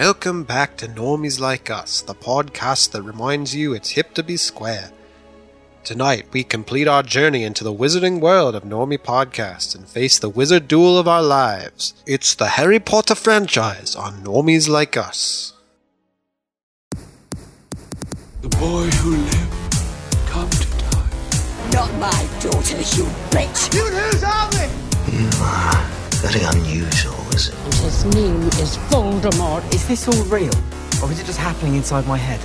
Welcome back to Normies Like Us, the podcast that reminds you it's hip to be square. Tonight, we complete our journey into the wizarding world of Normie Podcasts and face the wizard duel of our lives. It's the Harry Potter franchise on Normies Like Us. The boy who lived, come to die. Not my daughter, you bitch! You are very unusual, is it? His name is Voldemort. Is this all real? Or is it just happening inside my head?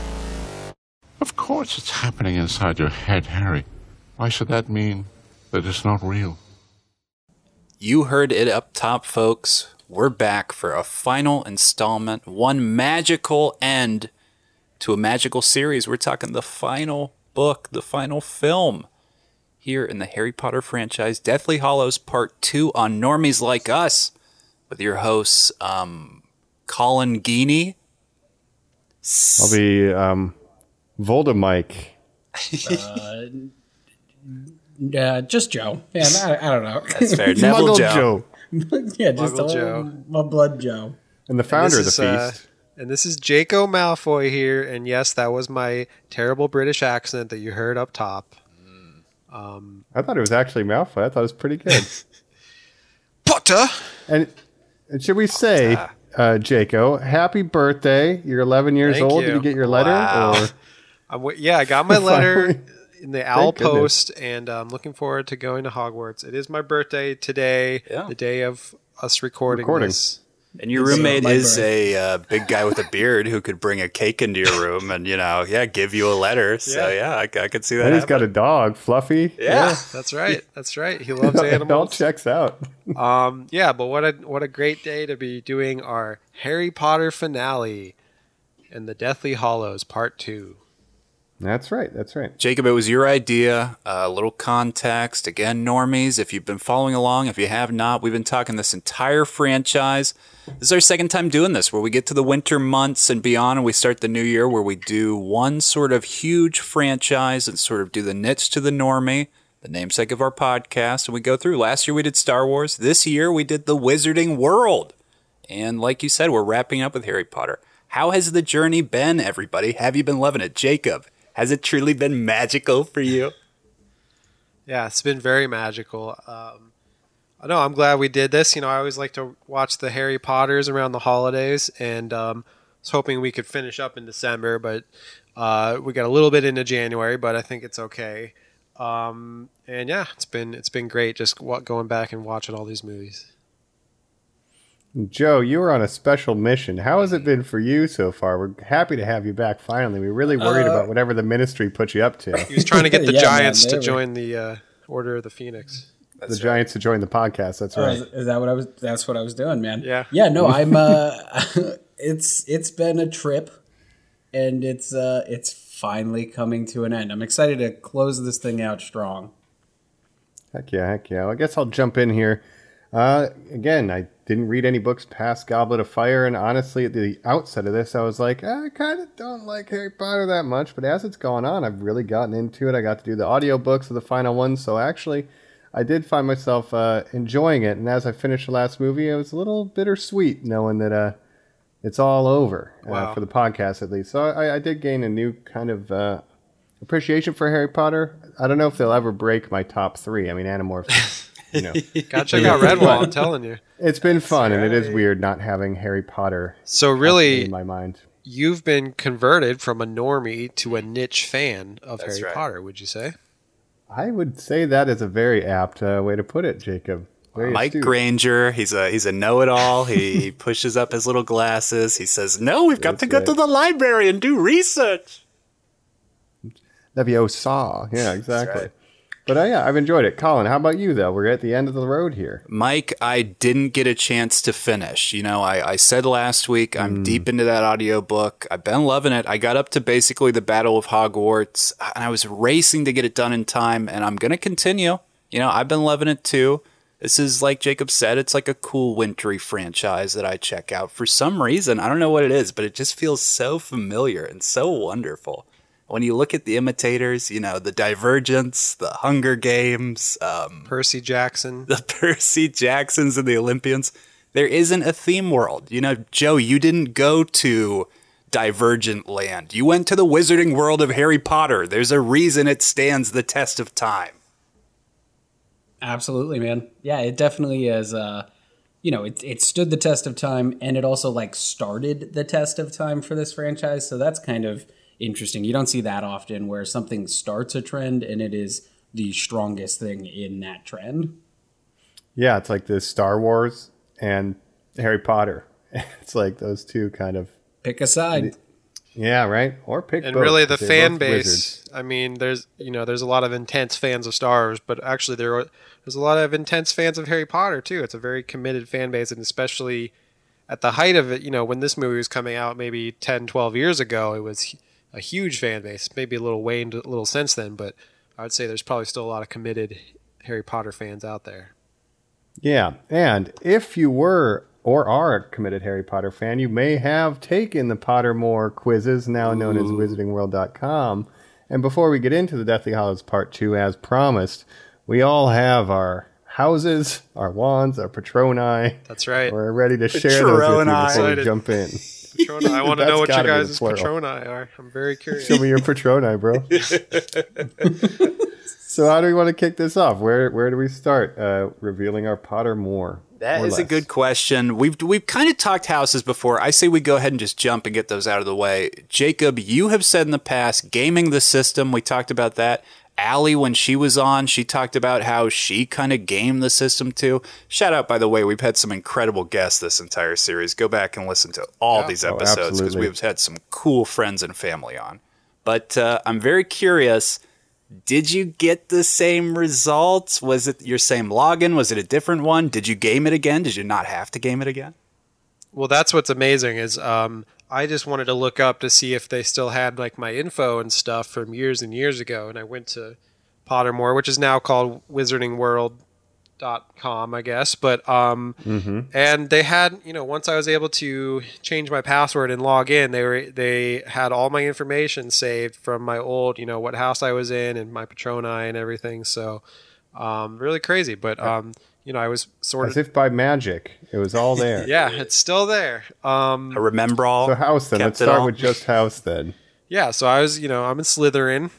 Of course it's happening inside your head, Harry. Why should that mean that it's not real? You heard it up top, folks. We're back for a final installment, one magical end to a magical series. We're talking the final book, the final film here in the Harry Potter franchise, Deathly Hallows Part 2 on Normies Like Us with your hosts, um, Colin Geeney. I'll be um, Voldemike. Uh, just Joe. Yeah, I, I don't know. That's fair. Neville Muggle Joe. Joe. yeah, just Muggle old- Joe. my blood Joe. And the founder of the is, uh, feast. and this is Jaco Malfoy here, and yes, that was my terrible British accent that you heard up top. I thought it was actually Malfoy. I thought it was pretty good. Potter! and, and should we say, uh, Jaco, happy birthday. You're 11 years Thank old. you. Did you get your letter? Wow. Or I'm yeah, I got my letter in the Owl goodness. Post, and I'm looking forward to going to Hogwarts. It is my birthday today, Yeah. the day of us recording, Recording. this. And your It's roommate is birth. a uh, big guy with a beard who could bring a cake into your room and, you know, yeah, give you a letter. So, Yeah. yeah, I, I could see that. and he's got a dog, Fluffy. Yeah. That's right. That's right. He loves it all checks out. Um, yeah, but what a what a great day to be doing our Harry Potter finale and the Deathly Hallows Part Two. That's right. That's right. Jacob, it was your idea. Uh, a little context. Again, normies, if you've been following along, if you have not, we've been talking this entire franchise. This is our second time doing this, where we get to the winter months and beyond, and we start the new year where we do one sort of huge franchise and sort of do the niche to the normie, the namesake of our podcast, and we go through. Last year we did Star Wars. This year we did the Wizarding World. And like you said, we're wrapping up with Harry Potter. How has the journey been, everybody? Have you been loving it? Jacob, has it truly been magical for you? Yeah, it's been very magical. Um, I know. I'm glad we did this. You know, I always like to watch the Harry Potters around the holidays, and um, was hoping we could finish up in December, but uh, we got a little bit into January, but I think it's okay. Um, and yeah, it's been it's been great just going back and watching all these movies. Joe, you were on a special mission. How has it been for you so far? We're happy to have you back finally. We're really worried about whatever the ministry put you up to. He was trying to get the Yeah, Giants they to were- join the uh, Order of the Phoenix. the Giants to join the podcast. That's Oh, right. is, is that what I was? That's what I was doing, man. Yeah. Yeah. No, I'm. Uh, it's it's been a trip, and it's uh it's finally coming to an end. I'm excited to close this thing out strong. Heck yeah, heck yeah. Well, I guess I'll jump in here. Uh, again, I didn't read any books past Goblet of Fire, and honestly, at the outset of this, I was like, I kind of don't like Harry Potter that much. But as it's gone on, I've really gotten into it. I got to do the audiobooks of the final one, so actually, I did find myself uh, enjoying it. And as I finished the last movie, it was a little bittersweet knowing that uh, it's all over uh, Wow. for the podcast, at least. So I, I did gain a new kind of uh, appreciation for Harry Potter. I don't know if they'll ever break my top three. I mean, Animorphs, you know. Gotta check out Redwall. I'm telling you. It's been fun, and it is weird not having Harry Potter So really, in my mind. you've been converted from a normie to a niche fan of That's Harry right. Potter. Would you say? I would say that is a very apt uh, way to put it, Jacob. Very Mike astute. Granger, he's a he's a know-it-all. He, he pushes up his little glasses. He says, "No, we've got That's to go right. to the library and do research." Leviosa. Yeah, exactly. But uh, yeah, I've enjoyed it. Colin, how about you, though? We're at the end of the road here. Mike, I didn't get a chance to finish. You know, I, I said last week I'm deep into that audiobook. I've been loving it. I got up to basically the Battle of Hogwarts and I was racing to get it done in time and I'm going to continue. You know, I've been loving it too. This is like Jacob said, it's like a cool wintry franchise that I check out for some reason. I don't know what it is, but it just feels so familiar and so wonderful. When you look at the imitators, you know, the Divergence, the Hunger Games, um, Percy Jackson. the Percy Jacksons and the Olympians. there isn't a theme world. You know, Joe, you didn't go to Divergent Land. You went to the wizarding world of Harry Potter. There's a reason it stands the test of time. Absolutely, man. Yeah, it definitely is. Uh, you know, it it stood the test of time, and it also like started the test of time for this franchise. So that's kind of interesting. You don't see that often where something starts a trend and it is the strongest thing in that trend. Yeah, it's like the Star Wars and Harry Potter. It's like those two kind of Pick a side. yeah, right. Or pick and both, really the fan base wizards. i mean there's you know there's a lot of intense fans of star wars but actually there are, there's a lot of intense fans of harry potter too it's a very committed fan base and especially at the height of it you know when this movie was coming out maybe 10 12 years ago it was hu- a huge fan base maybe a little waned a little since then but i would say there's probably still a lot of committed harry potter fans out there Yeah, and if you were or are a committed Harry Potter fan, you may have taken the Pottermore quizzes, now known as WizardingWorld.com. And before we get into the Deathly Hallows Part 2, as promised, we all have our houses, our wands, our Patroni. that's right We're ready to share those with you Patroni. before we jump in. Patrona, i want to know what your gotta be the guys' plural. patroni are i'm very curious Show me your Patroni, bro. so how do we want to kick this off? Where where do we start? Uh, revealing our Pottermore. That is is a good question. We've we've kind of talked houses before. I say we go ahead and just jump and get those out of the way. Jacob, you have said in the past gaming the system. We talked about that. Allie, when she was on, she talked about how she kind of gamed the system too. Shout out, by the way, we've had some incredible guests this entire series. Go back and listen to all these Oh, episodes because absolutely. we've had some cool friends and family on. But uh, I'm very curious. Did you get the same results? Was it your same login? Was it a different one? Did you game it again? Did you not have to game it again? Well, that's what's amazing is um, I just wanted to look up to see if they still had like my info and stuff from years and years ago, and I went to Pottermore, which is now called WizardingWorld.com, I guess. But um, and they had you know once I was able to change my password and log in, they were they had all my information saved from my old you know what house I was in and my Patroni and everything. So um, really crazy, but um, you know I was sort As of as if by magic, it was all there. yeah, it's still there. Um, I remember all. So house then. Let's start all. with just house then. Yeah, so I was, you know, I'm in Slytherin.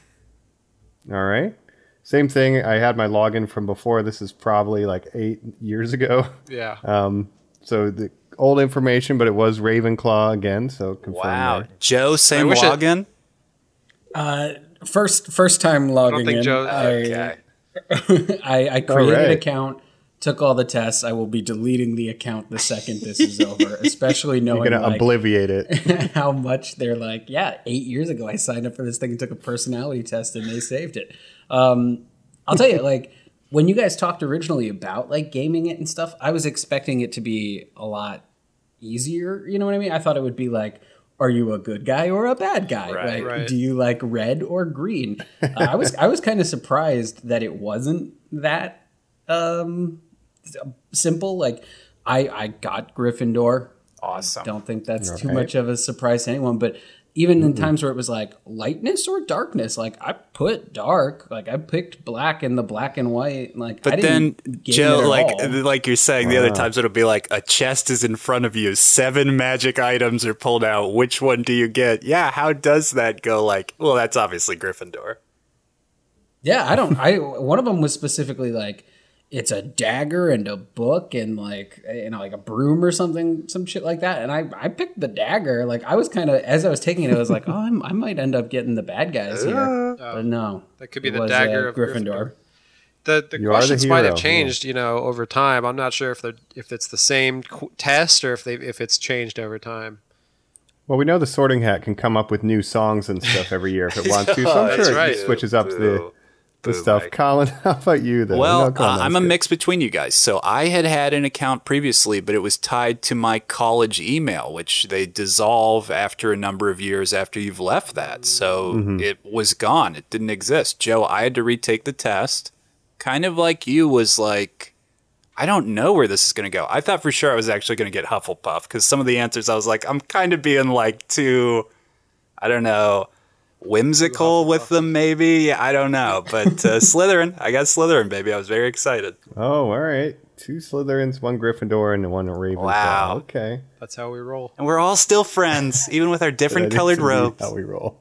All right. Same thing. I had my login from before. This is probably like eight years ago. Yeah. Um, so the old information, but it was Ravenclaw again. So confirm wow, there. Joe, same wish it- login. Uh, first first time logging think in. Joe- I, Okay. I, I created an account, took all the tests. I will be deleting the account the second this is over, especially knowing You're knowing gonna like, obliviate it. how much they're like, yeah, eight years ago I signed up for this thing and took a personality test and they saved it. Um, I'll tell you, like when you guys talked originally about like gaming it and stuff, I was expecting it to be a lot easier. You know what I mean? I thought it would be like, are you a good guy or a bad guy? Right. like, Right. do you like red or green? Uh, I was I was kind of surprised that it wasn't that um, simple. Like I I got Gryffindor. Awesome. I Don't think that's too Right. much of a surprise to anyone. But even in times where it was like lightness or darkness, like I put dark, like I picked black in the black and white. Like, But then, didn't game Joe, like all. like you're saying, the other times it'll be like a chest is in front of you, seven magic items are pulled out. Which one do you get? Yeah, how does that go? Like, well, that's obviously Gryffindor. yeah, I don't. I one of them was specifically like it's a dagger and a book and like you know like a broom or something, some shit like that. And I I picked the dagger. Like I was kind of as I was taking it, I was like, oh, I'm, I might end up getting the bad guys here. but no, That could be the was, dagger uh, of Gryffindor. Gryffindor. The the You are the questions might have hero, changed, you know, over time. I'm not sure if they if it's the same test or if they if it's changed over time. Well, we know the Sorting Hat can come up with new songs and stuff every year if it wants to. So I'm That's sure it right. switches up the, the stuff. Mike. Colin, how about you then? Well, No, uh, I'm a good. mix between you guys. So I had had an account previously, but it was tied to my college email, which they dissolve after a number of years after you've left that. So Mm-hmm. it was gone. It didn't exist. Joe, I had to retake the test. Kind of like you was like, I don't know where this is going to go. I thought for sure I was actually going to get Hufflepuff because some of the answers I was like, I'm kind of being like too, I don't know, whimsical with them maybe. I don't know. But uh, Slytherin, I got Slytherin, baby. I was very excited. Oh, all right. two Slytherins, one Gryffindor, and one Ravenclaw. Wow. Okay. That's how we roll. And we're all still friends, even with our different colored robes. How we roll.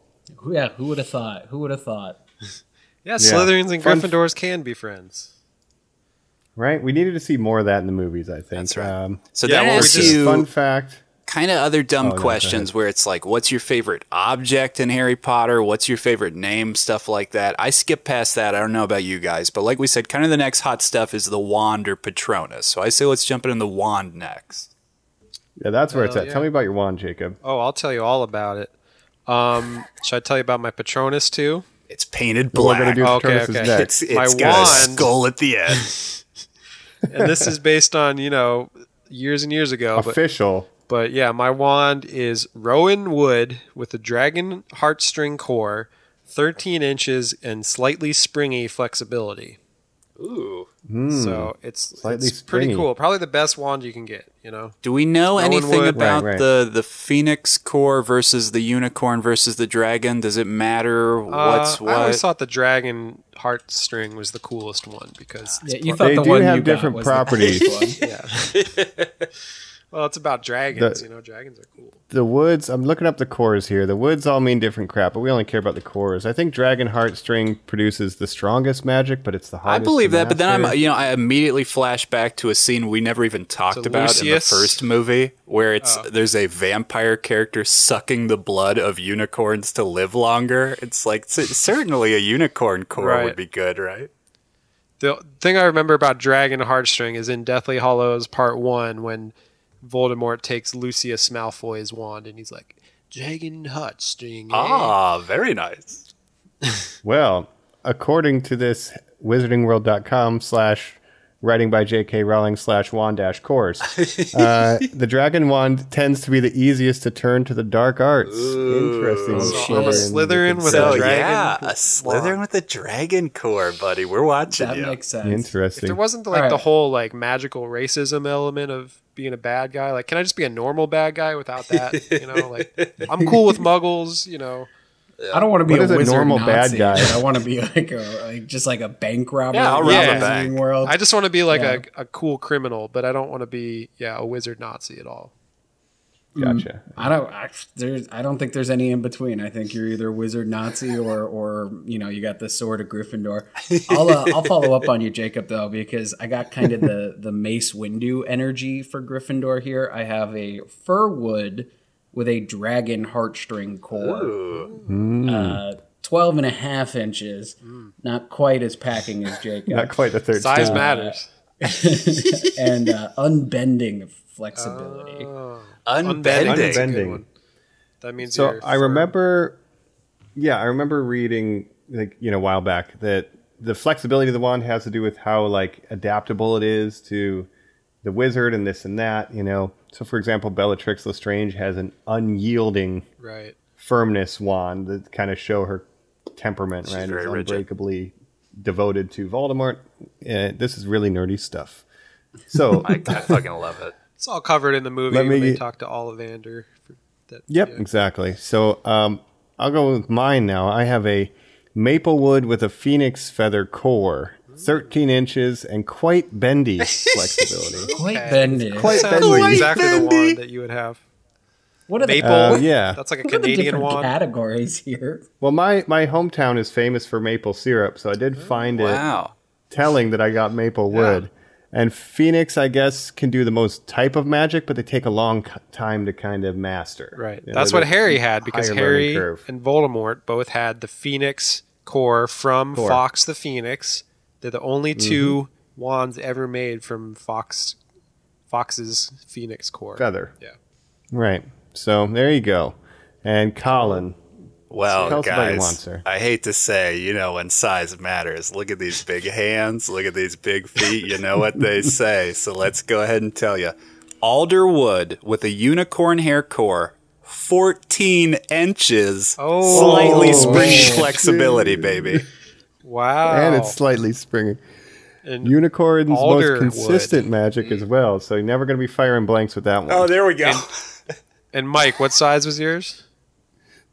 Yeah, who would have thought? Who would have thought? Yeah, Slytherins and Fun- Gryffindors can be friends. Right? We needed to see more of that in the movies, I think. That's right. Um, So Yeah, that well, we just- you fun fact. Kind of other dumb Oh, questions ahead. where it's like, what's your favorite object in Harry Potter? What's your favorite name? Stuff like that. I skip past that. I don't know about you guys, but like we said, kind of the next hot stuff is the wand or Patronus. So I say let's jump into the wand next. Yeah, that's where it's at. yeah. Tell me about your wand, Jacob. Oh, I'll tell you all about it. Um, should I tell you about my Patronus too? It's painted We're black. going to do Okay, okay. next. It's, it's My got a wand- skull at the end. And this is based on you know years and years ago. But, Official. But yeah, my wand is Rowan wood with a dragon heartstring core, 13 inches, and slightly springy flexibility. Ooh. So it's. Slightly it's pretty springy. cool. Probably the best wand you can get. You know. Do we know Rowan anything wood. about Right, right. the the phoenix core versus the unicorn versus the dragon? Does it matter what's Uh, what? I always thought the dragon heartstring was the coolest one because Yeah, you thought They the do one have you got different was the properties. one. yeah. Well, it's about dragons. The- you know, dragons are cool. The woods, I'm looking up the cores here. The woods all mean different crap, but we only care about the cores. I think Dragon Heartstring produces the strongest magic, but it's the highest. I believe to that, but then I'm you know I immediately flash back to a scene we never even talked To about in the first movie, where it's Oh. there's a vampire character sucking the blood of unicorns to live longer. It's like c- certainly a unicorn core Right. would be good, right? The thing I remember about Dragon Heartstring is in Deathly Hallows Part One when Voldemort takes Lucius Malfoy's wand and he's like, "Dragon Heartstring." eh?" Ah, very nice. Well, according to this wizardingworld.com slash writing by J.K. Rowling slash wand dash course, uh, the dragon wand tends to be the easiest to turn to the dark arts. Interesting. So. I'm a Slytherin with So a dragon. yeah, a Slytherin with a dragon core, buddy. We're watching That you. makes sense. Interesting. If there wasn't like All the whole like magical racism element of being a bad guy, like can I just be a normal bad guy without that? You know, like I'm cool with muggles. You know, I don't want to be What a a wizard normal bad guy? I want to be like a like just like a bank robber. Yeah, I'll in rob a bank. World. I just want to be like Yeah. a, a cool criminal, but I don't want to be yeah a wizard Nazi at all. Gotcha. I don't. I, there's. I don't think there's any in between. I think you're either wizard Nazi or, or you know, you got the sword of Gryffindor. I'll, uh, I'll follow up on you, Jacob, though, because I got kind of the the Mace Windu energy for Gryffindor here. I have a fir wood with a dragon heartstring core, uh, 12 and a half inches, not quite as packing as Jacob, Not quite the third Size step. matters. and uh, unbending flexibility. Unbending. is a Unbending. That means So you're I firm. remember, yeah, I remember reading like you know a while back that the flexibility of the wand has to do with how like adaptable it is to the wizard and this and that. You know, so for example, Bellatrix Lestrange has an unyielding right. firmness wand that kind of show her temperament, right? very Is rigid. unbreakably devoted to Voldemort. Uh, this is really nerdy stuff. So I, I fucking love it. It's all covered in the movie Let when me- they talk to Ollivander. For that, Yep, yeah. exactly. So um, I'll go with mine now. I have a maple wood with a phoenix feather core, 13 inches, and quite bendy flexibility. Quite bendy. Quite bendy. like exactly the wand that you would have. what are the, Maple. Uh, yeah. That's like a what are the Canadian different wand. categories here? Well, my, my hometown is famous for maple syrup, so I did find it Wow. telling that I got maple wood. And Phoenix, I guess, can do the most type of magic, but they take a long c- time to kind of master. Right. You know, That's what Harry had because Harry and Voldemort both had the Phoenix core from Core. Fawkes the Phoenix. They're the only mm-hmm. two wands ever made from Fawkes Fawkes's Phoenix core. feather. Yeah. Right. So there you go. And Colin, Well, Tell us about your guys, wand. I hate to say, you know, when size matters. Look at these big hands. Look at these big feet. You know what they say. So let's go ahead and tell you. Alder wood with a unicorn hair core, 14 inches, Oh. slightly springy shit. flexibility, baby. Wow. and it's slightly springy. And Unicorn's Alder most consistent magic as well, so you're never going to be firing blanks with that one. Oh, there we go. and Mike, what size was yours?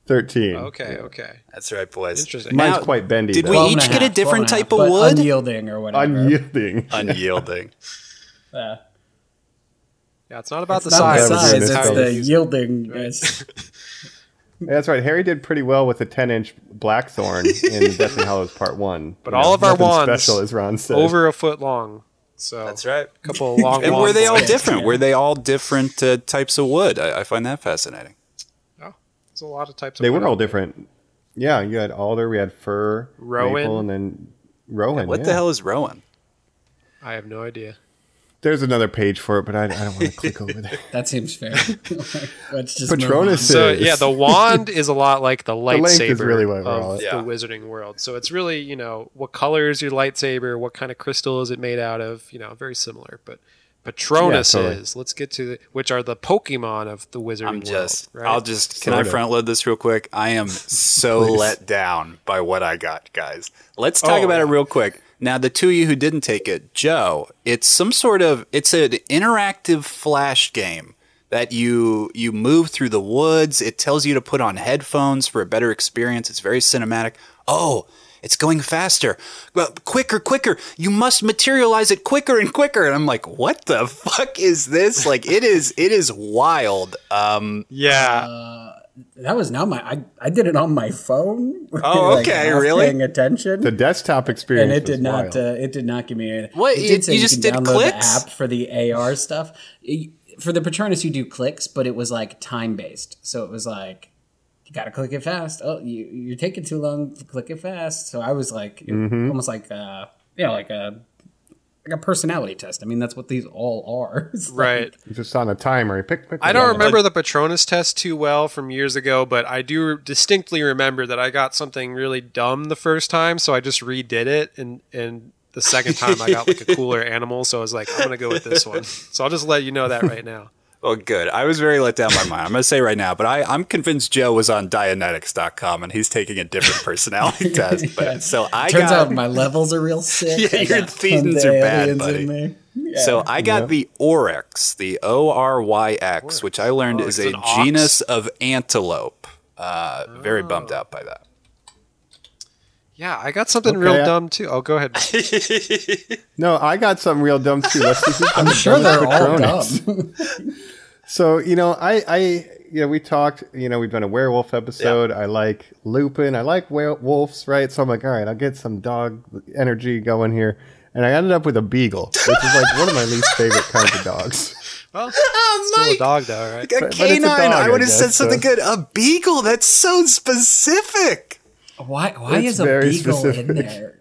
13. Okay, okay. That's right, boys. Interesting. Mine's Now, quite bendy. Did though. we each a get a different type of half, but wood? Unyielding or whatever. Unyielding. Unyielding. yeah. Yeah, it's not about it's the not size. the size; in it's this the yielding. It's- Yeah, that's right. Harry did pretty well with the 10 inch Blackthorn in Deathly Hallows Part 1. But You all of our wands special, as Ron said. over a foot long. So That's right. A couple of long. And were they all blades. different? Were they all different uh, types of wood? I, I find that fascinating. There's a lot of types. Of They wood were all different. Yeah, you had alder, we had fir, Rowan. maple, and then Rowan. What yeah. the hell is Rowan? I have no idea. There's another page for it, but I, I don't want to click over there. that seems fair. Let's just Patronus on. So is- yeah, the wand is a lot like the lightsaber length is really of all- the wizarding world. So it's really you know what color is your lightsaber, what kind of crystal is it made out of? You know, very similar. But Patronus Yeah, totally. is. Let's get to the, which are the Pokemon of the wizarding I'm just. world. Right? I'll just. Can I Sort of. front load this real quick? I am so let down by what I got, guys. Let's talk Oh, about it real quick. Now, the two of you who didn't take it, Joe, it's some sort of. It's an interactive flash game that you you move through the woods. It tells you to put on headphones for a better experience. It's very cinematic. Oh. It's going faster. Well, quicker, quicker. You must materialize it quicker and quicker. And I'm like, what the fuck is this? Like, it is, it is wild. Um, yeah. That was now my. I, I did it on my phone. Oh, like, okay, half really? Paying attention. The desktop experience and it did not. Uh, it did not give me. A, What, It you- did you you, just can did download clicks? the app for the AR stuff. It- for the Patronus, you do clicks, but it was like time based. So it was like you got to click it fast. Oh, you you're taking too long. Click it fast. So I was like, Mm-hmm. almost like uh, yeah, like a like a personality test. I mean, that's what these all are. It's like- right. Just on a timer. you Pick, pick I don't one. remember the Patronus test too well from years ago, but I do distinctly remember that I got something really dumb the first time, so I just redid it, and and the second time I got like a cooler animal, so I was like, I'm gonna go with this one. So I'll just let you know that right now. Well, good. I was very let down by mine. I'm going to say right now, but I, I'm convinced Joe was on Dianetics.com and he's taking a different personality test. But so I Turns got, out my levels are real sick. Yeah, I your got thetans the are bad, buddy. in me. So I got Yeah. the Oryx, the O R Y X, which I learned Oh, is a an ox? genus of antelope. Uh, Very bummed out by that. Yeah, I got something Okay, real I- dumb too. Oh, go ahead. No, I got something real dumb too. Let's see who's I'm sure they're all Patronus. dumb. So you know, I, I, you know, we talked. You know, we've done a werewolf episode. I like Lupin. I like werewolves, right? So I'm like, all right, I'll get some dog energy going here, and I ended up with a beagle, which is like one of my least favorite kinds of dogs. Well, oh, still a dog though, right? A but it's a canine. dog, I I would have said something so- good. A beagle. That's so specific. Why? Why It's is a beagle specific. in there?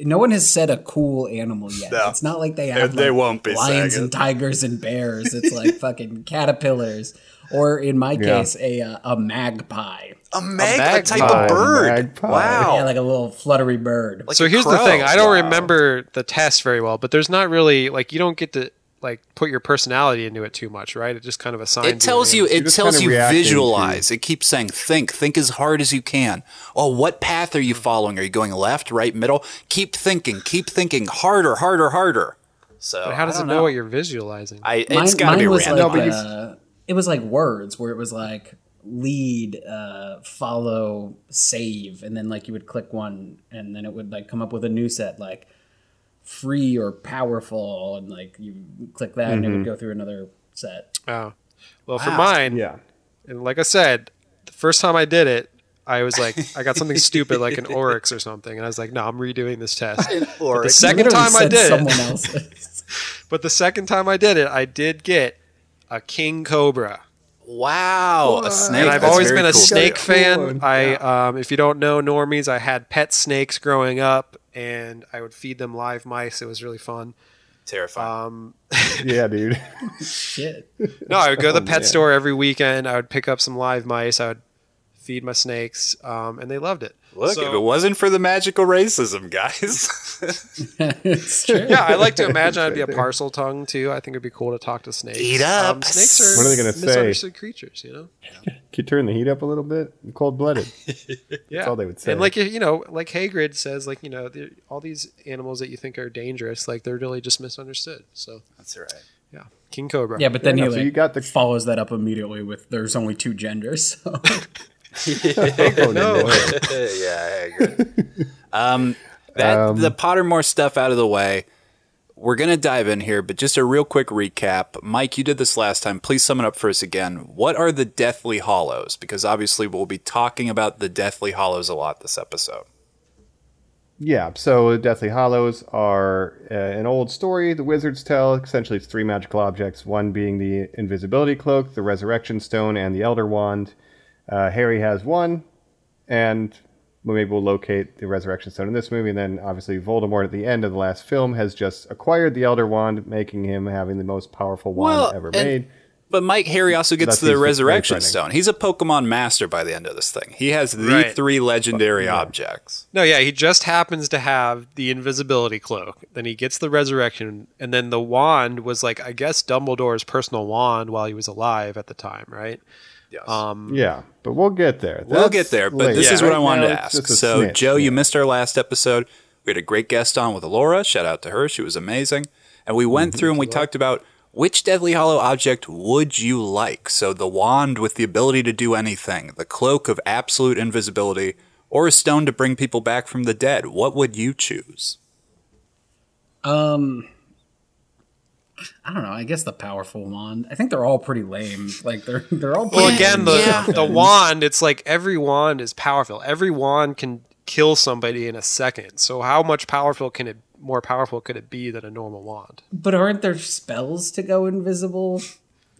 No one has said a cool animal yet. No. It's not like they have They like, won't be lions saying and tigers and bears. It's like fucking caterpillars, or in my case, a uh, a magpie. A mag, a, magpie. type of bird. Magpie. Wow. Yeah, like a little fluttery bird. Like so a here's the thing: I don't Wow. remember the test very well, but there's not really like you don't get to like put your personality into it too much, right? It just kind of assigns. It tells you. an It tells kinda you reacting visualize. It keeps saying think. Think as hard as you can. Oh, what path are you following? Are you going left, right, middle? Keep thinking. Keep thinking harder, harder, harder. So But how does it don't know, what you're visualizing? I, it's Mine, got to be was random. like No, but uh, it was like words where it was like lead, uh, follow, save, and then like you would click one, and then it would like come up with a new set like free or powerful, and like you click that, and it would go through another set. oh, well, for mine, Yeah. and like I said, the first time I did it, I was like, I got something stupid like an oryx or something, and I was like, no, I'm redoing this test. But the second time I did it, but the second time I did it, I did get a king cobra. wow, a snake. and I've That's always been a cool. snake Cool fan. one. I, um, if you don't know normies, I had pet snakes growing up, and I would feed them live mice. It was really fun. Terrifying. Yeah, dude. Shit. No, I would go to the pet man. store every weekend. I would pick up some live mice. I would feed my snakes, um, and they loved it. Look, So- if it wasn't for the magical racism, guys. it's true. yeah, I like to imagine I'd be a Parseltongue too. I think it'd be cool to talk to snakes. Eat up. Um, snakes are What are they gonna say? misunderstood creatures, you know. Can you turn the heat up a little bit? Cold blooded. Yeah, all they would say. And like you know, like Hagrid says, like you know, all these animals that you think are dangerous, like they're really just misunderstood. So That's right. yeah, King Cobra. Yeah, but then Fair he enough. So you got the- follows that up immediately with "There's only two genders." So. No. yeah, I agree. um, that Um, the Pottermore stuff out of the way. we're going to dive in here, but just a real quick recap. Mike, you did this last time. Please sum it up for us again. What are the Deathly Hallows? Because obviously we'll be talking about the Deathly Hallows a lot this episode. Yeah, so Deathly Hallows are uh, an old story the wizards tell. Essentially, it's three magical objects, one being the invisibility cloak, the resurrection stone, and the elder wand. Uh, Harry has one, and maybe we'll locate the resurrection stone in this movie. And then, obviously, Voldemort at the end of the last film has just acquired the elder wand, making him having the most powerful wand Well, ever and- made. But Mike Harry also gets That's the Resurrection. Stone. He's a Pokemon master by the end of this thing. He has the Right. three legendary objects. No, yeah, he just happens to have the invisibility cloak. Then he gets the resurrection, and then the wand was like I guess Dumbledore's personal wand while he was alive at the time, right? Yes. Um, Yeah, but we'll get there. We'll get there, but later. this is Right what I wanted now, to ask. So, snitch, Joe, you missed our last episode. We had a great guest on with Laura. Shout out to her. She was amazing. And we went Mm-hmm. through and we talked about which Deadly Hallow object would you like? So, the wand with the ability to do anything, the cloak of absolute invisibility, or a stone to bring people back from the dead. What would you choose? Um, I don't know. I guess the powerful wand. I think they're all pretty lame. Like they're they're all. Well, again, lame. the the wand. It's like every wand is powerful. Every wand can kill somebody in a second. So how much powerful can it? More powerful could it be than a normal wand? But aren't there spells to go invisible?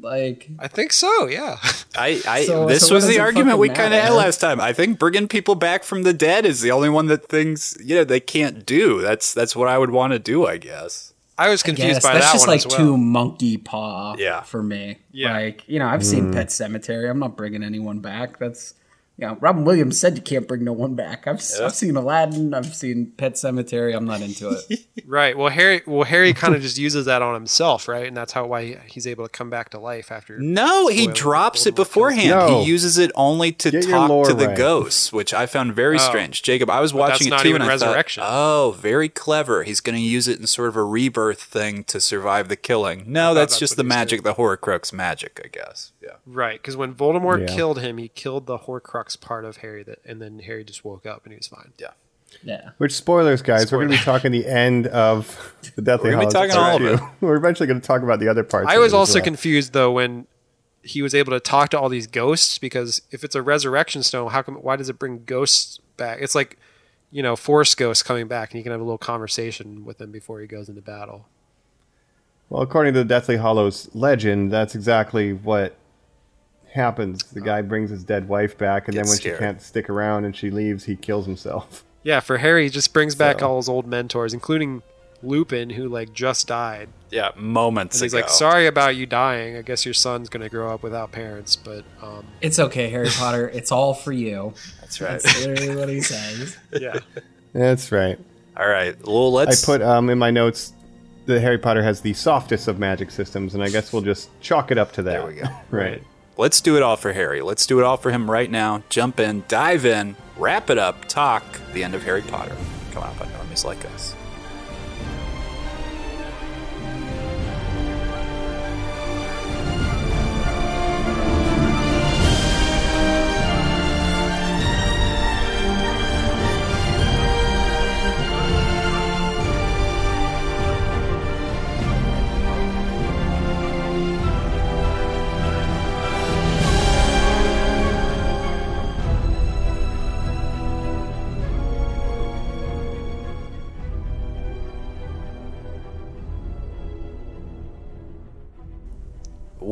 Like I think so. Yeah. I, I So- this so was the argument we kind of had last time. I think bringing people back from the dead is the only one that things you know they can't do. That's that's what I would want to do, I guess. I was confused Yes, by that's that just one like as well. too monkey paw. Yeah. for me. Yeah. like you know, I've seen hmm. Pet Sematary. I'm not bringing anyone back. That's you know, Robin Williams said you can't bring no one back. I've I've seen Aladdin. I've seen Pet Sematary. I'm not into it. Right. Well, Harry. Well, Harry kind of just uses that on himself, right? And that's how why he's able to come back to life after. No, he Spoiler, drops it beforehand. No. He uses it only to Get talk to the right. ghosts, which I found very Oh. strange. Jacob, I was But that's watching it not too, even and I resurrection. thought, oh, very clever. He's going to use it in sort of a rebirth thing to survive the killing. No, that's, that's just the he was magic, the Horcrux magic, I guess. Yeah. Right. Because when Voldemort Yeah. killed him, he killed the Horcrux part of Harry. That, and then Harry just woke up and he was fine. Yeah. Yeah. Which spoilers, guys? We're going to be talking the end of the Deathly We're gonna be Hallows talking all of Part it. We're eventually going to talk about the other parts. I was also well. confused though when he was able to talk to all these ghosts because if it's a resurrection stone, how come? Why does it bring ghosts back? It's like you know, force ghosts coming back, and you can have a little conversation with them before he goes into battle. Well, according to the Deathly Hallows legend, that's exactly what happens. The guy brings his dead wife back, and then Gets when scared. she can't stick around and she leaves, he kills himself. Yeah, for Harry, he just brings back So- all his old mentors, including Lupin, who like just died. Yeah, moments And he's ago. like, "Sorry about you dying. I guess your son's gonna grow up without parents." But um, It's okay, Harry Potter. It's all for you. That's right. That's literally what he says. yeah, That's right. All right. Well, I let's. I put um, in my notes that Harry Potter has the softest of magic systems, and I guess we'll just chalk it up to that. There we go. right. Let's do it all for Harry. Let's do it all for him right now. Jump in, dive in, wrap it up, talk the end of Harry Potter. Come on, on normies like us.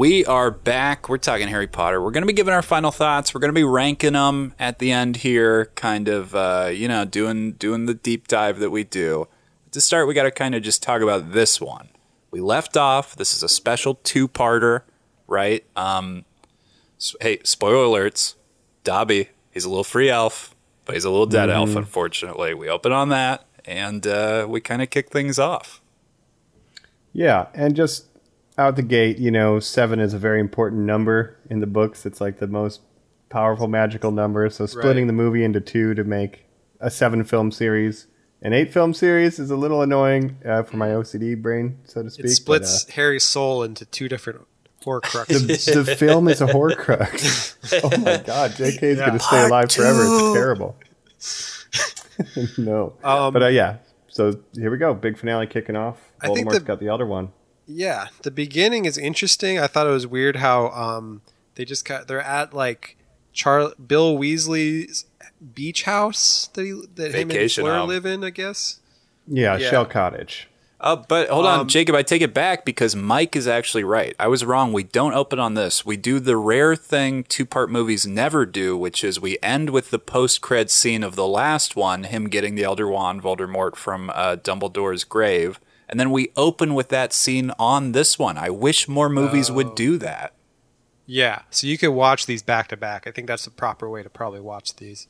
We are back. We're talking Harry Potter. We're going to be giving our final thoughts. We're going to be ranking them at the end here, kind of, uh, you know, doing doing the deep dive that we do. To start, we got to kind of just talk about this one. We left off. This is a special two-parter, right? Um, s- hey, spoiler alerts. Dobby, he's a little free elf, but he's a little dead elf. Unfortunately, we open on that, and uh, we kind of kick things off. Yeah, and just out the gate, you know, seven is a very important number in the books. It's like the most powerful magical number. So splitting Right. the movie into two to make a seven film series, an eight film series is a little annoying uh, for my OCD brain, so to speak. it but, splits Harry's soul into two different uh, Horcruxes. the, the film is a Horcrux. oh my god, JK is going to stay alive forever. It's terrible. no, Um, but uh, yeah. So here we go, big finale kicking off. I think the- got the Elder Wand. Yeah, the beginning is interesting. I thought it was weird how um they just got they're at like Char Bill Weasley's beach house that he that him and Vacation Fleur home. live in. I guess. Yeah, Yeah. Shell Cottage. Uh, but hold on, Um, Jacob, I take it back because Mike is actually right. I was wrong. We don't open on this. We do the rare thing two part movies never do, which is we end with the post cred scene of the last one, him getting the Elder Wand, Voldemort, from uh, Dumbledore's grave. And then we open with that scene on this one. I wish more movies would do that. Yeah, so you could watch these back to back. I think that's the proper way to probably watch these.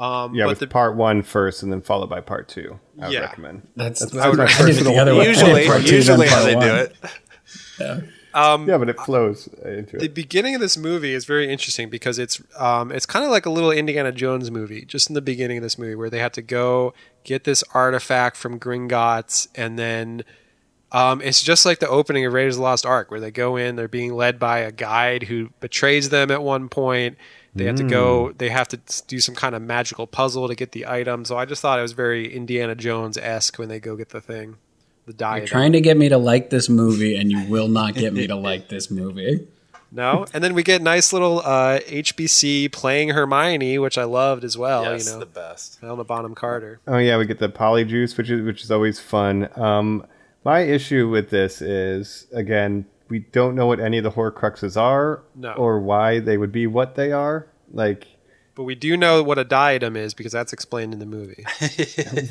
Um, Yeah, but with the, part one first, and then followed by part two. I would Yeah. recommend. That's, That's I, my I did it personal the other way. Usually, two, usually how part they do it. it. Um, Yeah, but it flows into it. the beginning of this movie is very interesting because it's um, it's kind of like a little Indiana Jones movie, just in the beginning of this movie, where they have to go get this artifact from Gringotts, and then um, it's just like the opening of Raiders of the Lost Ark, where they go in, they're being led by a guide who betrays them at one point. They have to go. They have to do some kind of magical puzzle to get the item. So I just thought it was very Indiana Jones esque when they go get the thing, the You're trying to get me to like this movie, and you will not get me to like this movie. No, and then we get nice little uh, HBC playing Hermione, which I loved as well. yes, you know, the best. Helena Bonham Carter. Oh yeah, we get the polyjuice, which is which is always fun. Um, my issue with this is again, we don't know what any of the Horcruxes are, No. or why they would be what they are. Like, But we do know what a diadem is because that's explained in the movie.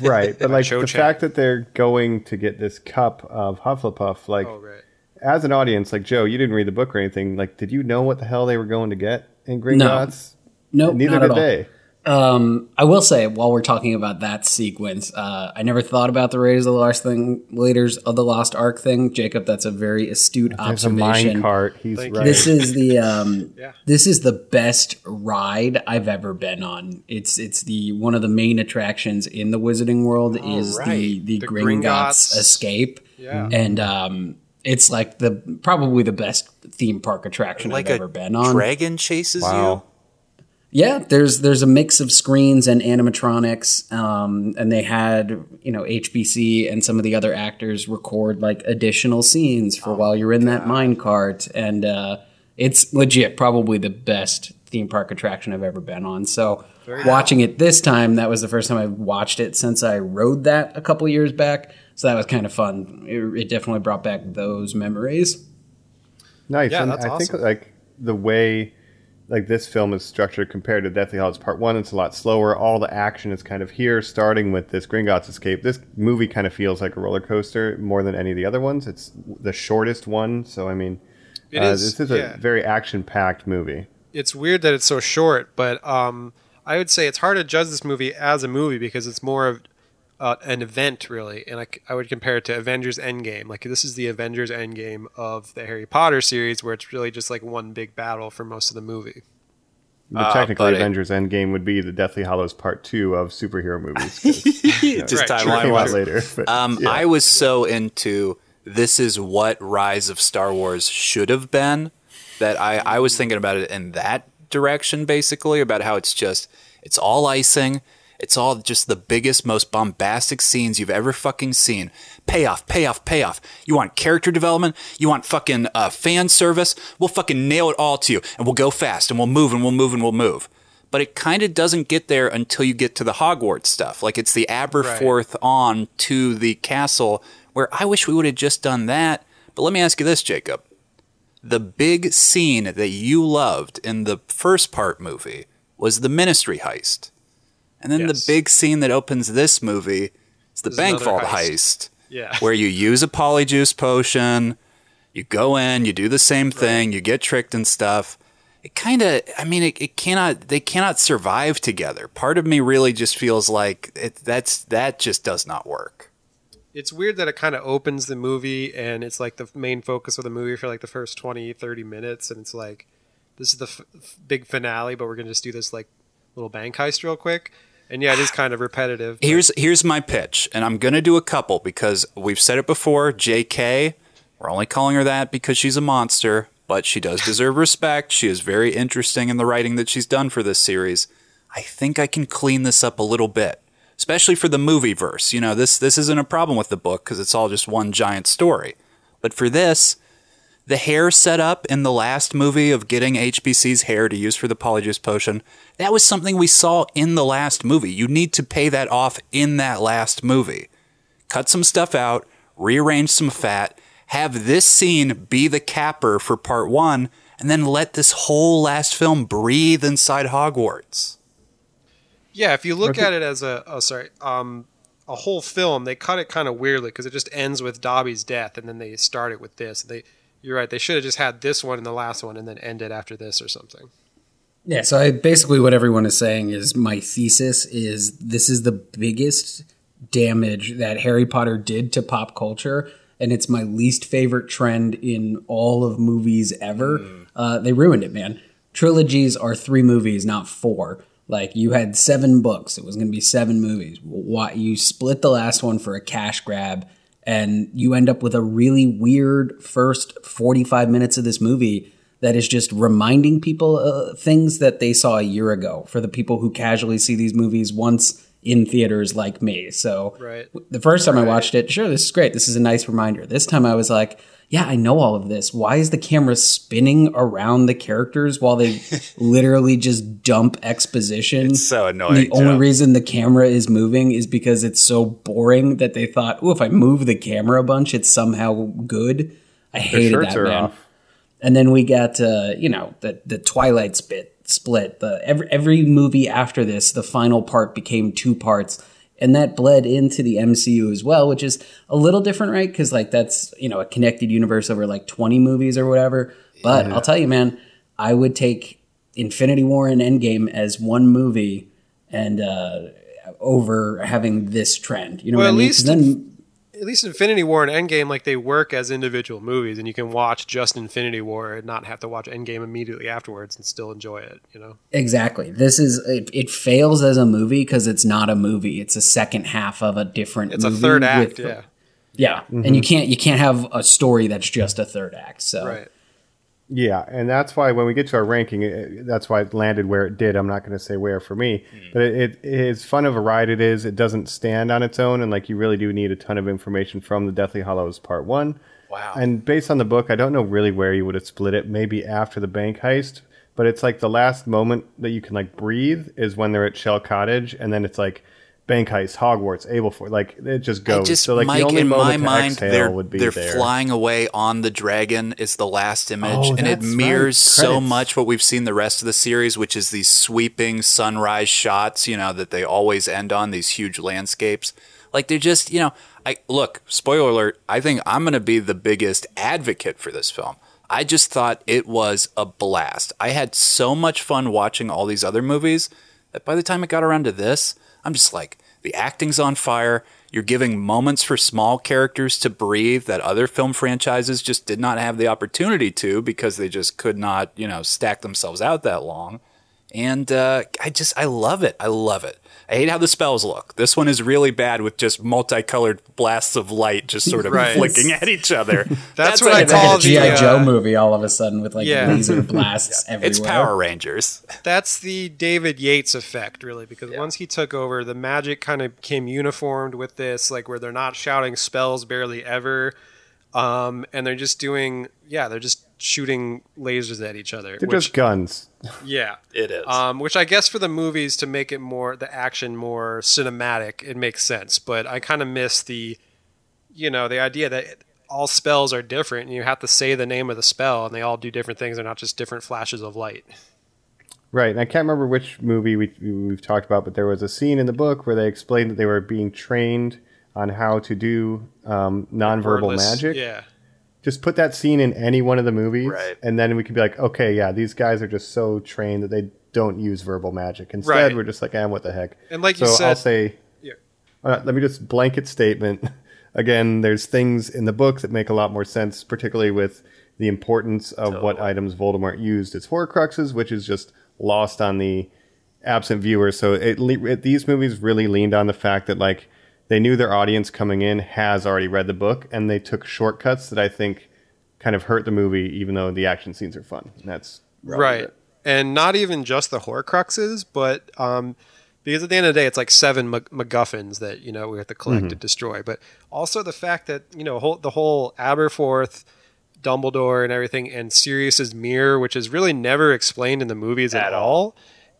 right? But like Cho the Chang. fact that they're going to get this cup of Hufflepuff, like oh right. as an audience, like Joe, you didn't read the book or anything. Like, did you know what the hell they were going to get in Gringotts? Nope, Neither not did at all. they. Um, I will say, while we're talking about that sequence, uh, I never thought about the Raiders of the Lost thing, Raiders of the Lost Ark thing. Jacob, that's a very astute There's a observation. mine cart. He's Thank right. This is the um, Yeah. this is the best ride I've ever been on. It's it's the one of the main attractions in the Wizarding World is the right. the, The Gringotts, Gringotts. escape. Yeah. and um, it's like the probably the best theme park attraction Like I've a ever been on. dragon chases Wow. Yeah, there's there's a mix of screens and animatronics, um, and they had you know HBC and some of the other actors record like additional scenes for while you're in that mine cart, and uh, it's legit probably the best theme park attraction I've ever been on. So watching it this time, that was the first time I've watched it since I rode that a couple years back. So that was kind of fun. It, it definitely brought back those memories. Nice. Yeah, and that's I think like the way like this film is structured compared to Deathly Hallows Part One, it's a lot slower. All the action is kind of here, starting with this Gringotts escape. This movie kind of feels like a roller coaster more than any of the other ones. It's the shortest one, so I mean, It uh, is, This is yeah. a very action-packed movie. It's weird that it's so short, but um, I would say it's hard to judge this movie as a movie because it's more of uh, an event, really. And I would compare it to Avengers Endgame. Like this is the Avengers Endgame of the Harry Potter series, where it's really just like one big battle for most of the movie. But Ah, technically, buddy. Avengers Endgame would be the Deathly Hallows Part Two of superhero movies. you know, Just Right, it true, timeline wise. later. but, Um, yeah. I was so into this is what Rise of Star Wars should have been that I, I was thinking about it in that direction, basically, about how it's just, it's all icing. It's all just the biggest, most bombastic scenes you've ever fucking seen. Payoff, payoff, payoff. You want character development? You want fucking uh, fan service? We'll fucking nail it all to you. And we'll go fast and we'll move and we'll move and we'll move. But it kind of doesn't get there until you get to the Hogwarts stuff. Like it's the Aberforth on to the castle, where I wish we would have just done that. But let me ask you this, Jacob. The big scene that you loved in the first part movie was the ministry heist. And then Yes. the big scene that opens this movie is the Is bank vault heist. heist. Yeah. Where you use a polyjuice potion, you go in, you do the same thing, you get tricked and stuff. It kind of, I mean, it, it cannot, they cannot survive together. Part of me really just feels like it, that's, that just does not work. it's weird that it kind of opens the movie and it's like the main focus of the movie for like the first 20 30 minutes and it's like this is the f- big finale but we're gonna just do this like little bank heist real quick and yeah it is kind of repetitive but- Here's here's my pitch, and I'm gonna do a couple because we've said it before. J.K. We're only calling her that because she's a monster, but she does deserve respect. She is very interesting in the writing that she's done for this series. I think I can clean this up a little bit. especially for the movie verse. You know, this this isn't a problem with the book because it's all just one giant story. But for this, the hair setup in the last movie of getting HBC's hair to use for the polyjuice potion, that was something we saw in the last movie. You need to pay that off in that last movie. Cut some stuff out, rearrange some fat, have this scene be the capper for part one, and then let this whole last film breathe inside Hogwarts. Yeah, if you look at it as a oh sorry, um, a whole film, they cut it kind of weirdly because it just ends with Dobby's death, and then they start it with this. They, you're right, they should have just had this one and the last one, and then end it after this or something. Yeah, so I, basically what everyone is saying is my thesis is this is the biggest damage that Harry Potter did to pop culture, and it's my least favorite trend in all of movies ever. Uh, they ruined it, man. Trilogies are three movies, not four. Like you had seven books, it was going to be seven movies. Why you split the last one for a cash grab, and you end up with a really weird first forty-five minutes of this movie that is just reminding people uh, things that they saw a year ago for the people who casually see these movies once in theaters like me. So Right. the first time I watched it, sure, this is great. This is a nice reminder. This time I was like, yeah, I know all of this. Why is the camera spinning around the characters while they literally just dump exposition? It's so annoying, The only reason the camera is moving is because it's so boring that they thought, oh, if I move the camera a bunch, it's somehow good. I hated that, man. off. And then we got uh, you know the the Twilight spit split. The every every movie after this, the final part became two parts, and that bled into the MCU as well, which is a little different, right? Because like that's you know a connected universe over like twenty movies or whatever. But I'll tell you, man, I would take Infinity War and Endgame as one movie, and uh, over having this trend. You know Well, what I mean? least then At least Infinity War and Endgame, like they work as individual movies, and you can watch just Infinity War and not have to watch Endgame immediately afterwards and still enjoy it. You know. Exactly. This is it, it fails as a movie because it's not a movie. It's a second half of a different. It's a third act, with- yeah. yeah. And you mm-hmm. can't you can't have a story that's just a third act. So Right. Yeah, and that's why when we get to our ranking, it, that's why it landed where it did. I'm not going to say where for me, hmm. but it, it is fun of a ride. It is. It doesn't stand on its own, and like you really do need a ton of information from the Deathly Hallows Part One. Wow. And based on the book, I don't know really where you would have split it. Maybe after the bank heist, but it's like the last moment that you can like breathe is when they're at Shell Cottage, and then it's like bank heist, Hogwarts, Aberforth. Like it just goes. I just, so like Mike, the only in moment my mind, they're, would be they're there. flying away on the dragon is the last image, Oh, and it that's right. mirrors so much what we've seen the rest of the series, which is these sweeping sunrise shots, you know, that they always end on these huge landscapes. Like they're just, you know, I look, spoiler alert, I think I'm going to be the biggest advocate for this film. I just thought it was a blast. I had so much fun watching all these other movies that by the time it got around to this, I'm just like, the acting's on fire. You're giving moments for small characters to breathe that other film franchises just did not have the opportunity to because they just could not, you know, stack themselves out that long. And uh, I just, I love it. I love it. I hate how the spells look. This one is really bad with just multicolored blasts of light just sort of Right. flicking at each other. That's what I like- It's like call a GI the, uh, Joe movie all of a sudden with like Yeah. laser blasts everywhere. It's Power Rangers. That's the David Yates effect, really, because once he took over, the magic kind of came uniformed with this, like where they're not shouting spells barely ever, um, and they're just doing, yeah, they're just shooting lasers at each other. They're which, just guns. yeah, It is. um, which I guess for the movies to make it more the action more cinematic, it makes sense. But I kind of miss the, you know, the idea that all spells are different, and you have to say the name of the spell, and they all do different things. They're not just different flashes of light. Right, and I can't remember which movie we, we've talked about, but there was a scene in the book where they explained that they were being trained on how to do um, nonverbal Wordless- magic. Yeah. Just put that scene in any one of the movies, Right. and then we could be like, okay, yeah, these guys are just so trained that they don't use verbal magic. Instead, Right. we're just like, ah, what the heck? And like you so I'll said- say, Yeah. uh, let me just blanket statement. Again, there's things in the book that make a lot more sense, particularly with the importance of what items Voldemort used as Horcruxes, which is just lost on the absent viewer. So it, it these movies really leaned on the fact that like they knew their audience coming in has already read the book, and they took shortcuts that I think kind of hurt the movie, even though the action scenes are fun. And that's right and not even just the horcruxes but um because at the end of the day, it's like seven Mac- MacGuffins that you know we have to collect and destroy. But also the fact that you know whole, the whole Aberforth, Dumbledore, and everything, and Sirius's mirror, which is really never explained in the movies at, At all.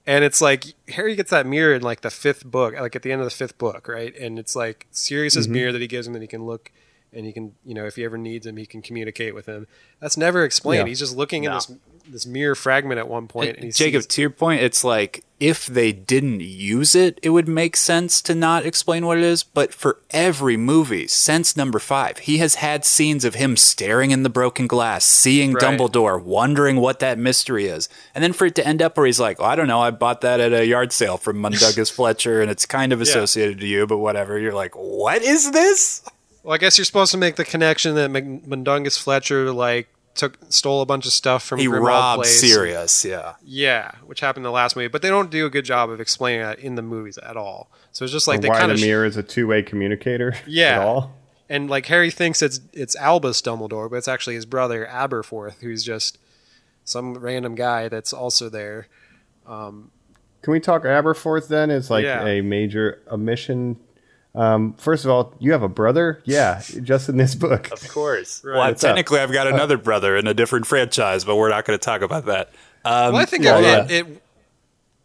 And it's like Harry gets that mirror in like the fifth book, like at the end of the fifth book, right? And it's like Sirius's mm-hmm. mirror that he gives him that he can look and he can, you know, if he ever needs him, he can communicate with him. That's never explained. Yeah. He's just looking in this this mirror fragment at one point, and he Jacob, sees- to your point, it's like if they didn't use it, it would make sense to not explain what it is. But for every movie since number five, he has had scenes of him staring in the broken glass, seeing Right. Dumbledore, wondering what that mystery is. And then for it to end up where he's like, oh, I don't know, I bought that at a yard sale from Mundungus Fletcher and it's kind of associated to you, but whatever. You're like, what is this? Well, I guess you're supposed to make the connection that Mc- Mundungus Fletcher like took stole a bunch of stuff from He Grimmauld robbed Place. Sirius, yeah. Yeah, which happened in the last movie, but they don't do a good job of explaining that in the movies at all. So it's just like Or they why kind the of mirror is a two-way communicator. Yeah. At all. and like Harry thinks it's it's Albus Dumbledore, but it's actually his brother Aberforth, who's just some random guy that's also there. Um, Can we talk Aberforth then? Is like Yeah. a major omission. Um, first of all, you have a brother? Yeah, just in this book. Of course. Right. Well, What's up? technically, I've got another brother in a different franchise, but we're not going to talk about that. Um, well, I think well, it, yeah. it,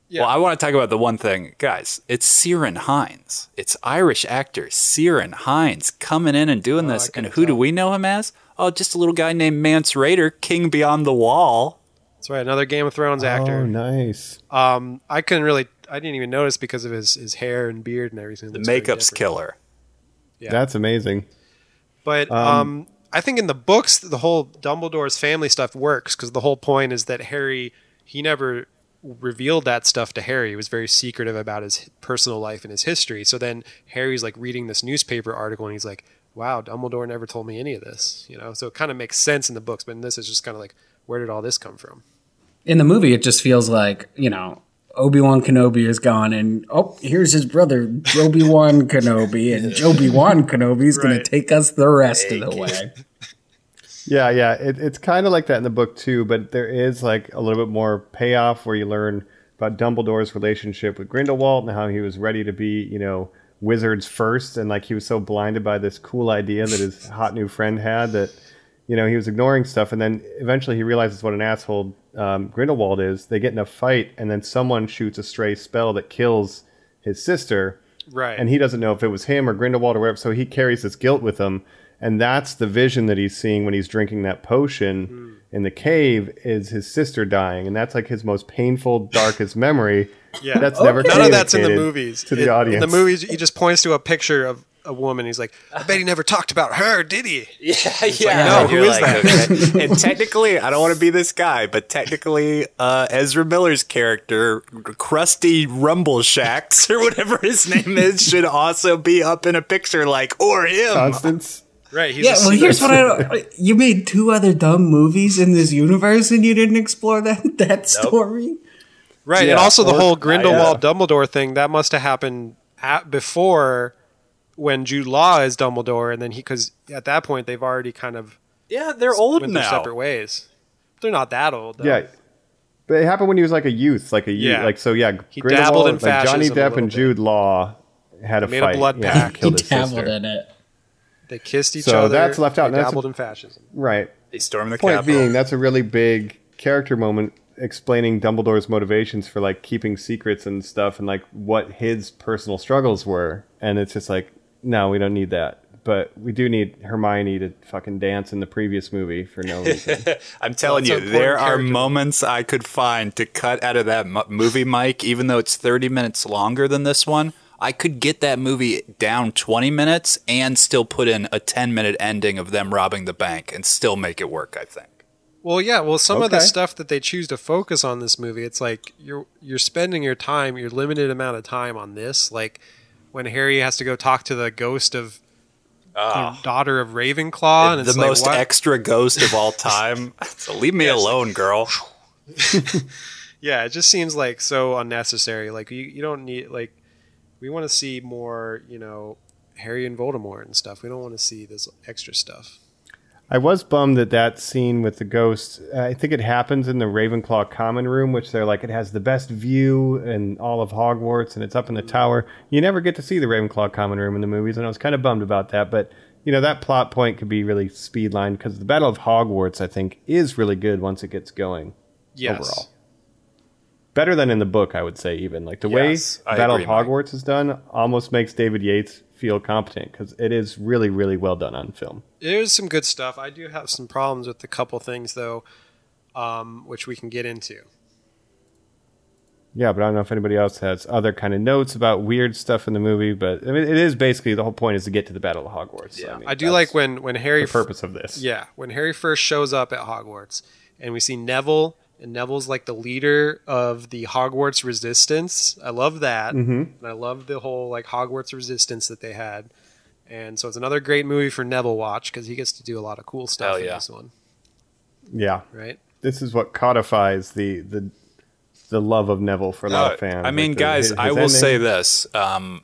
Yeah. Well, I want to talk about the one thing, guys. It's Ciaran Hinds. It's Irish actor Ciaran Hinds coming in and doing Oh, this. And couldn't who do we know him as? Oh, just a little guy named Mance Rayder, King Beyond the Wall. that's right, another Game of Thrones Oh, actor. nice. Um, I couldn't really, I didn't even notice because of his, his hair and beard and everything. The makeup's killer. Yeah. That's amazing. But um, I think in the books, the whole Dumbledore's family stuff works because the whole point is that Harry, he never revealed that stuff to Harry. He was very secretive about his personal life and his history. So then Harry's like reading this newspaper article and he's like, wow, Dumbledore never told me any of this, you know? So it kind of makes sense in the books, but in this is just kind of like, where did all this come from? In the movie, it just feels like you know Obi Wan Kenobi is gone, and oh, here's his brother Joby Wan Kenobi, and Joby Wan Kenobi is going Right. to take us the rest of the way. Yeah, yeah. It, it's kind of like that in the book too, but there is like a little bit more payoff where you learn about Dumbledore's relationship with Grindelwald and how he was ready to be, you know, wizards first, and like he was so blinded by this cool idea that his hot new friend had that, you know, he was ignoring stuff, and then eventually he realizes what an asshole um, Grindelwald is. They get in a fight, and then someone shoots a stray spell that kills his sister, Right. and he doesn't know if it was him or Grindelwald or whatever. So he carries this guilt with him, and that's the vision that he's seeing when he's drinking that potion Hmm. in the cave. Is his sister dying, and that's like his most painful, darkest memory. Yeah. that's never None of that's in the movies. to the It- audience. In the movies, he just points to a picture of a woman. He's like, I bet he never talked about her, did he? Yeah, yeah, no, who You're that? okay. and technically, I don't want to be this guy, but technically, uh, Ezra Miller's character, Krusty Rumble Shacks, or whatever his name is, should also be up in a picture like, or him. Constance. Right. He's Yeah, well, here's what I don't. You made two other dumb movies in this universe, and you didn't explore that that story. Right, Yeah, and also the or- whole Grindelwald Dumbledore thing that must have happened at, before when Jude Law is Dumbledore, and then he because at that point they've already kind of Yeah, they're old went their now. separate ways. They're not that old. Though. Yeah. But it happened when he was like a youth, like a youth, Yeah. like so. Yeah, He dabbled in like Johnny fascism a Depp little and bit. Jude Law had a Made a blood yeah, pact. He Killed his dabbled sister. in it. they kissed each So other. that's left out, They and that's a- dabbled in fascism. Right. They storm the Point Capitol. being, that's a really big character moment explaining Dumbledore's motivations for like keeping secrets and stuff, and like what his personal struggles were. And it's just like, no, we don't need that. But we do need Hermione to fucking dance in the previous movie for no reason. I'm telling Well, you, there important are character. moments I could find to cut out of that mo- movie, Mike, even though it's 30 minutes longer than this one. I could get that movie down 20 minutes and still put in a 10 minute ending of them robbing the bank and still make it work, I think. Well, yeah. Well, some of the stuff that they choose to focus on this movie, it's like you're you're spending your time, your limited amount of time on this. Like when Harry has to go talk to the ghost of the ah. daughter of Ravenclaw, and the like, most what? extra ghost of all time. so leave me alone, girl. Yeah, it just seems like so unnecessary. Like you, you don't need like we want to see more, you know, Harry and Voldemort and stuff. We don't want to see this extra stuff. I was bummed that that scene with the ghost. Uh, I think it happens in the Ravenclaw common room, which they're like it has the best view in all of Hogwarts, and it's up in the tower. You never get to see the Ravenclaw common room in the movies, and I was kind of bummed about that. But you know that plot point could be really speedlined because the Battle of Hogwarts, I think, is really good once it gets going. Yes. Overall. Better than in the book, I would say. Even like the Yes, way I Battle agree, of Mike. Hogwarts is done, almost makes David Yates feel competent because it is really, really well done on film. There's some good stuff. I do have some problems with a couple things though, um, which we can get into. Yeah, but I don't know if anybody else has other kind of notes about weird stuff in the movie. But I mean, it is basically the whole point is to get to the Battle of Hogwarts. So, Yeah. mean, I do like when when Harry the purpose of this. Yeah, when Harry first shows up at Hogwarts, and we see Neville, and Neville's like the leader of the Hogwarts resistance. I love that, Mhm. and I love the whole like Hogwarts resistance that they had. And so it's another great movie for Neville watch because he gets to do a lot of cool stuff Hell in yeah. this one, yeah. right? This is what codifies the the the love of Neville for a lot of fans. I mean, Like the- guys, his- I his will say this. Um,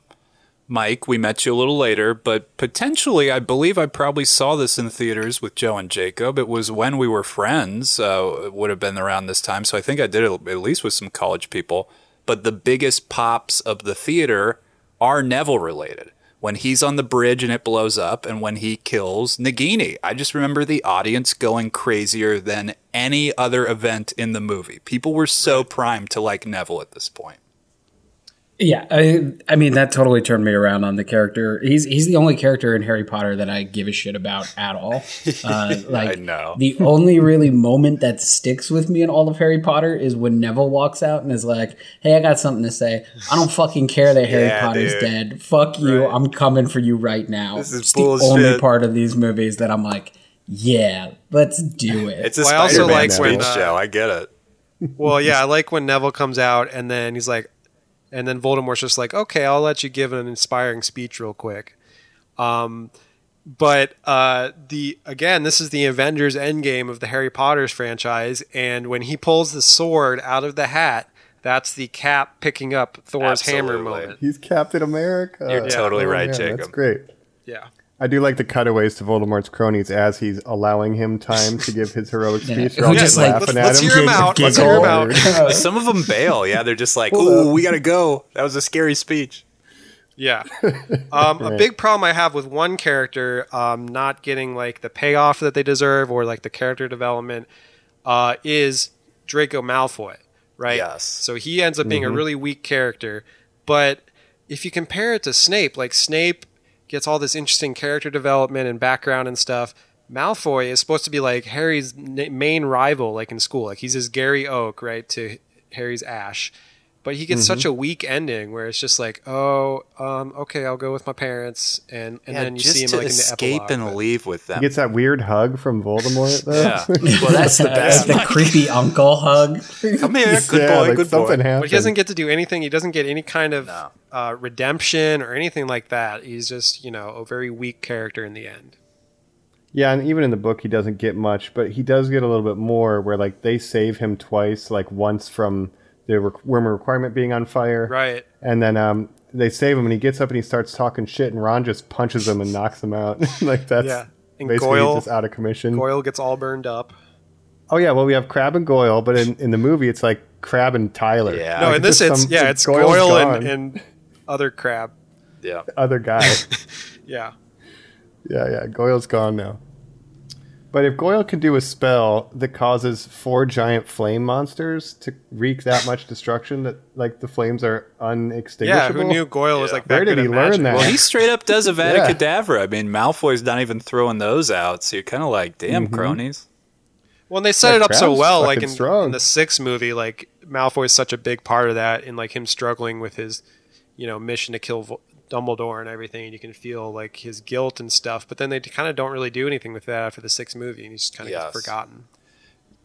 Mike, we met you a little later, but potentially, I believe I probably saw this in theaters with Joe and Jacob. It was when we were friends. Uh, it would have been around this time, so I think I did it at least with some college people. But the biggest pops of the theater are Neville related. When he's on the bridge and it blows up, and when he kills Nagini, I just remember the audience going crazier than any other event in the movie. People were so primed to like Neville at this point. Yeah, I, I mean that totally turned me around on the character. He's he's the only character in Harry Potter that I give a shit about at all. Uh, like I know. the only really moment that sticks with me in all of Harry Potter is when Neville walks out and is like, "Hey, I got something to say. I don't fucking care that Harry Yeah, Potter's dude. dead. Fuck you. I'm coming for you right now." This is it's the only part of these movies that I'm like, "Yeah, let's do it." It's a Well, I also like speech when, uh, show. I get it. Well, yeah, I like when Neville comes out and then he's like, and then Voldemort's just like, okay, I'll let you give an inspiring speech real quick. Um, but uh, the again, this is the Avengers Endgame of the Harry Potter's franchise, and when he pulls the sword out of the hat, that's the Cap picking up Thor's hammer moment. he's Captain America. You're totally Oh, right, man, Jacob. That's great. Yeah, I do like the cutaways to Voldemort's cronies as he's allowing him time to give his heroic speech. Yeah. They're Who just just, like, laughing let's at him. hear him out. Let's hear him out. Some of them bail. Yeah, they're just like, "Ooh, we gotta go." That was a scary speech. Yeah. Um, A big problem I have with one character um, not getting like the payoff that they deserve or like the character development uh, is Draco Malfoy, right? Yes. So he ends up being a really weak character, but if you compare it to Snape, like Snape gets all this interesting character development and background and stuff. Malfoy is supposed to be like Harry's main rival, like in school. Like he's his Gary Oak, right, to Harry's Ash. But he gets such a weak ending where it's just like, oh, um, okay, I'll go with my parents, and and yeah, then you just see him to like in the escape epilogue. and but- leave with them. He gets that weird hug from Voldemort. Though. yeah. Well, that's the best. the creepy uncle hug. Come here, good yeah, boy, like good something boy. happened. But he doesn't get to do anything. He doesn't get any kind of No. uh, redemption or anything like that. He's just, you know, a very weak character in the end. Yeah, and even in the book, he doesn't get much, but he does get a little bit more. Where like they save him twice, like once from the re- room requirement being on fire, Right. and then um, they save him, and he gets up and he starts talking shit, and Ron just punches him and knocks him out. like that's Yeah. And basically Goyle- he's just out of commission. Goyle gets all burned up. Oh yeah, well we have Crabbe and Goyle, but in, in the movie it's like Crabbe and Tyler. Yeah. No, Like, in this it's some- yeah, it's Goyle's Goyle and, and other crab. Yeah. other guy. Yeah. yeah, yeah, Goyle's gone now. But if Goyle can do a spell that causes four giant flame monsters to wreak that much destruction, that like the flames are unextinguishable. Yeah, who knew Goyle was Yeah. like that Where did he at learn that? Well, he straight up does a Vada Yeah. Kedavra. I mean, Malfoy's not even throwing those out, so you're kind of like, damn, mm-hmm. cronies. Well, and they set Yeah, it up so well, like in, in the sixth movie, like Malfoy is such a big part of that, and like him struggling with his, you know, mission to kill Vo- Dumbledore and everything, and you can feel like his guilt and stuff. But then they kind of don't really do anything with that after the sixth movie, and he's just kind of Yes. forgotten.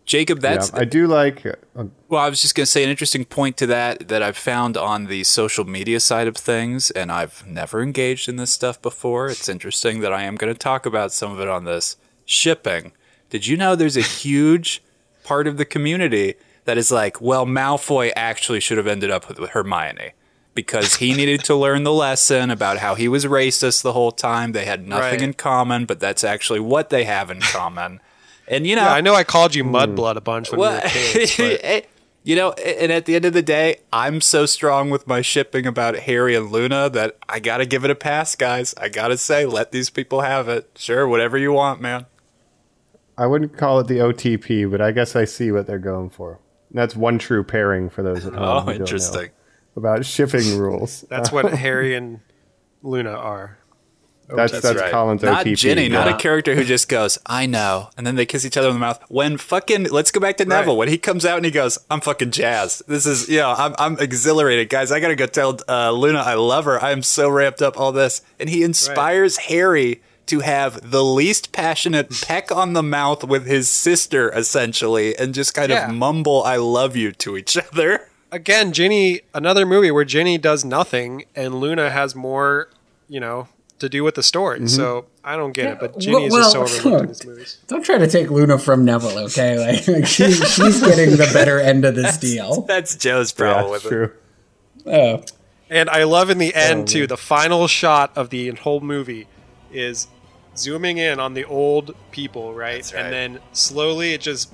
Jacob, that's yeah, I do like. Uh, Well, I was just going to say an interesting point to that that I've found on the social media side of things, and I've never engaged in this stuff before. It's interesting that I am going to talk about some of it on this shipping. Did you know there's a huge part of the community that is like, well, Malfoy actually should have ended up with Hermione because he needed to learn the lesson about how he was racist the whole time. They had nothing Right. in common, but that's actually what they have in common. And you know, Yeah, I know I called you Mudblood hmm. a bunch when we were kids. but- you know, and at the end of the day, I'm so strong with my shipping about Harry and Luna that I gotta give it a pass, guys. I gotta say, let these people have it. Sure, whatever you want, man. I wouldn't call it the OTP, but I guess I see what they're going for. That's one true pairing for those at home. Oh, who don't know interesting. About shipping rules. That's what Harry and Luna are. That's that's, right. Colin's Not OTP. Ginny, not a character who just goes, "I know," and then they kiss each other in the mouth. When fucking, let's go back to Neville. Right. When he comes out and he goes, "I'm fucking jazzed." This is, you know, I'm I'm exhilarated, guys. I gotta go tell uh, Luna I love her. I am so ramped up. All this, and he inspires Harry to have the least passionate peck on the mouth with his sister, essentially, and just kind Yeah. of mumble "I love you" to each other. Again, Ginny, another movie where Ginny does nothing and Luna has more, you know, to do with the story. Mm-hmm. So I don't get it, but Ginny is just so well, overlooked in these movies. Don't try to take Luna from Neville, okay? Like, like she, she's getting the better end of this deal. That's Joe's Yeah, problem with it. true. Oh. And I love in the end oh, too. The final shot of the whole movie is zooming in on the old people, right? Right. And then slowly it just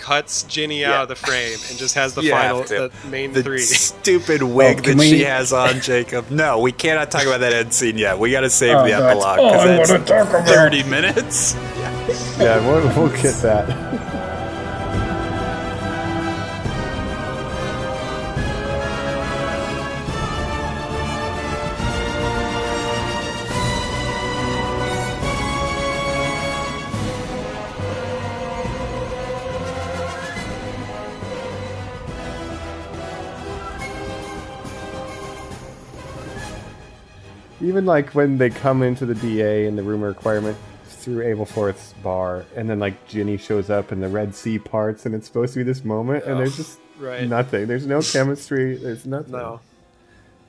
cuts Ginny Yeah. out of the frame and just has the You final, the main the three. stupid wig Oh, can that she has on, Jacob. No, we cannot talk about that end scene yet. We got to save Oh, the that's epilogue all because wanna talk that's about. thirty minutes. Yeah, we'll, we'll get that. Even like when they come into the DA and the room requirement through Aberforth's bar, and then like Ginny shows up and the Red Sea parts, and it's supposed to be this moment, and there's just right. nothing. There's no chemistry. There's nothing. No.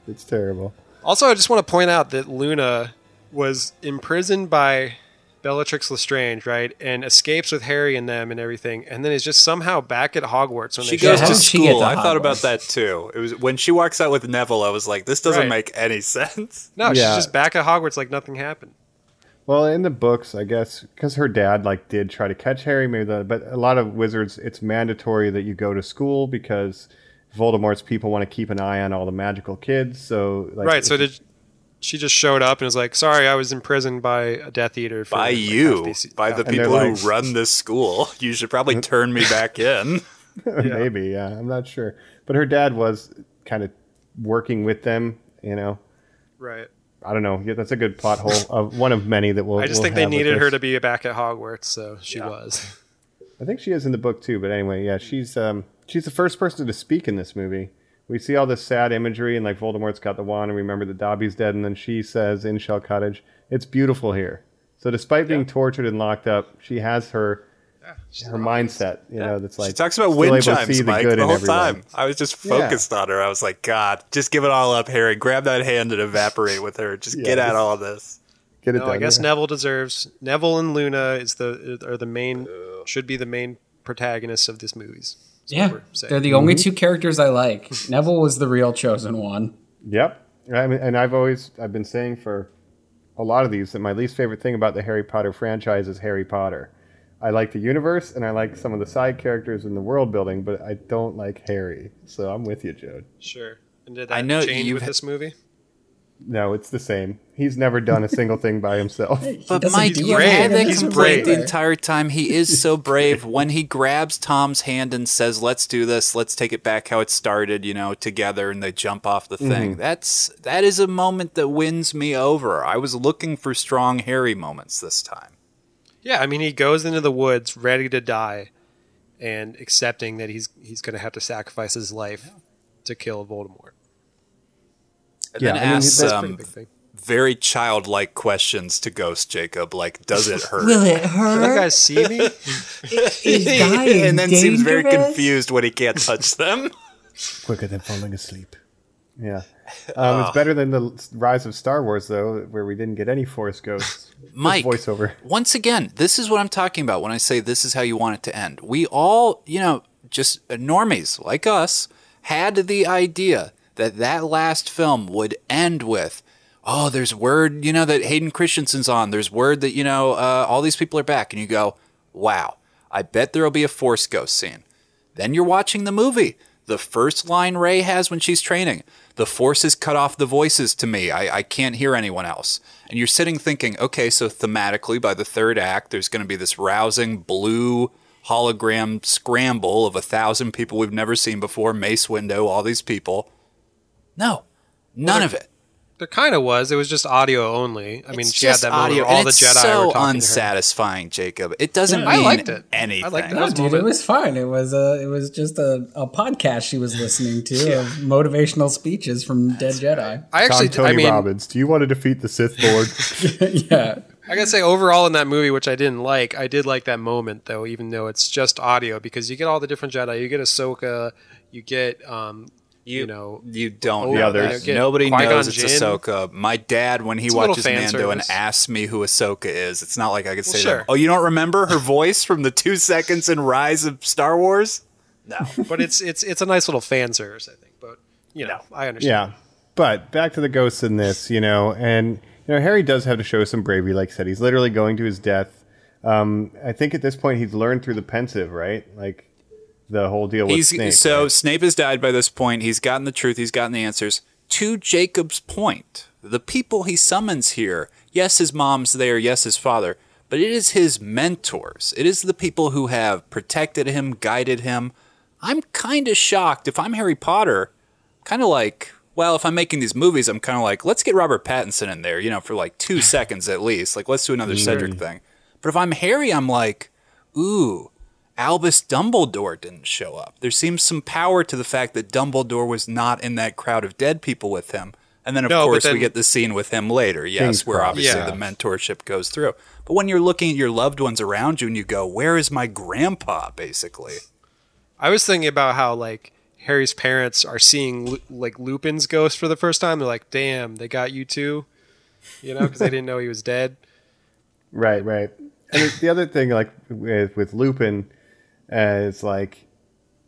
It's terrible. Also, I just want to point out that Luna was imprisoned by Bellatrix Lestrange, right, and escapes with Harry and them and everything, and then is just somehow back at Hogwarts when She they goes to how she school. to I thought about that too. It was when she walks out with Neville. I was like, this doesn't Right. make any sense. No, she's just back at Hogwarts like nothing happened. Well, in the books, I guess because her dad like did try to catch Harry, maybe that. But a lot of wizards, it's mandatory that you go to school because Voldemort's people want to keep an eye on all the magical kids. So, like, right. So if- did she just showed up and was like, "Sorry, I was imprisoned by a Death Eater." For By like, you, FBC." by Yeah. the And people like- who run this school. You should probably turn me back in. maybe, yeah, I'm not sure. But her dad was kind of working with them. You know, right. I don't know. Yeah, that's a good plot hole of one of many that we'll. I just we'll think they have with needed her to be back at Hogwarts, so she was. I think she is in the book too. But anyway, yeah, she's um she's the first person to speak in this movie. We see all this sad imagery and like Voldemort's got the wand and we remember that Dobby's dead, and then she says in Shell Cottage, "It's beautiful here." So despite being tortured and locked up, she has her her mindset. You know, that's like she talks about wind chimes, see Mike, good the whole time. I was just Yeah. focused on her. I was like, God, just give it all up, Harry. Grab that hand and evaporate with her. Just Yeah, get out just- all this. Get it No, done. I guess yeah. Neville deserves Neville and Luna is the are the main should be the main protagonists of this movies. Is what Yeah, we're saying. they're the only mm-hmm. two characters I like. Neville was the real chosen one. Yep. I mean, and I've always I've been saying for a lot of these that my least favorite thing about the Harry Potter franchise is Harry Potter. I like the universe and I like some of the side characters in the world building, but I don't like Harry. So I'm with you, Joe. Sure. And did that I know change you've with ha- this movie? No, it's the same. He's never done a single thing by himself. But doesn't Mike, do you brave. had that He's complaint the entire time. He is so brave. when he grabs Tom's hand and says, "Let's do this. Let's take it back how it started," you know, together, and they jump off the thing. Mm-hmm. That's that is a moment that wins me over. I was looking for strong Harry moments this time. Yeah, I mean he goes into the woods ready to die and accepting that he's he's going to have to sacrifice his life to kill Voldemort. And Yeah, then I mean, asks that's um, very childlike questions to Ghost Jacob, like, "Does it hurt?" Will it Can you hurt? guys see me? Is dying and then seems very confused when he can't touch them. Quicker than falling asleep. Yeah. Um, It's better than the Rise of Star Wars, though, where we didn't get any Force Ghosts. Just Mike, voiceover. once again, this is what I'm talking about when I say this is how you want it to end. We all, you know, just normies like us had the idea that that last film would end with, oh, there's word, you know, that Hayden Christensen's on. There's word that, you know, uh, all these people are back. And you go, wow, I bet there'll be a Force Ghost scene. Then you're watching the movie. The first line Rey has when she's training, the Force has cut off the voices to me. I, I can't hear anyone else. And you're sitting thinking, okay, so thematically, by the third act, there's going to be this rousing blue hologram scramble of a thousand people we've never seen before Mace Windu, all these people. No, none of it. There kind of was. It was just audio only. I mean, It's she had that audio, where all the it's Jedi so were talking to her. unsatisfying, Jacob. It doesn't I mean liked it. I anything. liked it. No, Those dude, it was fine. It was a, it was just a, a podcast she was listening to of motivational speeches from dead Jedi. I actually, Tom Tony I mean, Robbins. Do you want to defeat the Sith Lord? yeah, I gotta say, overall in that movie, which I didn't like, I did like that moment though, even though it's just audio, because you get all the different Jedi. You get Ahsoka, you get, um, you, know, You don't know others. that. Nobody Qui-Gon knows it's Jinn. Ahsoka. My dad, when he It's watches fan Mando and asks me who Ahsoka is, it's not like I could say, sure. that, "Oh, you don't remember her voice from the two seconds in Rise of Star Wars?" No. but it's it's it's a nice little fan service, I think. But you know, I understand. yeah. But back to the ghosts in this, you know, and you know, Harry does have to show some bravery, like I said. He's literally going to his death. Um, I think at this point he's learned through the Pensieve, right? Like the whole deal with He's Snape. so right? Snape has died by this point. He's gotten the truth. He's gotten the answers. To Jacob's point, the people he summons here. Yes, his mom's there. Yes, his father. But it is his mentors. It is the people who have protected him, guided him. I'm kind of shocked. If I'm Harry Potter, kind of like, well, if I'm making these movies, I'm kind of like, let's get Robert Pattinson in there, you know, for like two seconds at least. Like, let's do another mm-hmm. Cedric thing. But if I'm Harry, I'm like, ooh, Albus Dumbledore didn't show up. There seems some power to the fact that Dumbledore was not in that crowd of dead people with him. And then, of No, but course, we get the scene with him later. Yes, where obviously yeah. the mentorship goes through. But when you're looking at your loved ones around you and you go, where is my grandpa, basically? I was thinking about how like Harry's parents are seeing like Lupin's ghost for the first time. They're like, "Damn, they got you too," you know, because they didn't know he was dead. Right, right. And the other thing, like with with Lupin, is like,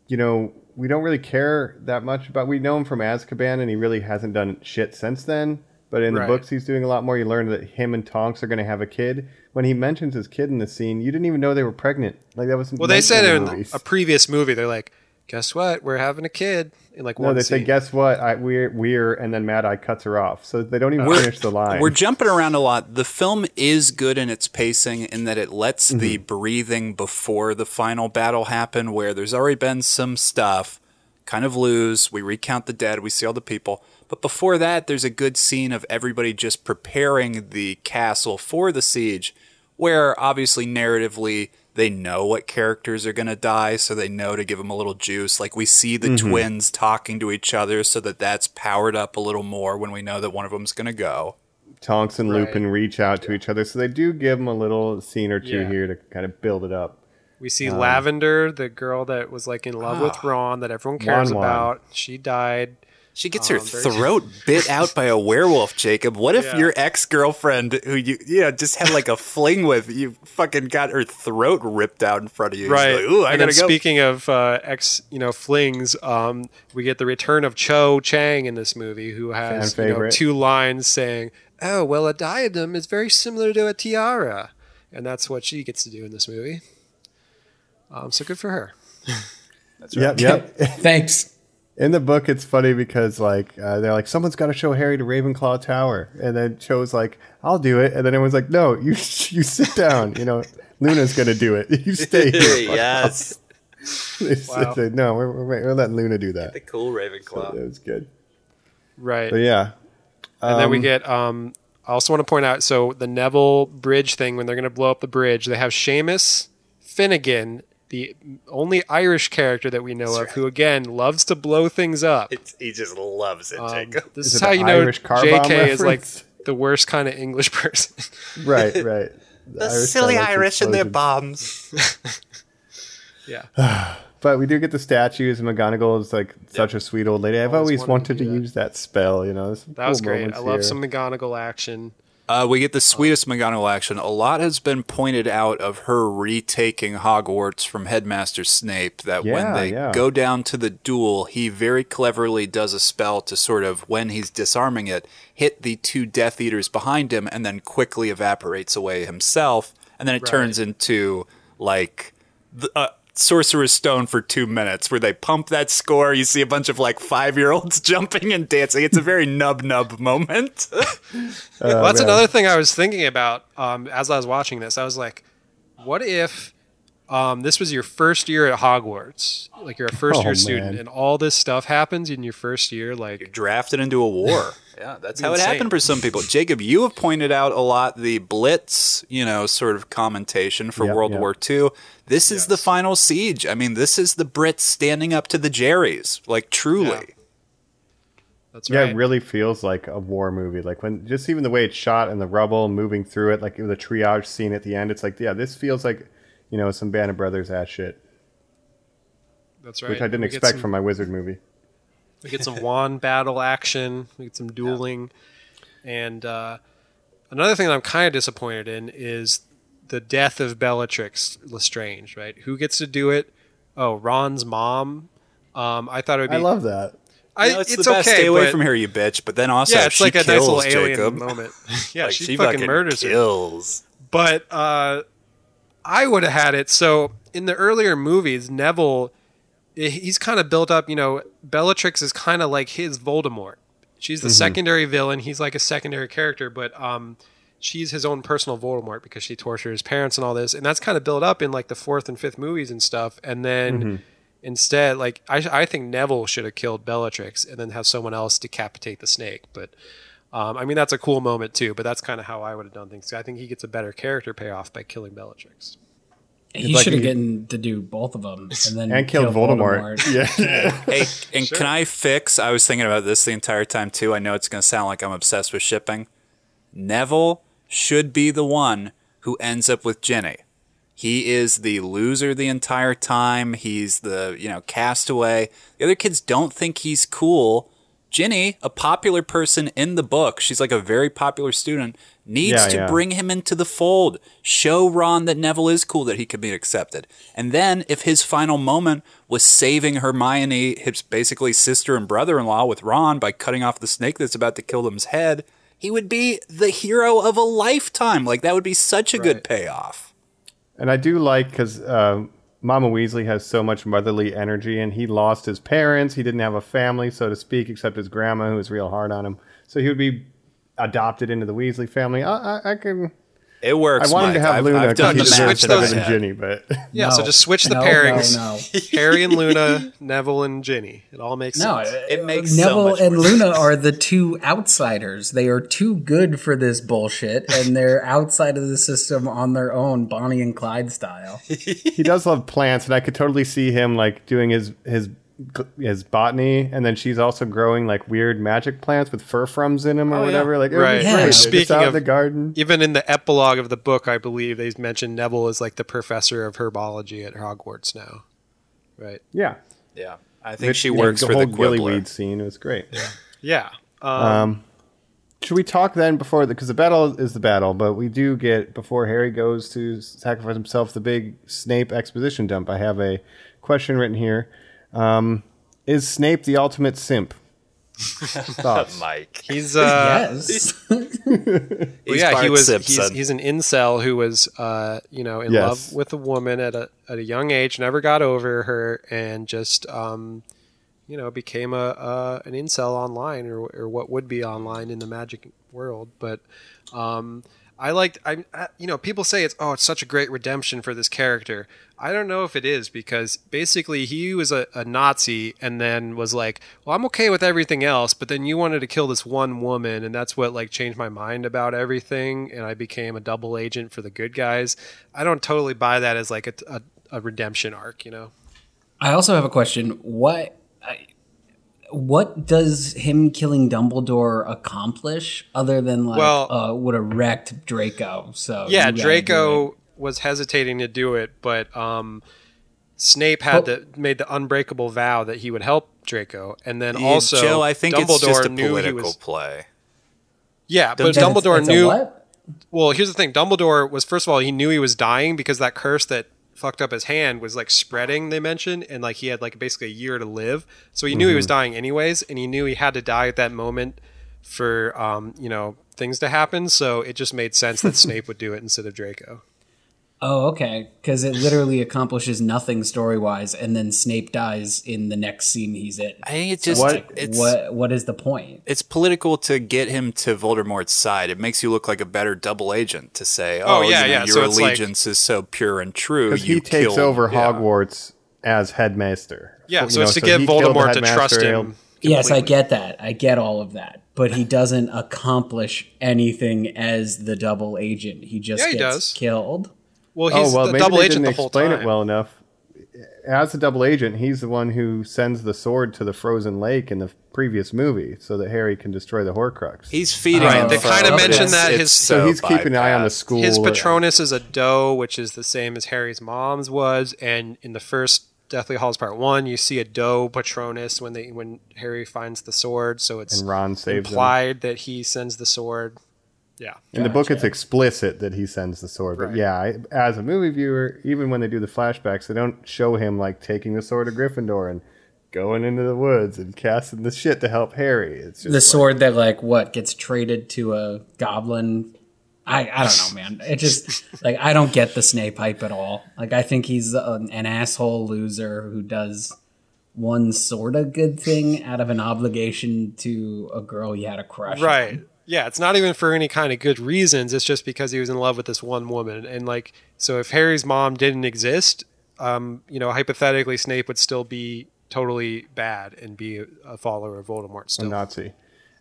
you know, we don't really care that much about. We know him from Azkaban, and he really hasn't done shit since then. But in the books, he's doing a lot more. You learn that him and Tonks are going to have a kid. When he mentions his kid in the scene, you didn't even know they were pregnant. Like that was some Well, they said in in a previous movie, they're like, "Guess what? We're having a kid." In like no, one they say, "Guess what? I, we're we're," and then Mad Eye cuts her off. So they don't even finish the line. We're jumping around a lot. The film is good in its pacing in that it lets the Mm-hmm. breathing before the final battle happen, where there's already been some stuff, kind of lose. We recount the dead, we see all the people. But before that, there's a good scene of everybody just preparing the castle for the siege, where obviously narratively they know what characters are going to die, so they know to give them a little juice. Like we see the Mm-hmm. twins talking to each other, so that that's powered up a little more when we know that one of them's going to go. Tonks and Right. Lupin reach out to each other, so they do give them a little scene or two Yeah. here to kind of build it up. We see Um, Lavender, the girl that was like in love Ah. with Ron, that everyone cares Wan Wan. about. She died. She gets her Um, very- throat bit out by a werewolf, Jacob. What if Yeah. your ex girlfriend, who you you know just had like a fling with, you fucking got her throat ripped out in front of you? Right. like, Ooh, I and gotta then go. speaking of uh, ex, you know, flings, um, we get the return of Cho Chang in this movie, who has you know, two lines saying, "Oh, well, a diadem is very similar to a tiara," and that's what she gets to do in this movie. Um, so good for her. That's right. Yep, yep. thanks. In the book, it's funny because like uh, they're like, someone's got to show Harry to Ravenclaw Tower, and then Cho's like, "I'll do it," and then everyone's like, "No, you you sit down. You know, Luna's gonna do it. You stay here." yes, They said, no, we're, we're, we're letting Luna do that. the cool So Ravenclaw. it was good. Right. But yeah, And then we Um, get. Um, I also want to point out so the Neville Bridge thing when they're going to blow up the bridge, they have Seamus Finnigan, the only Irish character that we know of, who again loves to blow things up. It's, he just loves it, Um, Jacob. this Is is how you know Irish car bomb J.K. is like the worst kind of English person. right, right. The, Silly Irish and their bombs. bombs. yeah. But we do get the statues. and McGonagall is like such a sweet old lady. I've Always always wanted wanted to to use that spell. You know, There's some That was great. I love here. some McGonagall action. Uh, we get the sweetest McGonagall action. A lot has been pointed out of her retaking Hogwarts from Headmaster Snape. That when they yeah. go down to the duel, he very cleverly does a spell to sort of, when he's disarming it, hit the two Death Eaters behind him, and then quickly evaporates away himself. And then it turns into like the, uh, Sorcerer's Stone for two minutes, where they pump that score. You see a bunch of like five year olds jumping and dancing. It's a very nub nub moment. well, that's man. another thing I was thinking about um, as I was watching this. I was like, what if um, this was your first year at Hogwarts? Like you're a first year Oh, student, and all this stuff happens in your first year. Like, you're drafted into a war. Yeah, that's how it happened for some people. Jacob, you have pointed out a lot the Blitz, you know, sort of commentation for Yep, World yep. War II. This is the final siege. I mean, this is the Brits standing up to the Jerrys, like truly. Yeah. that's Yeah, right. it really feels like a war movie. Like when just even the way it's shot and the rubble moving through it, like the triage scene at the end. It's like, yeah, this feels like you know some Band of Brothers ass shit, That's right. which I didn't We expect some- from my wizard movie. We get some wand battle action. We get some dueling, and uh, another thing that I'm kind of disappointed in is the death of Bellatrix Lestrange. Right? Who gets to do it? Oh, Ron's mom. Um, I thought it would be. I love that. I, No, it's, it's the best. okay, Stay away but- from here, you bitch. But then also, Yeah, it's she like a nice kills little alien Jacob. moment. Yeah, Like, she, fucking, murders her. kills. But uh, I would have had it. So in the earlier movies, Neville, eh, he's kind of built up. You know, Bellatrix is kind of like his Voldemort. She's the secondary villain. He's like a secondary character, but um, she's his own personal Voldemort because she tortured his parents and all this. And that's kind of built up in like the fourth and fifth movies and stuff. And then instead, like I, I think Neville should have killed Bellatrix and then have someone else decapitate the snake. But um, I mean, that's a cool moment too. But that's kind of how I would have done things. I think he gets a better character payoff by killing Bellatrix. He like should have gotten to do both of them and then And killed kill Voldemort. Yeah. Hey, and can I fix? I was thinking about this the entire time too. I know it's going to sound like I'm obsessed with shipping. Neville should be the one who ends up with Ginny. He is the loser the entire time. He's the, you know, castaway. The other kids don't think he's cool. Ginny, a popular person in the book, she's like a very popular student, needs Yeah, to yeah. bring him into the fold. Show Ron that Neville is cool, that he can be accepted. And then, if his final moment was saving Hermione, his basically sister and brother in law, with Ron by cutting off the snake that's about to kill them's head, he would be the hero of a lifetime. Like, that would be such a good payoff. And I do like because uh, Mama Weasley has so much motherly energy, and he lost his parents. He didn't have a family, so to speak, except his grandma, who was real hard on him. So he would be adopted into the Weasley family. I, I, I can. It works. I want him Mike. to have I've, Luna I've because done the just switch deserves in better those my than. Ginny. But Yeah, so just switch the No, pairings. no, Harry and Luna, Neville and Ginny. It all makes No, sense. It makes so Neville much and more Luna are the two outsiders. They are too good for this bullshit, and they're outside of the system on their own, Bonnie and Clyde style. he does love plants, and I could totally see him like doing his his his botany, and then she's also growing like weird magic plants with fur furfrums in them or Oh, yeah. whatever. Like, Right. Yeah. great. They're just Speaking out of- the garden, Even in the epilogue of the book, I believe they mentioned Neville is like the professor of herbology at Hogwarts now. Right. yeah. Yeah. I think Which, she you know, works the for whole the Quibbler. Gillyweed scene. It was great. Yeah. Um, Um, should we talk then before the because the, battle is the battle, but we do get before Harry goes to sacrifice himself the big Snape exposition dump. I have a question written here: um, Is Snape the ultimate simp? Thoughts? Mike. he's uh, yes. well, yeah, he was. He's, he's an incel who was, uh, you know, in Yes. love with a woman at a at a young age, never got over her, and just, um, you know, became a uh, an incel online or or what would be online in the magic world. But um, I liked, I, I, uh, you know, people say it's oh, it's such a great redemption for this character. I don't know if it is because basically he was a, a Nazi and then was like, well, I'm okay with everything else, but then you wanted to kill this one woman, and that's what like changed my mind about everything, and I became a double agent for the good guys. I don't totally buy that as like a, a, a redemption arc, you know. I also have a question. What I, what does him killing Dumbledore accomplish other than like Well- uh, would have wrecked Draco? So yeah, you gotta do it. Draco was hesitating to do it, but um, Snape had Well- the, made the unbreakable vow that he would help Draco, and then Yeah, also Joe, I think Dumbledore it's just a knew he political was. play. Yeah, but Don't- That it's- Dumbledore it's a knew. Well, here's the thing. Dumbledore was first of all he knew he was dying because that curse that fucked up his hand was like spreading. They mentioned, and like he had like basically a year to live, so he knew he was dying anyways, and he knew he had to die at that moment for um you know things to happen. So it just made sense that Snape would do it instead of Draco. Oh, okay. Because it literally accomplishes nothing story wise, and then Snape dies in the next scene he's in. I think it's just What- it's what What is the point? it's political to get him to Voldemort's side. It makes you look like a better double agent to say, "Oh, Oh, yeah, you know, yeah. your So it's like- allegiance is so pure and true." Because he takes killed- over yeah. Hogwarts as headmaster. Yeah, You so know, it's to get he killed Voldemort to trust he'll- him. Yes, I get that. I get all of that. But he doesn't accomplish anything as the double agent. He just Yeah, he gets does. killed. Well, oh, he's oh well, the maybe double they agent didn't the whole explain time. it well enough. As a double agent, he's the one who sends the sword to the frozen lake in the previous movie, so that Harry can destroy the Horcrux. He's feeding uh, Right, him they for- kinda mentioned that his- so he's keeping an eye on the school. His Patronus is a doe, which is the same as Harry's mom's was, and in the first Deathly Hallows Part One, you see a doe Patronus when they when Harry finds the sword. So it's And Ron saves him. implied that he sends the sword. Yeah, In the book, it's explicit that he sends the sword. But Right. yeah, I, as a movie viewer, even when they do the flashbacks, they don't show him like taking the sword of Gryffindor and going into the woods and casting the shit to help Harry. It's just The like- sword that like what gets traded to a goblin. I, I don't know, man. It just like I don't get the Snape hype at all. Like I think he's an, an asshole loser who does one sort of good thing out of an obligation to a girl he had a crush. on. Yeah, it's not even for any kind of good reasons. It's just because he was in love with this one woman, and like, so if Harry's mom didn't exist, um, you know, hypothetically, Snape would still be totally bad and be a, a follower of Voldemort still a. Nazi.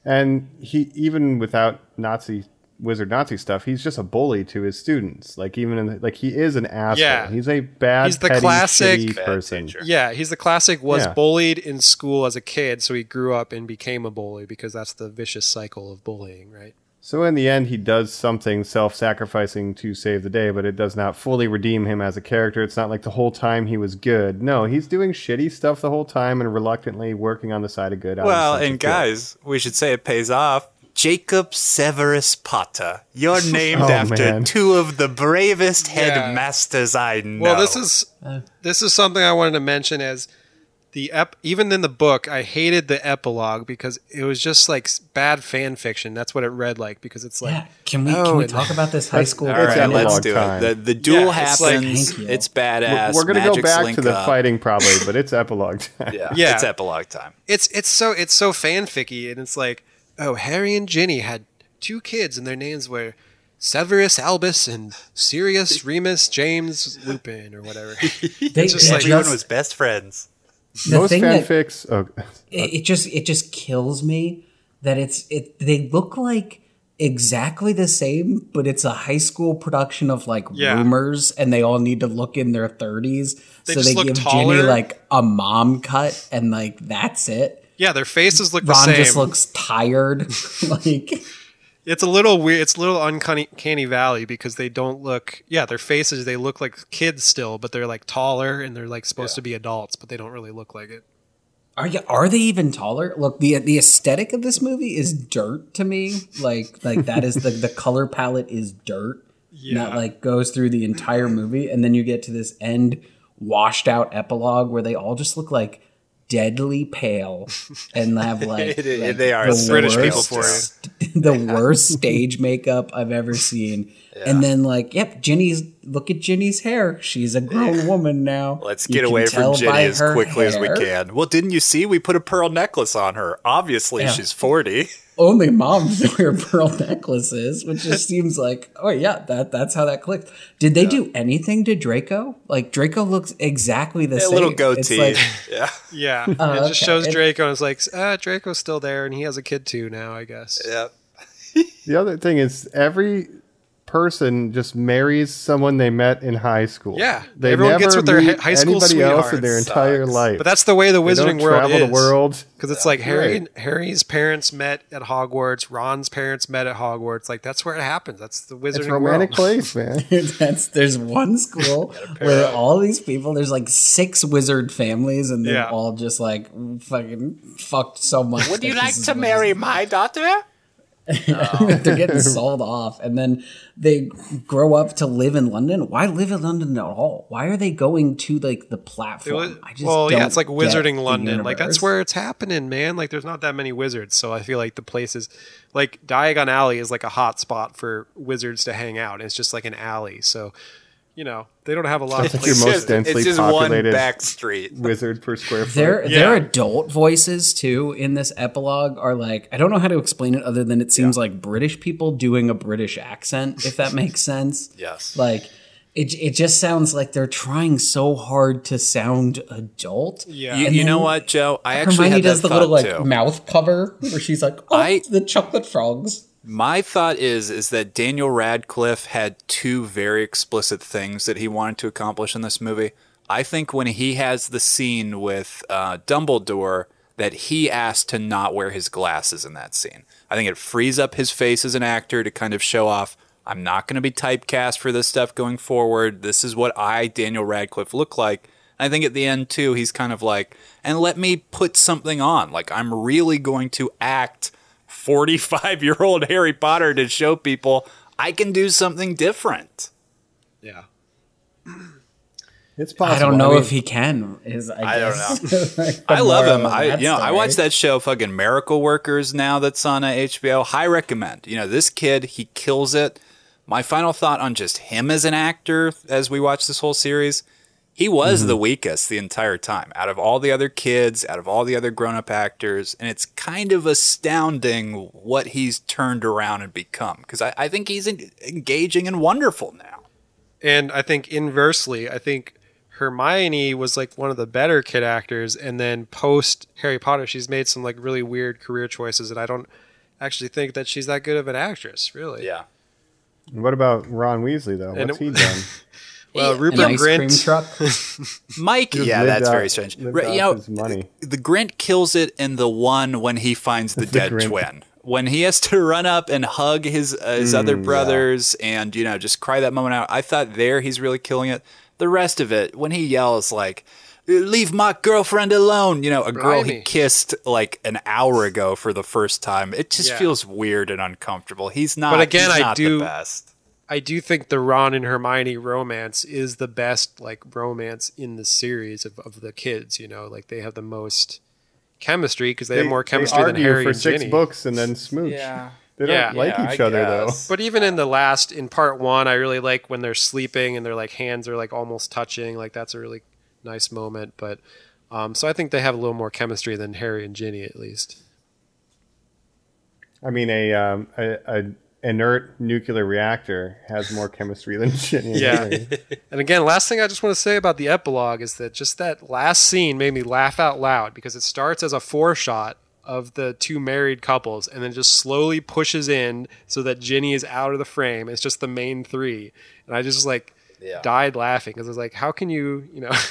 And he even without Nazi wizard Nazi stuff, he's just a bully to his students. Like even in the, like he is an asshole. Yeah. He's a bad, He's the petty, classic- shitty Bad person. teacher. Yeah, he's the classic was Yeah. bullied in school as a kid, so he grew up and became a bully because that's the vicious cycle of bullying, right? So in the end, he does something self-sacrificing to save the day, but it does not fully redeem him as a character. It's not like the whole time he was good. No, he's doing shitty stuff the whole time and reluctantly working on the side of good. Well, and guilt. guys, we should say it pays off. Jacob Severus Potter. You're oh, named Oh, after man. two of the bravest Yeah. headmasters I know. Well, this is this is something I wanted to mention as the ep- even in the book, I hated the epilogue because it was just like bad fan fiction. That's what it read like because it's like Yeah. Can we Oh, can we talk about this high school? All It's let's do time. it. The, the duel Yeah, it's like- happens. It's badass. We're going to go back to the up. fighting probably, but it's epilogue time. Yeah, Yeah. it's epilogue time. it's it's so it's so fanficky and it's like oh Harry and Ginny had two kids and their names were Severus Albus and Sirius Remus James Lupin or whatever. They, just like- Everyone was best friends. the Most thing that- fanfics. Oh, it, it just it just kills me that it's it they look like exactly the same but it's a high school production of like Yeah. rumors and they all need to look in their 30s so just they look give taller. Ginny like a mom cut and like that's it yeah, their faces look the Ron same. just looks tired like It's a little weird. It's a little uncanny canny valley because they don't look. Yeah, their faces they look like kids still, but they're like taller and they're like supposed to be adults, but they don't really look like it. Are you, are they even taller? Look, the the aesthetic of this movie is dirt to me. Like like that is the the color palette is dirt. Yeah. That like goes through the entire movie, and then you get to this end washed out epilogue where they all just look like deadly pale and have like, It- like they are the British people worst- for you. the worst stage makeup I've ever seen. And then like, yep, Ginny's look at Ginny's hair. She's a grown woman now. Let's get away from by Ginny as her quickly as we can. Well, didn't you see? We put a pearl necklace on her. Obviously, Yeah. she's 40. only moms wear pearl necklaces, which just seems like, oh yeah, that that's how that clicked. Did they do anything to Draco? Like Draco looks exactly the A same. little It's goatee. like- yeah. Yeah, it Oh, just shows Draco and it's like, ah, Draco's still there and he has a kid too now, I guess. Yeah. the other thing is every person just marries someone they met in high school. Yeah, they everyone never gets with their meet high school anybody else in their entire Sucks. life. But that's the way the They don't Wizarding world travel is. the world. Because it's like Harry, Right. Harry's parents met at Hogwarts. Ron's parents met at Hogwarts. Like that's where it happens. That's the Wizarding World. It's romantic world. place, man. that's there's one school where all these people there's like six wizard families and they're Yeah. all just like fucking fucked so much. Would you like to marry my daughter? Um, they're getting sold off, and then they grow up to live in London. Why live in London at all? Why are they going to like the platform? I just well, yeah, it's like wizarding London. Like that's where it's happening, man. Like there's not that many wizards, so I feel like the place is like Diagon Alley is like a hot spot for wizards to hang out. It's just like an alley, so you know they don't have a lot of like your places. most just, densely it's just one populated back street. wizard per square foot. Their Yeah. their adult voices too in this epilogue are like I don't know how to explain it other than it seems like British people doing a British accent, if that makes sense. Yes. Like it it just sounds like they're trying so hard to sound adult. Yeah. You, you know what, Joe? I actually Hermione had that does the thought little like too. mouth cover where she's like, "Oh, I- the chocolate frogs." My thought is is that Daniel Radcliffe had two very explicit things that he wanted to accomplish in this movie. I think when he has the scene with uh, Dumbledore, that he asked to not wear his glasses in that scene. I think it frees up his face as an actor to kind of show off. I'm not going to be typecast for this stuff going forward. This is what I, Daniel Radcliffe, look like. I think at the end too, he's kind of like, and let me put something on. Like I'm really going to act 45 year old Harry Potter to show people I can do something different. Yeah. It's possible. I don't know mean, if he can. Is I, I don't guess. Like, I love him. I you know I story. watched that show fucking Miracle Workers now that's on uh, HBO. High recommend. You know this kid he kills it. My final thought on just him as an actor as we watch this whole series, he was Mm-hmm. the weakest the entire time out of all the other kids, out of all the other grown up actors, and it's kind of astounding what he's turned around and become because I, I think he's en- engaging and wonderful now. And I think inversely, I think Hermione was like one of the better kid actors, and then post Harry Potter, she's made some like really weird career choices, and I don't actually think that she's that good of an actress, really. Yeah. What about Ron Weasley though? What's it- he done? Well, An Rupert ice cream truck. Mike, yeah, lived that's out- very strange. lived Right, off you know, his money. the Grint kills it in the one when he finds the, The dead Grint. twin. When he has to run up and hug his uh, his other brothers and you know just cry that moment out. I thought there he's really killing it. The rest of it, when he yells like "Leave my girlfriend alone," you know, a girl he kissed like an hour ago for the first time. It just Yeah. feels weird and uncomfortable. He's not. But again, he's I not do- the best. I do think the Ron and Hermione romance is the best like romance in the series of, of the kids. You know, like they have the most chemistry because they, have more chemistry than argue Harry for and six Ginny. books and then smooch. Yeah. They don't Yeah. like Yeah, each I other though. But even in the last, in part one, I really like when they're sleeping and their like hands are like almost touching. Like that's a really nice moment. But um, so I think they have a little more chemistry than Harry and Ginny at least. I mean, a, um, a, a inert nuclear reactor has more chemistry than Ginny. Yeah. And again, last thing I just want to say about the epilogue is that just that last scene made me laugh out loud because it starts as a four shot of the two married couples and then just slowly pushes in so that Ginny is out of the frame. It's just the main three. And I just like Yeah. died laughing because I was like, how can you, you know.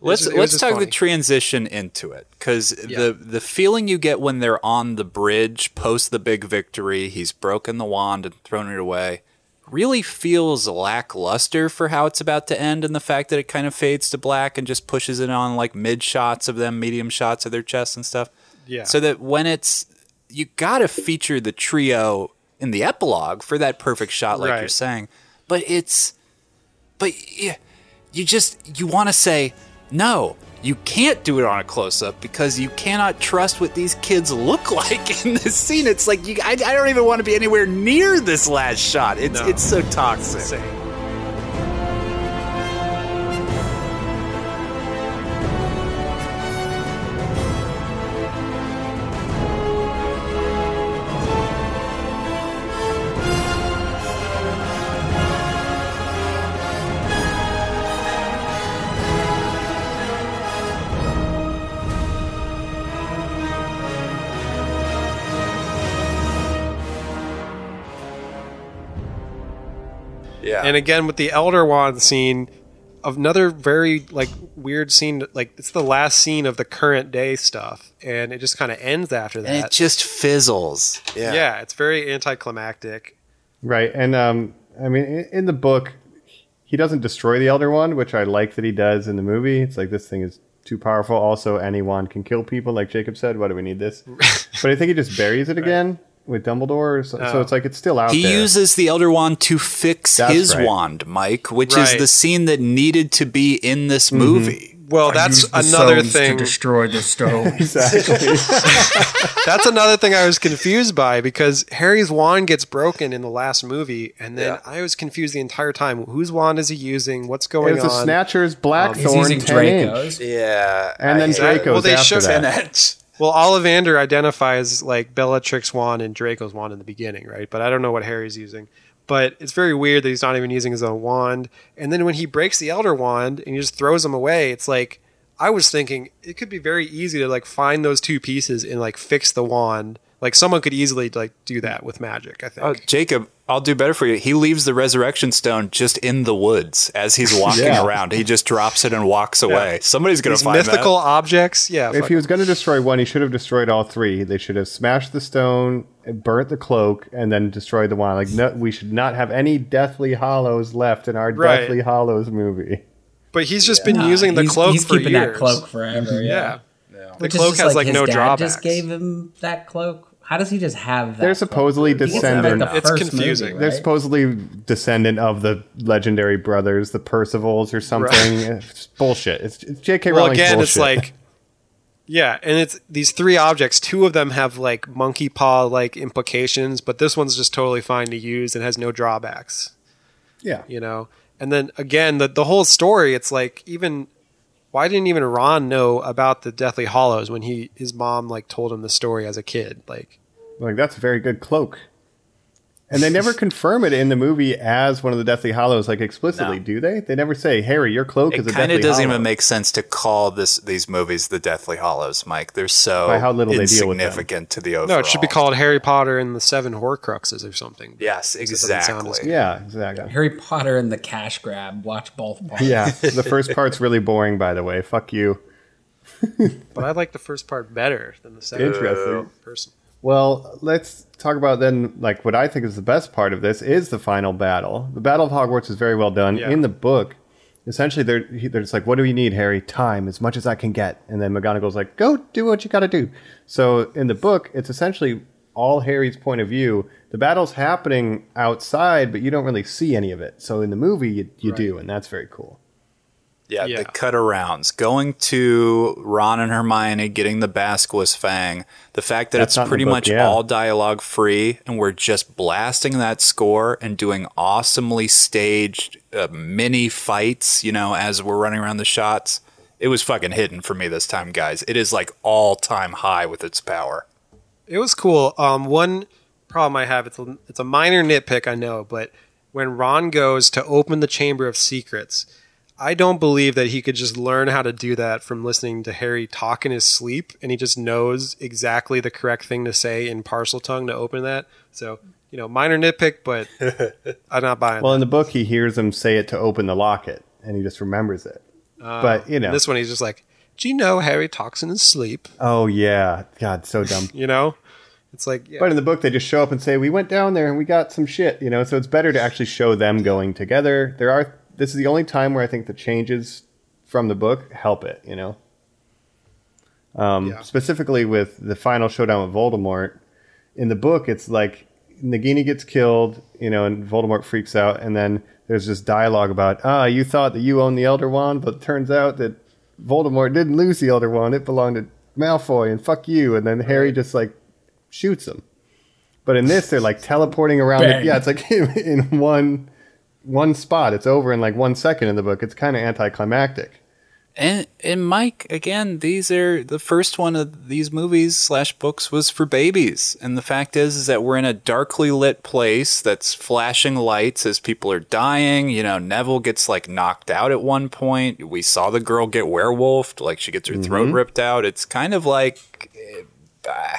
Let's let's talk funny. the transition into it because Yeah. the the feeling you get when they're on the bridge post the big victory, he's broken the wand and thrown it away, really feels lackluster for how it's about to end, and the fact that it kind of fades to black and just pushes it on like mid shots of them, medium shots of their chests and stuff. Yeah. So that when it's you got to feature the trio in the epilogue for that perfect shot, like you're saying, but it's but yeah, you just you want to say no you can't do it on a close-up because you cannot trust what these kids look like in this scene it's like you, I, I don't even want to be anywhere near this last shot it's No. it's so toxic Insane. And again with the Elder Wand scene, another very like weird scene. Like it's the last scene of the current day stuff, and it just kind of ends after and that. it just fizzles yeah yeah. it's very anticlimactic. Right, and um, I mean, in, in the book, he doesn't destroy the Elder Wand, which I like that he does in the movie. It's like this thing is too powerful. Also, any wand can kill people, like Jacob said. Why do we need this? but I think he just buries it again. With Dumbledore. So, so Oh. it's like it's still out there. He there. uses the Elder Wand to fix That's his right. wand, Mike, which is the scene that needed to be in this Mm-hmm. movie. Well, that's another thing. To destroy the stone. exactly. That's another thing I was confused by because Harry's wand gets broken in the last movie, and then I was confused the entire time. Whose wand is he using? What's going on? it's a on? Snatcher's He's Blackthorn using 10 inch. Draco's. Yeah. And then Exactly. Draco's Well, they after showed that. Well, Ollivander identifies like Bellatrix wand and Draco's wand in the beginning, right? But I don't know what Harry's using. But it's very weird that he's not even using his own wand. And then when he breaks the Elder Wand and he just throws them away, it's like I was thinking it could be very easy to like find those two pieces and like fix the wand. Like someone could easily like do that with magic. I oh, think. Oh, Jacob, I'll do better for you. He leaves the resurrection stone just in the woods as he's walking Yeah. around. He just drops it and walks away. Somebody's going to These find mythical that. objects, yeah. If fuck- he was going to destroy one, he should have destroyed all three. They should have smashed the stone, burnt the cloak, and then destroyed the wand. Like, no, we should not have any Deathly Hallows left in our Right. Deathly Hallows movie. but he's just been Nah, using the he's, cloak he's for keeping years. that cloak forever. Yeah. Yeah. The Which is cloak just has like his no dad drawbacks. Just gave him that cloak. How does he just have that? They're supposedly He gets descendant. Like the It's confusing. movie, They're supposedly descendant of the legendary brothers, the Percivals or something. It's bullshit. It's, it's J.K. well Rowling's again it's like yeah and it's these three objects two of them have like monkey paw like implications but this one's just totally fine to use and has no drawbacks yeah. you know and then again the, the whole story it's like even why didn't even ron know about the deathly hallows when he his mom like told him the story as a kid like Like that's a very good cloak. And they never confirm it in the movie as one of the Deathly Hallows, like explicitly, No. do they? They never say, "Harry, your cloak It is a kind Deathly of doesn't Hallow." even make sense to call this these movies the Deathly Hallows, Mike. They're so By how little they deal with them. insignificant to the overall. no it should be called harry potter and the seven horcruxes or something Yes, Because it doesn't sound as exactly. Yeah, exactly. Harry Potter and the cash grab. Watch both parts. Yeah, the first part's really boring, by the way. Fuck you. but i like the first part better than the second Interesting. person Well, let's talk about then, like what I think is the best part of this is the final battle. The Battle of Hogwarts is very well done. Yeah. In the book, essentially, they're they're just like, "What do you need, Harry? Time, as much as I can get." And then McGonagall's like, "Go do what you got to do." So in the book, it's essentially all Harry's point of view. The battle's happening outside, but you don't really see any of it. So in the movie, you, you do, and that's very cool. Yeah, Yeah. the cut arounds. Going to Ron and Hermione getting the Basilisk Fang. The fact that That's it's not in the pretty book, much yeah. all dialogue free and we're just blasting that score and doing awesomely staged uh, mini fights, you know, as we're running around the shots. It was fucking hidden for me this time, guys. It is like all time high with its power. It was cool. Um, one problem I have it's a, it's a minor nitpick, I know, but when Ron goes to open the Chamber of Secrets, I don't believe that he could just learn how to do that from listening to Harry talk in his sleep, and he just knows exactly the correct thing to say in Parseltongue to open that. So, you know, minor nitpick, but I'm not buying. Well, that. in the book, he hears him say it to open the locket, and he just remembers it. Uh, but you know, this one, he's just like, "Do you know Harry talks in his sleep?" oh yeah, God, so dumb. You know, it's like, yeah. But in the book, they just show up and say, "We went down there and we got some shit," you know. So it's better to actually show them going together. There are. This is the only time where I think the changes from the book help it, you know. Um, Yeah. Specifically with the final showdown with Voldemort, in the book, it's like Nagini gets killed, you know, and Voldemort freaks out, and then there's this dialogue about, ah, you thought that you owned the Elder Wand, but it turns out that Voldemort didn't lose the Elder Wand; it belonged to Malfoy, and fuck you. And then Harry just like shoots him. But in this, they're like teleporting around. The, yeah, it's like in one one spot. It's over in like one second in the book. It's kind of anticlimactic. And and Mike, again, these are the first one of these movies slash books was for babies. And the fact is is that we're in a darkly lit place that's flashing lights as people are dying. You know, Neville gets like knocked out at one point. We saw the girl get werewolfed, like she gets her throat ripped out. It's kind of like uh,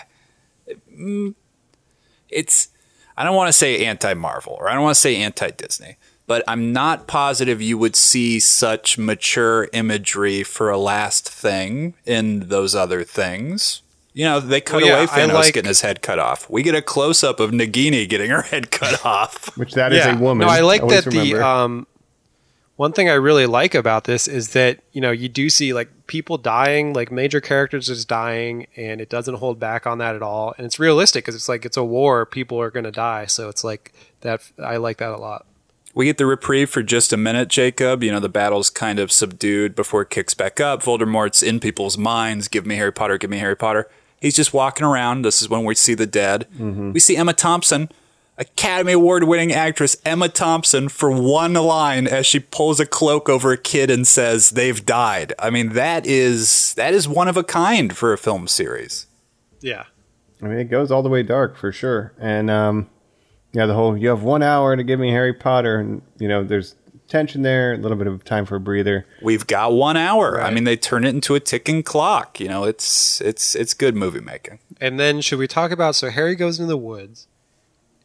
it's I don't want to say anti Marvel or I don't want to say anti Disney, but I'm not positive you would see such mature imagery for a last thing in those other things. You know, they cut Well, yeah, away I Thanos like- getting his head cut off. We get a close up of Nagini getting her head cut off. Which that is a woman. No, I like Always that the um, one thing I really like about this is that you know you do see like people dying, like major characters is dying, and it doesn't hold back on that at all, and it's realistic because it's like it's a war, people are going to die, so it's like that. I like that a lot. We get the reprieve for just a minute, Jacob. You know, the battle's kind of subdued before it kicks back up. Voldemort's in people's minds. Give me Harry Potter, give me Harry Potter. He's just walking around. This is when we see the dead. We see Emma Thompson, Academy Award winning actress Emma Thompson, for one line as she pulls a cloak over a kid and says, They've died. I mean, that is that is one of a kind for a film series. Yeah, I mean, it goes all the way dark for sure. And um, yeah, the whole you have one hour to give me Harry Potter, and you know, there's tension there, a little bit of time for a breather. We've got one hour. I mean, they turn it into a ticking clock. You know, it's it's it's good movie making. and then should we talk about? So Harry goes into the woods,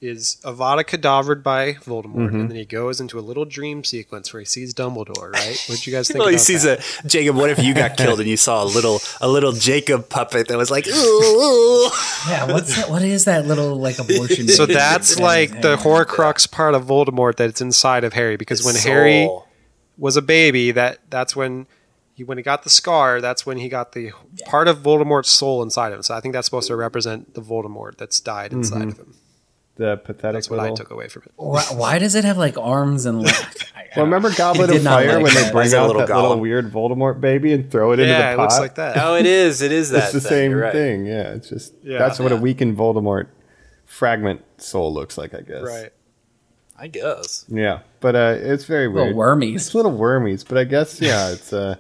is Avada Kedavraed by Voldemort, mm-hmm. and then he goes into a little dream sequence where he sees Dumbledore. Right? What did you guys think? Well, he sees that? a Jacob. What if you got killed and you saw a little a little Jacob puppet that was like, ooh, ooh. Yeah, what's that? What is that little like abortion? So that's like hangs the out? Horcrux part of Voldemort that's inside of Harry because when Harry was a baby, that that's when he when he got the scar, that's when he got the part of Voldemort's soul inside of him. So I think that's supposed to represent the Voldemort that's died inside mm-hmm. of him. The pathetic That's what little. I took away from it. Why, why does it have like arms and legs? I- I Well, remember Goblet I of Fire like when they bring Is it a out little that little weird Voldemort baby and throw it into the fire? Yeah, it looks like that. Oh, it is. It is that. It's the thing. same right. thing. Yeah, it's just Yeah. that's what a weakened Voldemort fragment soul looks like, I guess. Right. I guess. Yeah, but uh, it's very weird. little wormies. It's little wormies, but I guess yeah, it's uh,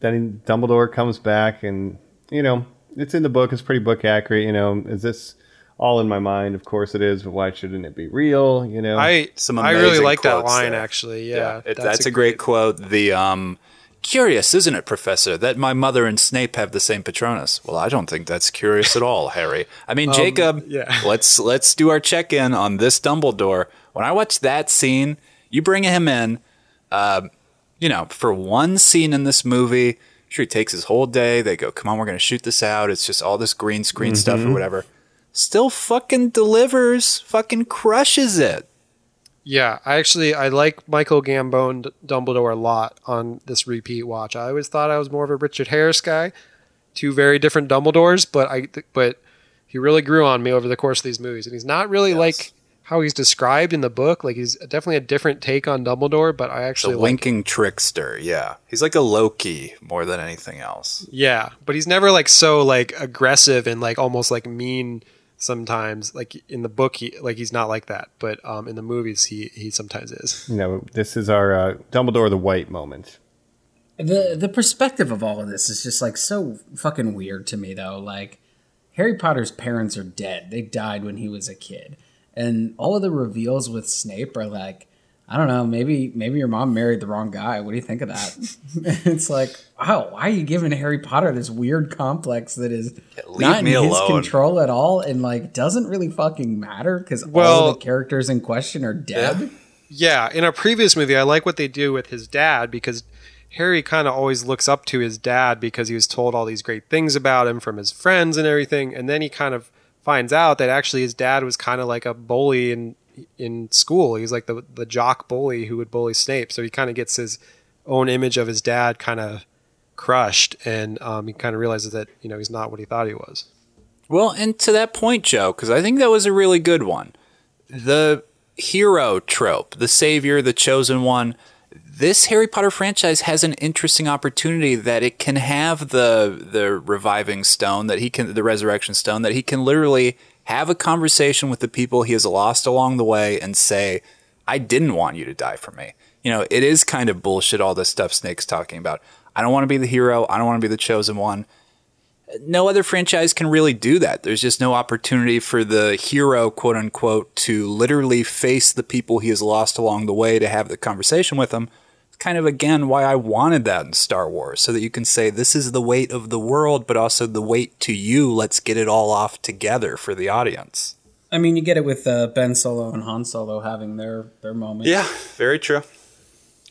then Dumbledore comes back, and you know, it's in the book. It's pretty book accurate. You know, is this all in my mind? Of course it is, but why shouldn't it be real? You know, I Some I really like that line there. actually. Yeah, it- that's, a great quote. The um, curious, isn't it, Professor, that my mother and Snape have the same Patronus? Well, I don't think that's curious at all, Harry. I mean, Jacob. yeah. Let's let's do our check in on this Dumbledore. When I watch that scene, you bring him in. Uh, you know, for one scene in this movie, sure he takes his whole day. They go, "Come on, we're going to shoot this out." It's just all this green screen stuff or whatever. Still fucking delivers, fucking crushes it. Yeah, I actually I like Michael Gambon D- Dumbledore a lot on this repeat watch. I always thought I was more of a Richard Harris guy, two very different Dumbledores, but I but he really grew on me over the course of these movies, and he's not really like how he's described in the book. Like he's definitely a different take on Dumbledore, but I The actually like winking trickster, yeah. He's like a Loki more than anything else. Yeah, but he's never like so like aggressive and like almost like mean sometimes. Like in the book, he like he's not like that, but um, in the movies, he he sometimes is. you know, this is our uh, Dumbledore the White moment. the the perspective of all of this is just like so fucking weird to me though like harry potter's parents are dead they died when he was a kid and all of the reveals with snape are like i don't know maybe maybe your mom married the wrong guy. What do you think of that? It's like wow why are you giving harry potter this weird complex that is leave not in his alone. control at all and like doesn't really fucking matter because all Well- of the characters in question are dead? Yeah, in a previous movie, I like what they do with his dad because Harry kind of always looks up to his dad because he was told all these great things about him from his friends and everything, and then he kind of finds out that actually his dad was kind of like a bully in in school. He's like the the jock bully who would bully Snape, so he kind of gets his own image of his dad kind of crushed, and um, he kind of realizes that you know he's not what he thought he was. Well, and to that point, Joe, because I think that was a really good one. The hero trope, the savior, the chosen one. This Harry Potter franchise has an interesting opportunity that it can have the the reviving stone that he can the resurrection stone that he can literally have a conversation with the people he has lost along the way and say, I didn't want you to die for me. You know, it is kind of bullshit all this stuff Snake's talking about. I don't want to be the hero, I don't want to be the chosen one no other franchise can really do that. There's just no opportunity for the hero, quote unquote, to literally face the people he has lost along the way to have the conversation with them. It's kind of again why I wanted that in Star Wars, so that you can say this is the weight of the world, but also the weight to you. Let's get it all off together for the audience. i mean you get it with uh, ben solo and han solo having their their moment Yeah, very true.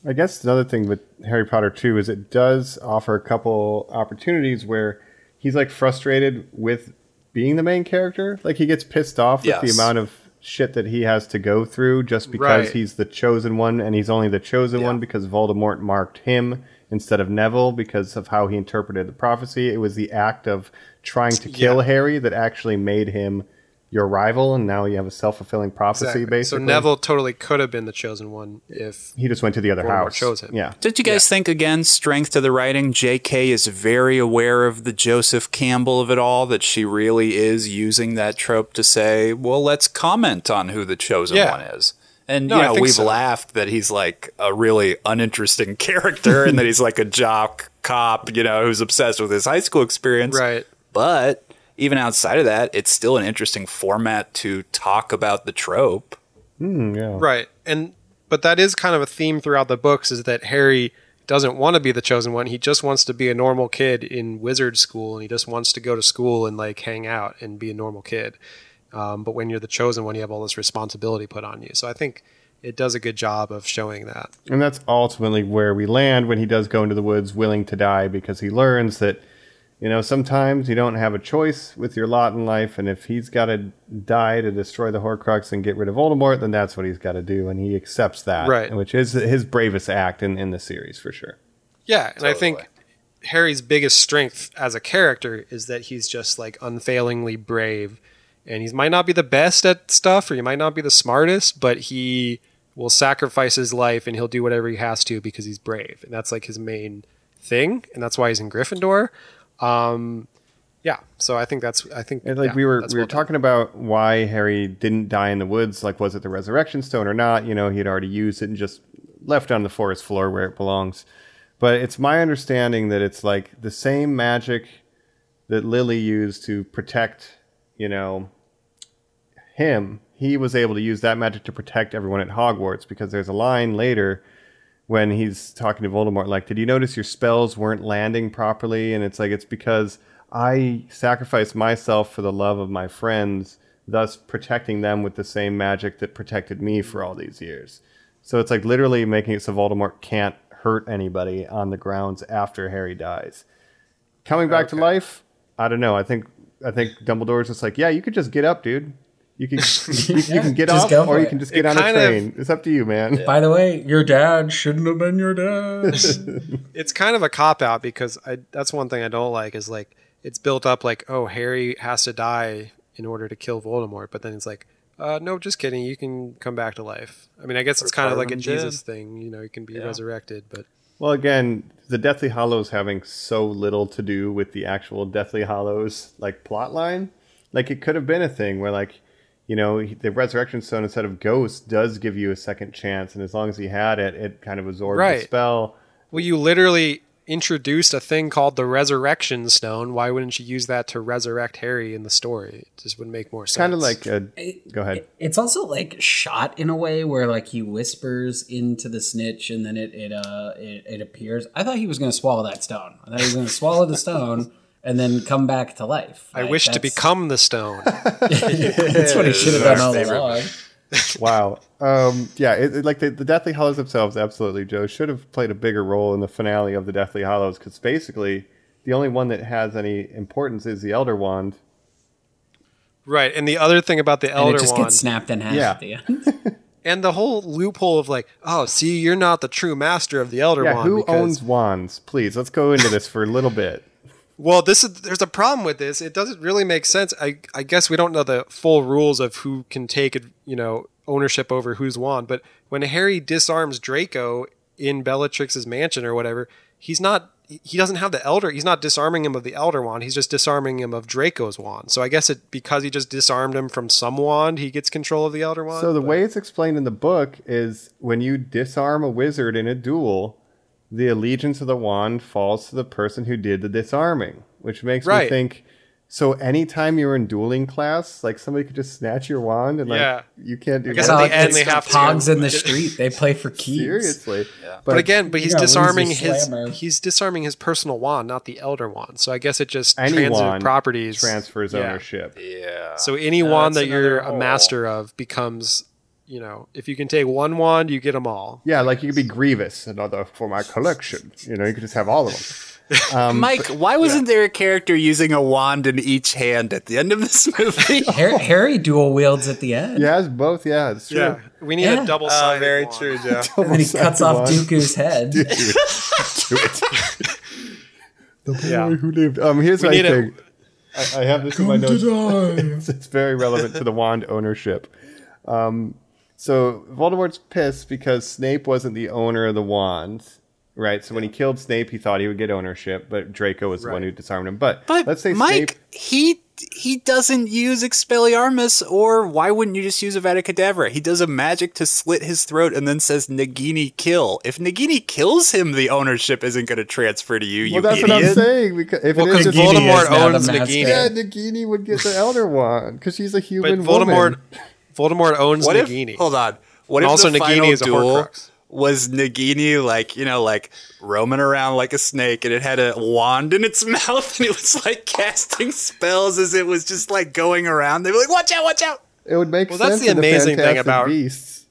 I guess another thing with Harry Potter 2 is it does offer a couple opportunities where he's like frustrated with being the main character. Like he gets pissed off with Yes. the amount of shit that he has to go through just because Right. he's the chosen one, and he's only the chosen one because Voldemort marked him instead of Neville because of how he interpreted the prophecy. It was the act of trying to kill Yeah. Harry that actually made him your rival, and now you have a self fulfilling prophecy. Exactly. So Neville totally could have been the chosen one if he just went to the other Voldemort house. chose him. Yeah, Did you guys think again, strength to the writing? J.K. is very aware of the Joseph Campbell of it all, that she really is using that trope to say, well, let's comment on who the chosen Yeah. one is. And, No, you know, we've so. laughed that he's like a really uninteresting character and that he's like a jock cop, you know, who's obsessed with his high school experience. right. But even outside of that, it's still an interesting format to talk about the trope. Mm, yeah. Right. And but that is kind of a theme throughout the books is that Harry doesn't want to be the chosen one. He just wants to be a normal kid in wizard school and he just wants to go to school and like hang out and be a normal kid. Um, but when you're the chosen one, you have all this responsibility put on you. So I think it does a good job of showing that. And that's ultimately where we land when he does go into the woods willing to die because he learns that, you know, sometimes you don't have a choice with your lot in life. And if he's got to die to destroy the Horcrux and get rid of Voldemort, then that's what he's got to do. And he accepts that, Right. which is his bravest act in, in the series for sure. Yeah, and I think Harry's biggest strength as a character is that he's just like unfailingly brave. And he might not be the best at stuff or he might not be the smartest, but he will sacrifice his life and he'll do whatever he has to because he's brave. And that's like his main thing, and that's why he's in Gryffindor. Um yeah, so I think that's I think And like yeah, we were we were well talking about why Harry didn't die in the woods. Like, was it the resurrection stone or not? You know, he had already used it and just left on the forest floor where it belongs. But it's my understanding that it's like the same magic that Lily used to protect, you know, him. He was able to use that magic to protect everyone at Hogwarts because there's a line later when he's talking to Voldemort, like, did you notice your spells weren't landing properly? And it's like, it's because I sacrificed myself for the love of my friends, thus protecting them with the same magic that protected me for all these years. So it's like literally making it so Voldemort can't hurt anybody on the grounds after Harry dies. Coming back to life, I don't know. I think I think Dumbledore's just like, yeah, you could just get up, dude. You can you, you can get off, or for you it. can just It get on a kind of- train. It's up to you, man. By the way, your dad shouldn't have been your dad. it's kind of a cop out because I that's one thing I don't like is like it's built up like oh Harry has to die in order to kill Voldemort, but then it's like uh, no, just kidding. You can come back to life. I mean, I guess it's kind of like a Jesus did. thing. You know, you can be resurrected, but Well, again, the Deathly Hallows having so little to do with the actual Deathly Hallows like plot line, like it could have been a thing where like, you know, the Resurrection Stone instead of ghosts does give you a second chance, and as long as he had it, it kind of absorbed the spell. well, you literally introduced a thing called the Resurrection Stone. Why wouldn't you use that to resurrect Harry in the story? It just would make more sense. Kind of like a. Go ahead. It's also like shot in a way where like he whispers into the snitch and then it it uh it, it appears. I thought he was going to swallow that stone. I thought he was going to swallow the stone and then come back to life. I Like, wish to become the stone. That's what he should have done all along. Wow. Um, yeah, it, it- like the, the Deathly Hallows themselves, absolutely, Joe should have played a bigger role in the finale of the Deathly Hallows because basically the only one that has any importance is the Elder Wand. right. And the other thing about the And Elder it just Wand gets snapped in half Yeah. at the end. and the whole loophole of like, oh, see, you're not the true master of the Elder Yeah, Wand. who because- owns wands? Please, let's go into this for a little bit. Well, this is there's a problem with this. It doesn't really make sense. I I guess we don't know the full rules of who can take you know ownership over whose wand. But when Harry disarms Draco in Bellatrix's mansion or whatever, he's not. He doesn't have the elder. He's not disarming him of the elder wand. He's just disarming him of Draco's wand. So I guess it because he just disarmed him from some wand, he gets control of the elder wand. So the But- way it's explained in the book is when you disarm a wizard in a duel, the allegiance of the wand falls to the person who did the disarming, which makes me think. So anytime you're in dueling class, like somebody could just snatch your wand and like Yeah. you can't do I guess that. at the end it's they the have to- in the street. They play for keys. Seriously. yeah. But again, but he's disarming his he's disarming his personal wand, not the elder wand. So I guess it just Any transitive wand properties transfers Yeah. ownership. Yeah. So any wand that you're another a master of becomes you know, if you can take one wand, you get them all. Yeah, like you could be Grievous, another for my collection. You know, you could just have all of them. Um, Mike, why wasn't there a character using a wand in each hand at the end of this movie? Harry, Harry dual wields at the end. Yeah, it's both. Yeah, it's true. Yeah, we need Yeah. a double sided. Oh, very true, Joe. And then he cuts off Double-sided Dooku's head. Do it. the boy Yeah. who lived. Um, here's We my thing. I, I have this in my notes. it's, it's very relevant to the wand ownership. Um, so Voldemort's pissed because Snape wasn't the owner of the wand, right? So when he killed Snape, he thought he would get ownership, but Draco was the one who disarmed him. But, But let's say Mike, Snape. he he doesn't use Expelliarmus, or why wouldn't you just use Avada Kedavra? He does a magic to slit his throat and then says Nagini kill. If Nagini kills him, the ownership isn't going to transfer to you. You Well, that's idiot. what I'm saying. Because if Well, it is because just, Voldemort is owns. Nagini. yeah, Nagini would get the Elder Wand because she's a human. But Voldemort, woman. Voldemort owns What if? Nagini. Hold on. What And if also the Nagini final is a duel Horcrux. was Nagini like you know like roaming around like a snake, and it had a wand in its mouth, and it was like casting spells as it was just like going around. They were like, "Watch out! Watch out!" It would make Well, sense. that's the in amazing thing about- Beasts.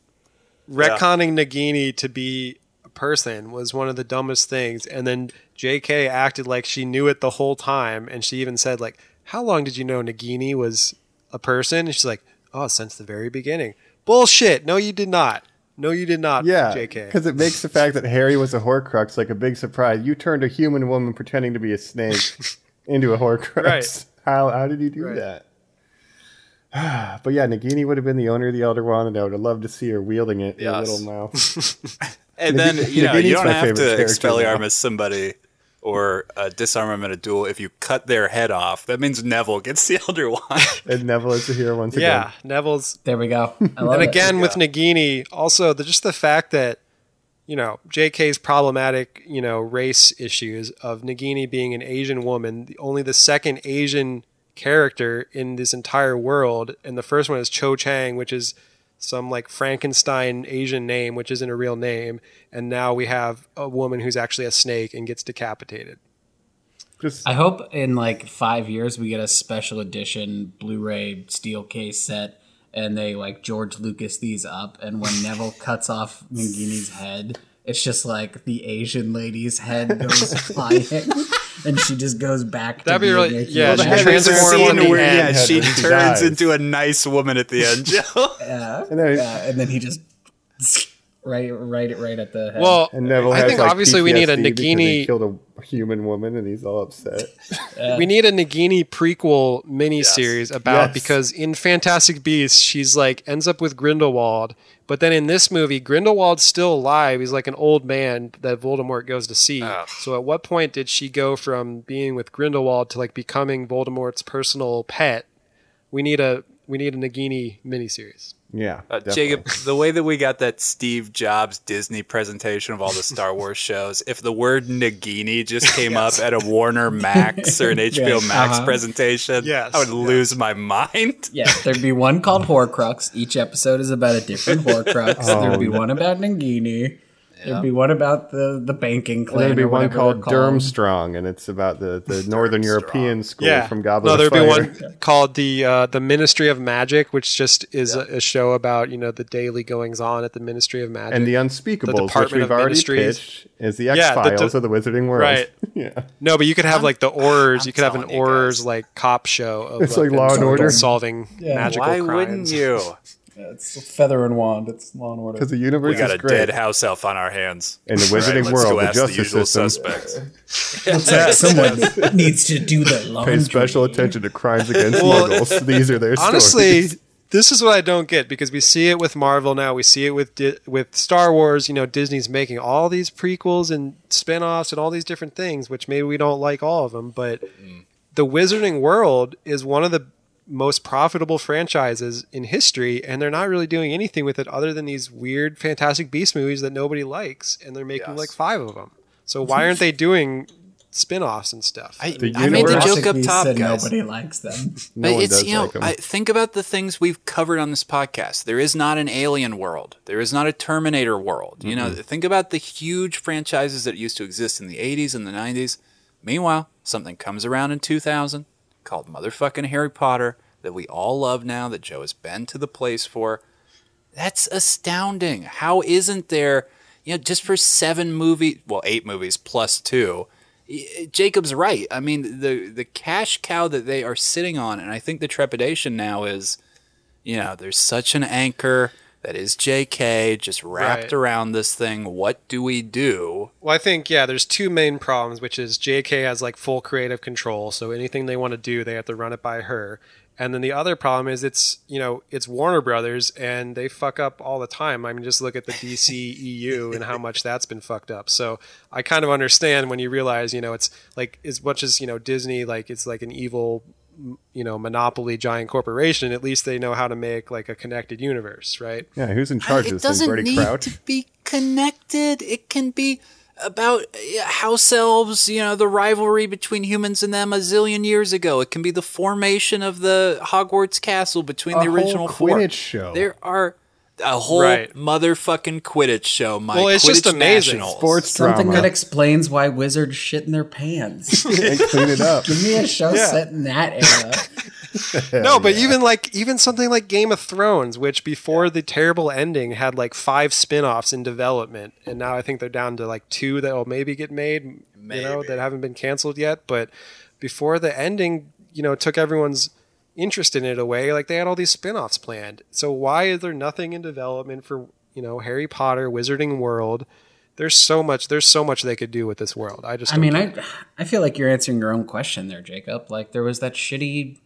retconning Nagini to be a person was one of the dumbest things. And then J.K. acted like she knew it the whole time, and she even said like, "How long did you know Nagini was a person?" And she's like, "Oh, since the very beginning." Bullshit. No, you did not. No, you did not. Yeah, J.K. because it makes the fact that Harry was a Horcrux like a big surprise. You turned a human woman pretending to be a snake into a Horcrux. Right. How how did you do Right. that? but yeah, Nagini would have been the owner of the Elder Wand, and I would have loved to see her wielding it in her little mouth. And then you know Nagini's you don't my have favorite to character Expelliarmus somebody or uh, disarm them in a duel if you cut their head off. That means Neville gets the Elder Wand. and Neville is the hero once yeah, again. Yeah, Neville's There we go. I love and it. again with Nagini, also the, just the fact that you know J.K.'s problematic you know race issues of Nagini being an Asian woman, the, only the second Asian character in this entire world, and the first one is Cho Chang, which is some like Frankenstein Asian name, which isn't a real name, and now we have a woman who's actually a snake and gets decapitated. Just I hope in like five years we get a special edition Blu-ray steel case set, and they like George Lucas these up, and when Neville cuts off Nagini's head, it's just like the Asian lady's head goes flying, and she just goes back. That'd to be being really- a yeah, human. she And there's transforms scene in the where yeah, she turns dies. into a nice woman at the end, yeah, and then, yeah, and then he just right, right, right at the head. Well, and Neville I has, think like, obviously we need a PTSD because he Nagini. killed a human woman, and he's all upset. we need a Nagini prequel miniseries about Yes. because in Fantastic Beasts she's like ends up with Grindelwald, but then in this movie Grindelwald's still alive. He's like an old man that Voldemort goes to see. So at what point did she go from being with Grindelwald to like becoming Voldemort's personal pet? We need a we need a Nagini miniseries. Yeah, Uh. Jacob, the way that we got that Steve Jobs Disney presentation of all the Star Wars shows, if the word Nagini just came up at a Warner Max or an HBO Max Uh-huh. presentation, Yes, I would yes. lose my mind. Yeah, there'd be one called Horcrux. Each episode is about a different Horcrux. there'd be one about Nagini. There'd be one about the, the banking And clan. there'd be one called they're. Durmstrang, and it's about the, the Northern European school Yeah, from Goblet no, there'd Fire. be one called the uh, the Ministry of Magic, which just is a, a show about you know the daily goings on at the Ministry of Magic. And the Unspeakables, which Department we've of already Ministries. pitched, is the X Yeah, the Files de- of the Wizarding World. Right. yeah. No, but you could have like the Aurors. I'm you could have an telling you Aurors guys. like cop show of It's like Law and Order. solving magical Why crimes. wouldn't you? Yeah, it's Feather and Wand. It's Law and Order. Because the universe We got is a great. dead house elf on our hands. In the All right, Wizarding let's World, go the ask justice usual system suspects. Looks like someone needs to do the laundry. Pay special attention to crimes against Well, muggles. These are their Honestly, stories. this is what I don't get because we see it with Marvel now. We see it with Di- with Star Wars. You know, Disney's making all these prequels and spin-offs and all these different things, which maybe we don't like all of them, but mm. the Wizarding World is one of the most profitable franchises in history, and they're not really doing anything with it other than these weird Fantastic Beast movies that nobody likes, and they're making Yes. like five of them. So why aren't they doing spin-offs and stuff? I, I made the joke up top, said guys. Nobody likes them. No But one it's does you know, like 'em. I, think about the things we've covered on this podcast. There is not an Alien world. There is not a Terminator world. You know, mm-hmm. think about the huge franchises that used to exist in the '80s and the '90s. Meanwhile, something comes around in 2000 called motherfucking Harry Potter that we all love now. That Joe has been to the place for. That's astounding. How isn't there, you know, just for seven movie, well, eight movies plus two. Jacob's right. I mean, the the cash cow that they are sitting on, and I think the trepidation now is, you know, there's such an anchor that is J.K. just wrapped Right. around this thing. What do we do? Well, I think yeah, there's two main problems, which is J.K. has like full creative control, so anything they want to do, they have to run it by her. And then the other problem is it's you know it's Warner Brothers, and they fuck up all the time. I mean, just look at the DC EU and how much that's been fucked up. So I kind of understand when you realize you know it's like as much as you know Disney like it's like an evil you know monopoly giant corporation. At least they know how to make like a connected universe, right? Yeah, who's in charge of this thing? doesn't Barty need Crouch? to be connected. It can be about uh, house elves, you know, the rivalry between humans and them a zillion years ago. It can be the formation of the Hogwarts castle between A the original whole four. Show. There are a whole Right. motherfucking Quidditch show, Mike. Well, it's just amazing. Nationals. Sports Something drama that explains why wizards shit in their pants. and clean it up. Give me a show set in that era. No, but even like even something like Game of Thrones, which before the terrible ending had like five spin-offs in development, and now I think they're down to like two that will maybe get made, you know, that haven't been canceled yet. But before the ending, you know, took everyone's interest in it away. Like they had all these spin-offs planned. So why is there nothing in development for you know Harry Potter, Wizarding World? There's so much. There's so much they could do with this world. I just. I mean, I. I feel like you're answering your own question there, Jacob. Like there was that shitty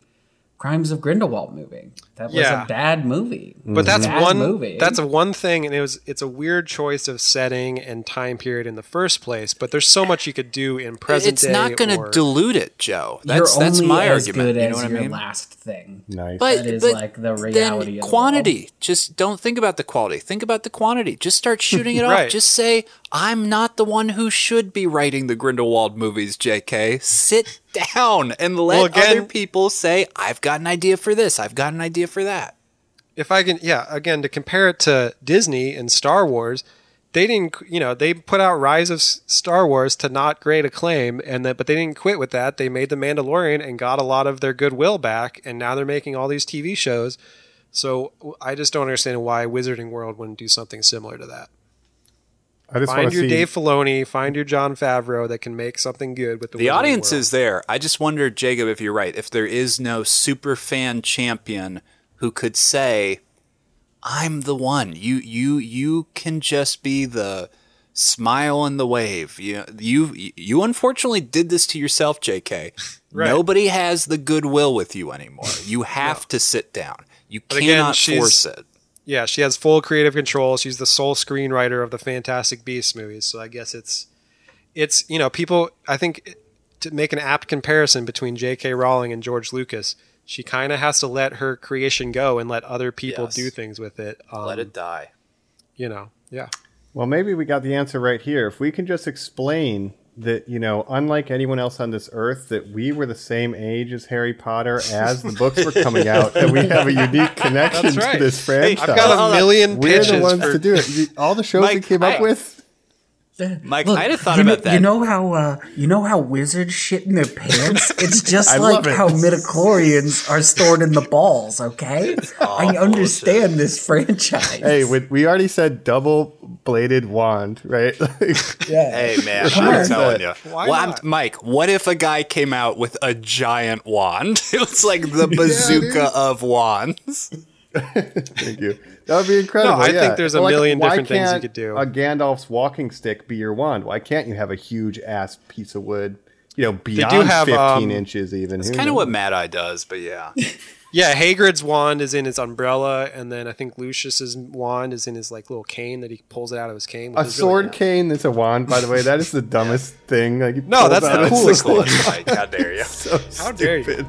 Crimes of Grindelwald movie. That was Yeah. a bad movie. But that's Bad one movie. That's one thing, and it was it's a weird choice of setting and time period in the first place. But there's so much you could do in present day. It's day. not going to dilute it, Joe. That's you're that's only my as argument. good You as know what I your mean? last thing. Nice. But, That is but like the reality then of the quantity. Just don't think about the quality. Think about the quantity. Just start shooting it off. Just say, I'm not the one who should be writing the Grindelwald movies, JK. Sit down and let Well, again- other people say, I've got an idea for this. I've got an idea for that. if I can, yeah, again to compare it to Disney and Star Wars, they didn't, you know, they put out Rise of Star Wars to not great acclaim, and that, but they didn't quit with that. They made the Mandalorian and got a lot of their goodwill back, and now they're making all these TV shows. So I just don't understand why Wizarding World wouldn't do something similar to that. I just Find your see. Dave Filoni, find your Jon Favreau that can make something good with the. The Wizarding audience World. is there. I just wonder, Jacob, if you're right. If there is no super fan champion who could say, "I'm the one," you you you can just be the smile and the wave. You you you unfortunately did this to yourself, J.K. Right. Nobody has the goodwill with you anymore. You have to sit down. You But cannot she's- force it. Yeah, she has full creative control. She's the sole screenwriter of the Fantastic Beasts movies. So I guess it's it's you know people. I think to make an apt comparison between J.K. Rowling and George Lucas, she kind of has to let her creation go and let other people Yes. do things with it. Um, Let it die. You know, yeah. Well, maybe we got the answer right here. If we can just explain that, you know, unlike anyone else on this earth, that we were the same age as Harry Potter as the books were coming out, and we have a unique connection right. to this franchise. I've got a million we're pitches the ones for to do it. All the shows we Mike, came up with. Mike, I'd have thought you know, about that. You know how uh, you know how wizards shit in their pants? It's just like love it. how midichlorians are stored in the balls. Okay, I understand this franchise. Hey, we, we already said double bladed wand, right? yeah. Hey man, I'm on. telling you. Why well, I'm, not? Mike, what if a guy came out with a giant wand? It was like the bazooka of wands. Thank you. That would be incredible. No, I yeah. think there's a Like, million why different things you could do. A Gandalf's walking stick be your wand? Why can't you have a huge ass piece of wood? You know, beyond have, 15 um, inches, even. It's Who kind of what Mad Eye does, but yeah. Yeah, Hagrid's wand is in his umbrella, and then I think Lucius's wand is in his like little cane that he pulls it out of his cane. A is really sword cane that's a wand, by the way. That is the dumbest thing. Like, No, that's the out. coolest Cool, thing. Mike. How dare you? So How dare you.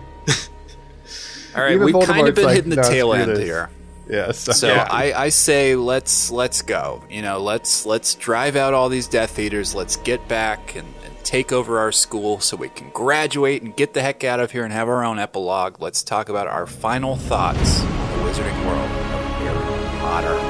All right, Even we've kind of been like, hitting the "No, tail end this." here. Yeah. So, So Yeah. I, I say let's let's go. You know, let's let's drive out all these Death Eaters. Let's get back and, and take over our school so we can graduate and get the heck out of here and have our own epilogue. Let's talk about our final thoughts on the Wizarding World of Harry Potter.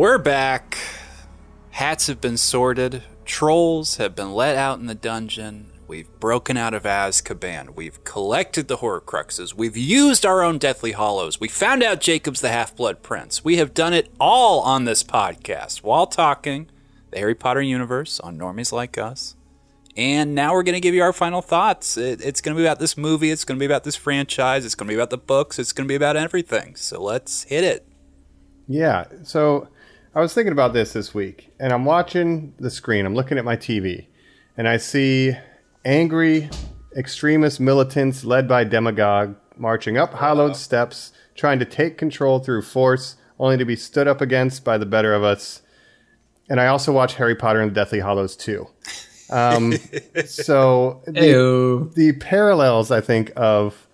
We're back. Hats have been sorted. Trolls have been let out in the dungeon. We've broken out of Azkaban. We've collected the Horcruxes. We've used our own Deathly Hallows. We found out Jacob's the Half Blood Prince. We have done it all on this podcast while talking the Harry Potter universe on Normies Like Us. And now we're going to give you our final thoughts. It, it's going to be about this movie. It's going to be about this franchise. It's going to be about the books. It's going to be about everything. So let's hit it. Yeah. So I was thinking about this this week, and I'm watching the screen. I'm looking at my TV, and I see angry extremist militants led by demagogue marching up hollowed steps, trying to take control through force, only to be stood up against by the better of us. And I also watch Harry Potter and the Deathly Hallows too. Um, so the, the parallels, I think, of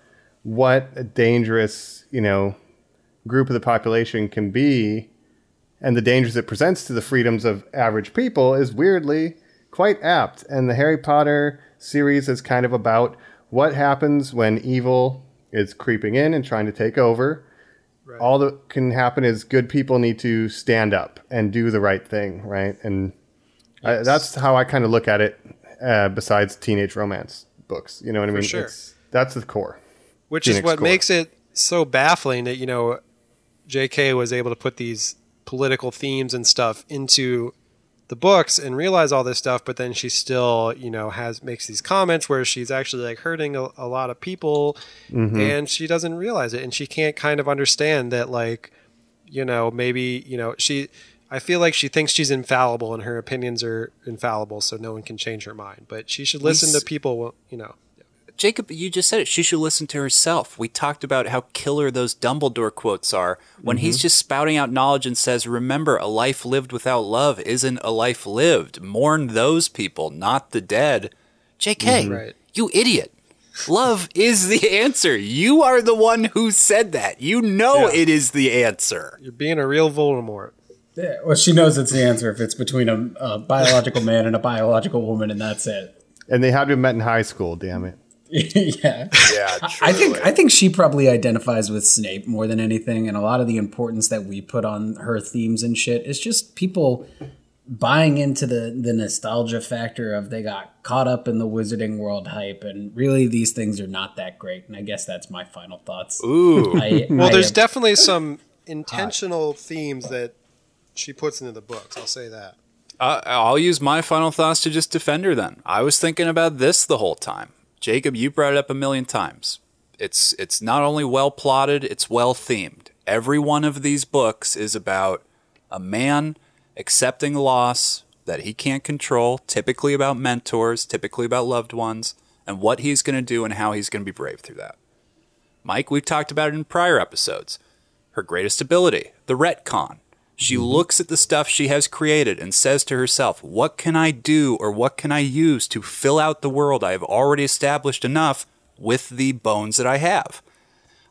what a dangerous, you know, group of the population can be and the dangers it presents to the freedoms of average people is weirdly quite apt. And the Harry Potter series is kind of about what happens when evil is creeping in and trying to take over. All that can happen is good people need to stand up and do the right thing, right? And I, that's how I kind of look at it. Uh, besides teenage romance books, you know what I mean? sure. It's, that's the core. which is what Core. makes it so baffling that you know J.K. was able to put these political themes and stuff into the books and realize all this stuff, but then she still you know has makes these comments where she's actually like hurting a, a lot of people, Mm-hmm. and she doesn't realize it, and she can't kind of understand that like you know maybe you know she. I feel like she thinks she's infallible and her opinions are infallible, so no one can change her mind. But she should listen to people, you know. Jacob, you just said it. She should listen to herself. We talked about how killer those Dumbledore quotes are when he's mm-hmm. just spouting out knowledge and says, Remember, a life lived without love isn't a life lived. Mourn those people, not the dead. JK, mm-hmm. Right. you idiot. Love is the answer. You are the one who said that. You know Yeah. it is the answer. You're being a real Voldemort. Yeah, well, she knows it's the answer if it's between a, a biological man and a biological woman, and that's it. And they had to have met in high school, damn it. yeah. Yeah, I think I think she probably identifies with Snape more than anything, and a lot of the importance that we put on her themes and shit is just people buying into the the nostalgia factor of they got caught up in the wizarding world hype, and really these things are not that great. And I guess that's my final thoughts. Ooh. I, Well, I there's have- definitely some intentional themes that she puts into the books. I'll say that. Uh, I'll use my final thoughts to just defend her then. I was thinking about this the whole time. Jacob, you brought it up a million times. It's it's not only well plotted, it's well themed. Every one of these books is about a man accepting loss that he can't control, typically about mentors, typically about loved ones, and what he's going to do and how he's going to be brave through that. Mike, we've talked about it in prior episodes. Her greatest ability, the retcon. She mm-hmm. looks at the stuff she has created and says to herself, What can I do or what can I use to fill out the world I have already established enough with the bones that I have?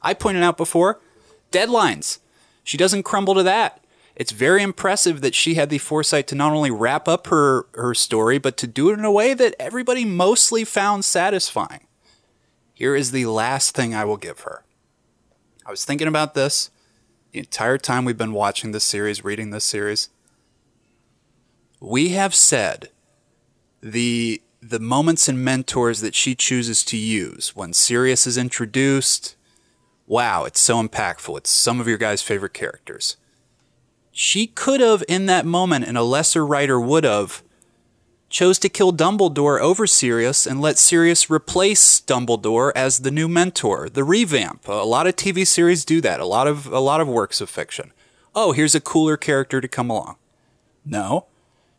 I pointed out before deadlines. She doesn't crumble to that. It's very impressive that she had the foresight to not only wrap up her, her story, but to do it in a way that everybody mostly found satisfying. Here is the last thing I will give her. I was thinking about this the entire time we've been watching this series, reading this series. We have said the the moments and mentors that she chooses to use when Sirius is introduced. Wow, it's so impactful. It's some of your guys' favorite characters. She could have, in that moment, and a lesser writer would have, chose to kill Dumbledore over Sirius and let Sirius replace Dumbledore as the new mentor, the revamp. A lot of TV series do that. A lot of a lot of works of fiction. Oh, here's a cooler character to come along. No.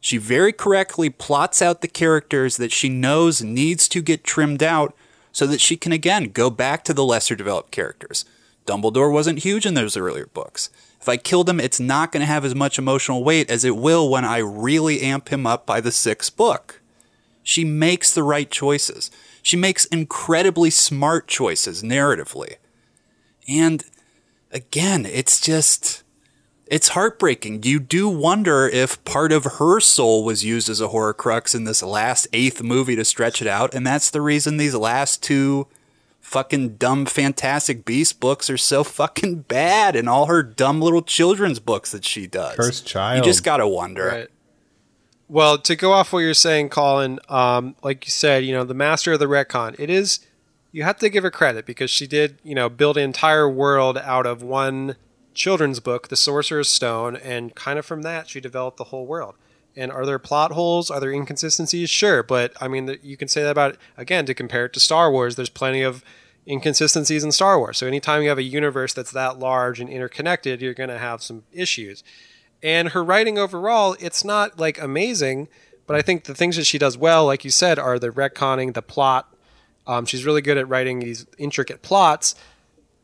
She very correctly plots out the characters that she knows needs to get trimmed out so that she can again go back to the lesser developed characters. Dumbledore wasn't huge in those earlier books. If I killed him, it's not going to have as much emotional weight as it will when I really amp him up by the sixth book. She makes the right choices. She makes incredibly smart choices narratively. And again, it's just. It's heartbreaking. You do wonder if part of her soul was used as a Horcrux in this last eighth movie to stretch it out, and that's the reason these last two fucking dumb Fantastic Beast books are so fucking bad and all her dumb little children's books that she does. Cursed child. You just gotta wonder. Right. Well, to go off what you're saying, Colin, um, like you said, you know, the master of the retcon, it is, you have to give her credit because she did, you know, build an entire world out of one children's book, The Sorcerer's Stone, and kind of from that, she developed the whole world. And are there plot holes? Are there inconsistencies? Sure, but I mean, you can say that about again to compare it to Star Wars. There's plenty of inconsistencies in Star Wars. So anytime you have a universe that's that large and interconnected, you're going to have some issues. And her writing overall, it's not like amazing, but I think the things that she does well, like you said, are the retconning, the plot. Um, she's really good at writing these intricate plots.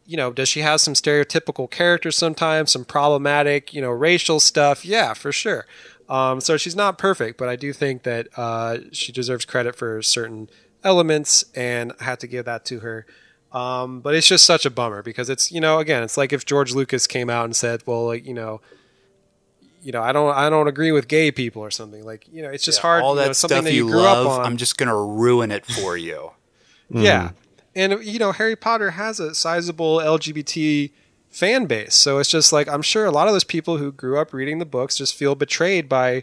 You know, does she have some stereotypical characters sometimes, some problematic, you know, racial stuff? Yeah, for sure. Um, so she's not perfect, but I do think that uh, she deserves credit for certain elements, and I have to give that to her. Um, but it's just such a bummer because it's you know again it's like if George Lucas came out and said, well, like, you know, you know, I don't I don't agree with gay people or something like you know it's just hard. All you that know, something stuff that you, you grew love, up on. I'm just gonna ruin it for you. Yeah. And you know, Harry Potter has a sizable LGBT fan base. So it's just like I'm sure a lot of those people who grew up reading the books just feel betrayed by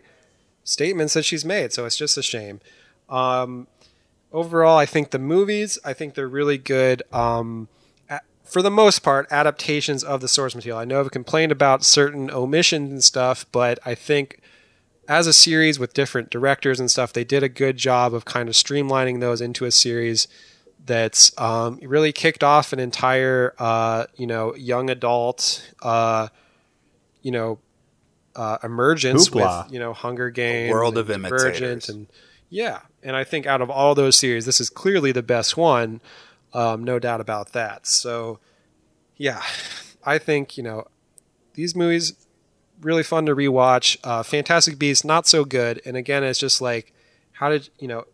statements that she's made. So it's just a shame. Um, overall, I think the movies, I think they're really good. Um, for the most part, adaptations of the source material. I know I've complained about certain omissions and stuff, but I think as a series with different directors and stuff, they did a good job of kind of streamlining those into a series that's um, really kicked off an entire, uh, you know, young adult, uh, you know, uh, emergence Hoopla. with you know Hunger Games, world of imitators. and yeah, and I think out of all those series, this is clearly the best one, um, no doubt about that. So, yeah, I think you know these movies really fun to rewatch. Uh, Fantastic Beasts not so good, and again, it's just like how did you know?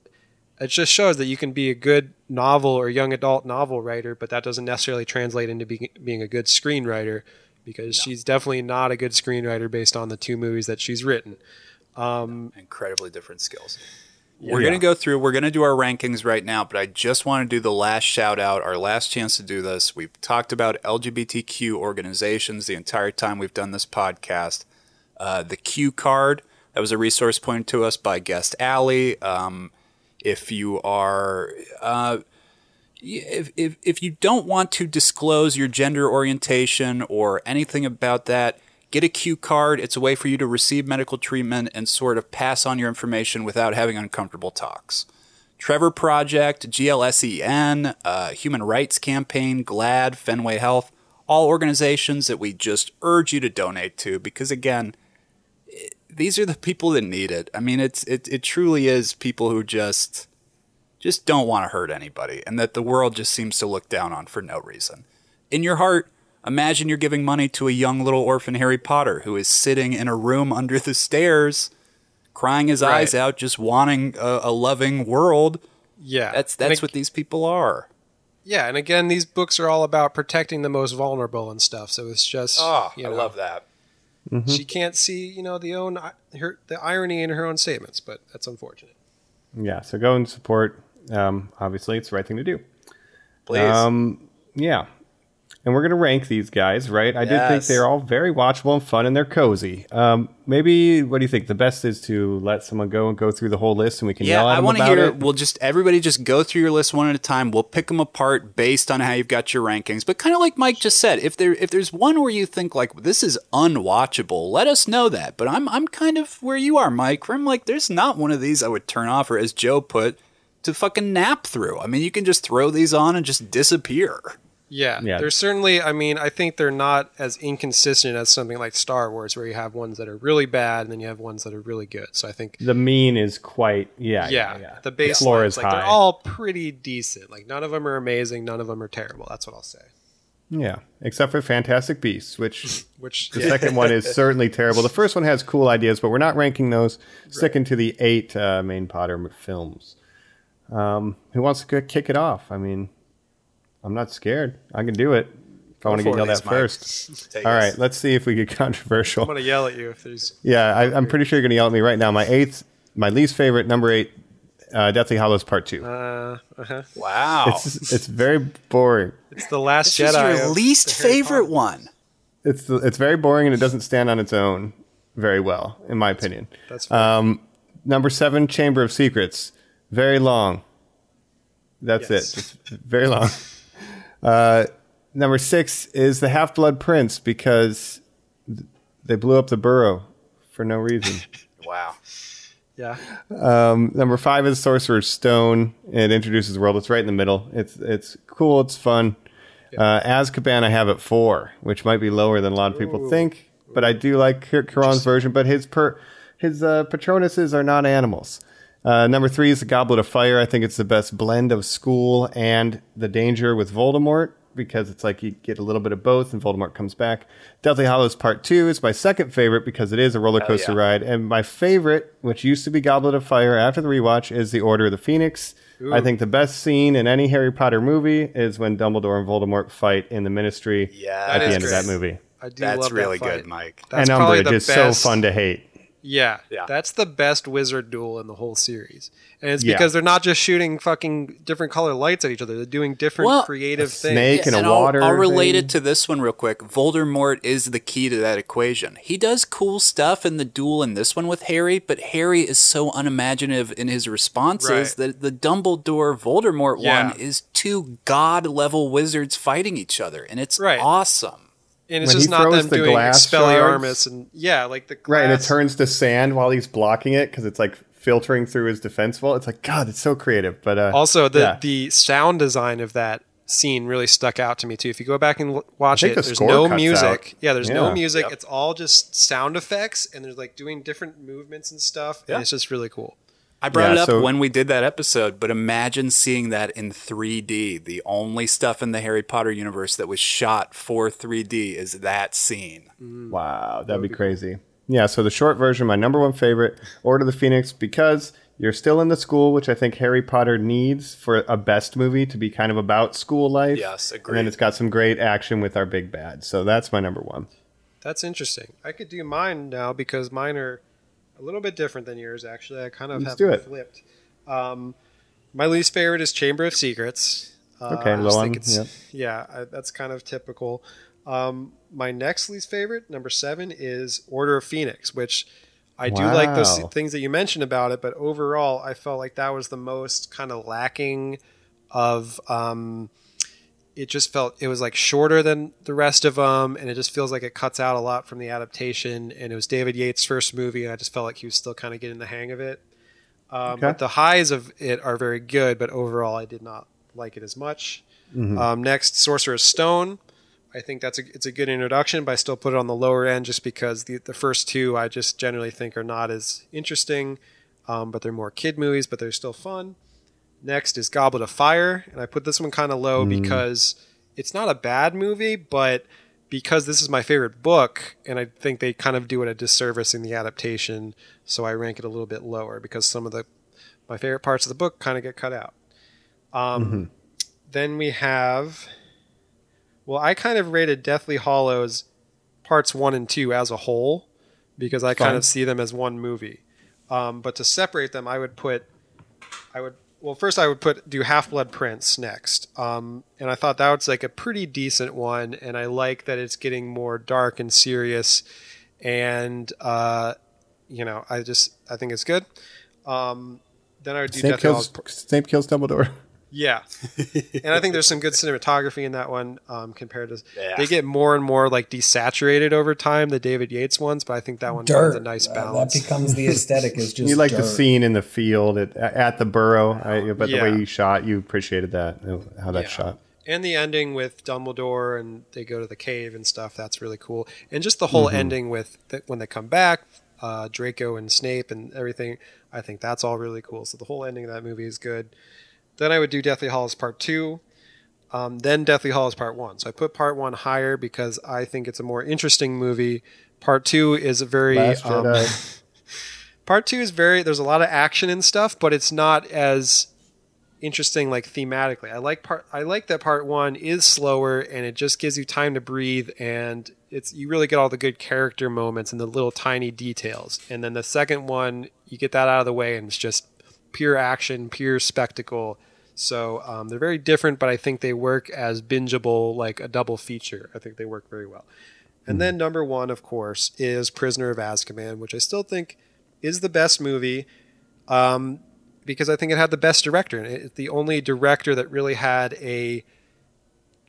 It just shows that you can be a good novel or young adult novel writer, but that doesn't necessarily translate into be, being a good screenwriter because she's definitely not a good screenwriter based on the two movies that she's written. Incredibly different skills. We're going to go through, we're going to do our rankings right now, but I just want to do the last shout out, our last chance to do this. We've talked about LGBTQ organizations the entire time we've done this podcast. Uh, the Q card, that was a resource pointed to us by guest Allie. Um, if you are. Uh, if, if, if you don't want to disclose your gender orientation or anything about that, get a Q card. It's a way for you to receive medical treatment and sort of pass on your information without having uncomfortable talks. Trevor Project, GLSEN, uh, Human Rights Campaign, GLAAD, Fenway Health, all organizations that we just urge you to donate to because, again, these are the people that need it. I mean, it's it, it truly is people who just just don't want to hurt anybody and that the world just seems to look down on for no reason. In your heart, imagine you're giving money to a young little orphan Harry Potter who is sitting in a room under the stairs, crying his eyes out, just wanting a, a loving world. Yeah, That's that's ag- what these people are. Yeah, and again, these books are all about protecting the most vulnerable and stuff. So it's just, ah, you know, I love that. She can't see, you know, the own her the irony in her own statements, but that's unfortunate. Yeah, so go and support. Um, obviously, it's the right thing to do. Please. Um, yeah. And we're going to rank these guys, right? I did think they're all very watchable and fun and they're cozy. Um, maybe, what do you think? The best is to let someone go and go through the whole list and we can yeah, yell at I want to hear. it. We'll just everybody just go through your list one at a time. We'll pick them apart based on how you've got your rankings. But kind of like Mike just said, if there if there's one where you think like this is unwatchable, let us know that. But I'm I'm kind of where you are, Mike. Where I'm like, there's not one of these I would turn off, or as Joe put, to fucking nap through. I mean, you can just throw these on and just disappear. Yeah, Yeah. They're certainly. I mean, I think they're not as inconsistent as something like Star Wars, where you have ones that are really bad and then you have ones that are really good. So I think, The mean is quite, yeah. yeah, Yeah. yeah. the baseline floor is like high. they're all pretty decent. Like none of them are amazing, none of them are terrible. That's what I'll say. yeah. Except for Fantastic Beasts, which Which the second one is certainly terrible. The first one has cool ideas, but we're not ranking those. Sticking to the eight uh, main Potter films. Um, who wants to kick it off? I mean, I'm not scared. I can do it. If I want to for get yelled at Mike. first. Take All us. right, let's see if we get controversial. I'm controversial. gonna yell at you if there's. Yeah, I, I'm pretty sure you're going to yell at me right now. My eighth, my least favorite, number eight, uh, Deathly Hallows Part Two. Uh, uh-huh. Wow. It's it's very boring. It's the last this Jedi. is your least the Harry favorite one. It's it's very boring and it doesn't stand on its own very well, in my opinion. That's fair. Um, number seven, Chamber of Secrets, very long. That's Yes. it. It's very long. Uh, number six is the Half Blood Prince because th- they blew up the burrow for no reason. Wow. yeah. Um, number five is Sorcerer's Stone. It introduces the world. It's right in the middle. It's it's cool. It's fun. Uh, Azkaban I have at four, which might be lower than a lot of people think, but I do like Kir- Cuarón's version. But his per his uh, Patronuses are not animals. Uh, number three is the Goblet of Fire. I think it's the best blend of school and the danger with Voldemort because it's like you get a little bit of both and Voldemort comes back. Deathly Hallows Part 2 is my second favorite because it is a roller coaster yeah. ride. And my favorite, which used to be Goblet of Fire after the rewatch, is The Order of the Phoenix. I think the best scene in any Harry Potter movie is when Dumbledore and Voldemort fight in the Ministry Yeah, at the is end of that movie. I do That's love really that fight. good, Mike. That's and Umbridge is best. so fun to hate. Yeah, Yeah. that's the best wizard duel in the whole series, and it's Yeah. because they're not just shooting fucking different color lights at each other; they're doing different Well, creative a things. snake and a I'll- water I'll, relate thing. it to this one real quick. Voldemort is the key to that equation. He does cool stuff in the duel in this one with Harry, but Harry is so unimaginative in his responses Right. that the Dumbledore Voldemort Yeah. one is two god level wizards fighting each other, and it's Right. awesome. And it's When just he not them the doing glass Expelliarmus shards- and yeah, like the Right, and it turns to sand while he's blocking it because it's like filtering through his defense wall. It's like, God, it's so creative. But uh, Also, the yeah. the sound design of that scene really stuck out to me too. If you go back and l- watch it, the there's no music. out. Yeah, there's no music. Yep. It's all just sound effects, and there's like doing different movements and stuff. Yeah. And it's just really cool. I brought Yeah, it up so- when we did that episode, but imagine seeing that in 3D. The only stuff in the Harry Potter universe that was shot for 3D is that scene. Mm. Wow, that'd be crazy. Yeah, so the short version, my number one favorite, Order of the Phoenix, because you're still in the school, which I think Harry Potter needs for a best movie to be kind of about school life. Yes, And then it's got some great action with our big bad. So that's my number one. That's interesting. I could do mine now because mine are a little bit different than yours. Actually, I kind of Let's have do it. flipped. Um, my least favorite is Chamber of Secrets. Uh, Okay, low on- yep. Yeah, I, that's kind of typical. Um, my next least favorite, number seven, is Order of Phoenix, which I do like those things that you mentioned about it, but overall, I felt like that was the most kind of lacking of. Um, it just felt it was like shorter than the rest of them, and it just feels like it cuts out a lot from the adaptation. And it was David Yates' first movie, and I just felt like he was still kind of getting the hang of it. Um, Okay. But the highs of it are very good, but overall, I did not like it as much. Um, next, Sorcerer's Stone. I think that's a it's a good introduction, but I still put it on the lower end just because the the first two I just generally think are not as interesting. Um, but they're more kid movies, but they're still fun. Next is Goblet of Fire, and I put this one kind of low because it's not a bad movie, but because this is my favorite book, and I think they kind of do it a disservice in the adaptation, so I rank it a little bit lower because some of the my favorite parts of the book kind of get cut out. Um, Then we have, well, I kind of rated Deathly Hallows parts one and two as a whole because I kind of see them as one movie. Um, but to separate them, I would put, I would well first I would put do Half Blood Prince next, um, and I thought that was like a pretty decent one, and I like that it's getting more dark and serious, and uh, you know I just I think it's good. Um, then I would do Snape Deathly Hallows kills, Snape kills Dumbledore. yeah, and I think there's some good cinematography in that one um, compared to. Yeah. They get more and more like desaturated over time, the David Yates ones, but I think that one Dirt. finds a nice Uh, balance. that becomes the aesthetic. Is just you like the scene in the field at, at the burrow, I, but the way you shot, you appreciated that, how that Yeah. shot. and the ending with Dumbledore and they go to the cave and stuff. That's really cool. And just the whole ending with the, when they come back, uh, Draco and Snape and everything. I think that's all really cool. So the whole ending of that movie is good. Then I would do Deathly Hallows Part Two. Um, then Deathly Hallows Part One. So I put Part One higher because I think it's a more interesting movie. Part Two is a very um, Part two is very there's a lot of action and stuff, but it's not as interesting like thematically. I like part I like that part one is slower and it just gives you time to breathe and it's you really get all the good character moments and the little tiny details. And then the second one, you get that out of the way and it's just pure action, pure spectacle. So um, they're very different, but I think they work as bingeable, like a double feature. I think they work very well. And then number one, of course, is Prisoner of Azkaban, which I still think is the best movie um, because I think it had the best director. And it's the only director that really had a,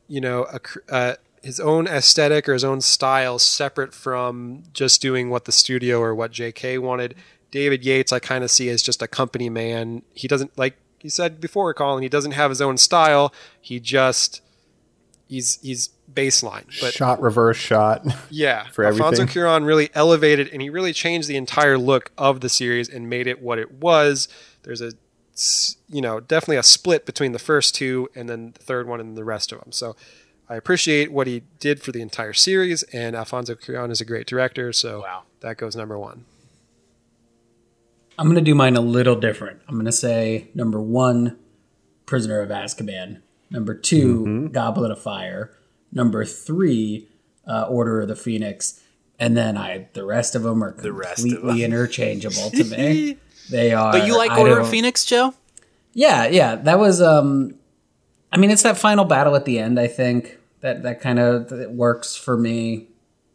you know, a, uh, his own aesthetic or his own style separate from just doing what the studio or what J.K. wanted. David Yates, I kind of see as just a company man. He doesn't like you said before, Colin. He doesn't have his own style. He just he's he's baseline. But shot, reverse shot. yeah, for Alfonso everything. Cuarón really elevated and he really changed the entire look of the series and made it what it was. There's a you know definitely a split between the first two and then the third one and the rest of them. So I appreciate what he did for the entire series, and Alfonso Cuarón is a great director. So Wow. that goes number one. I'm going to do mine a little different. I'm going to say number one, Prisoner of Azkaban. Number 2 Goblet of Fire. Number three, uh, Order of the Phoenix. And then I, the rest of them are rest of completely them. interchangeable to me. They are. But you like I Order of Phoenix, Joe? Yeah, yeah. That was. um I mean, it's that final battle at the end. I think that that kind of works for me.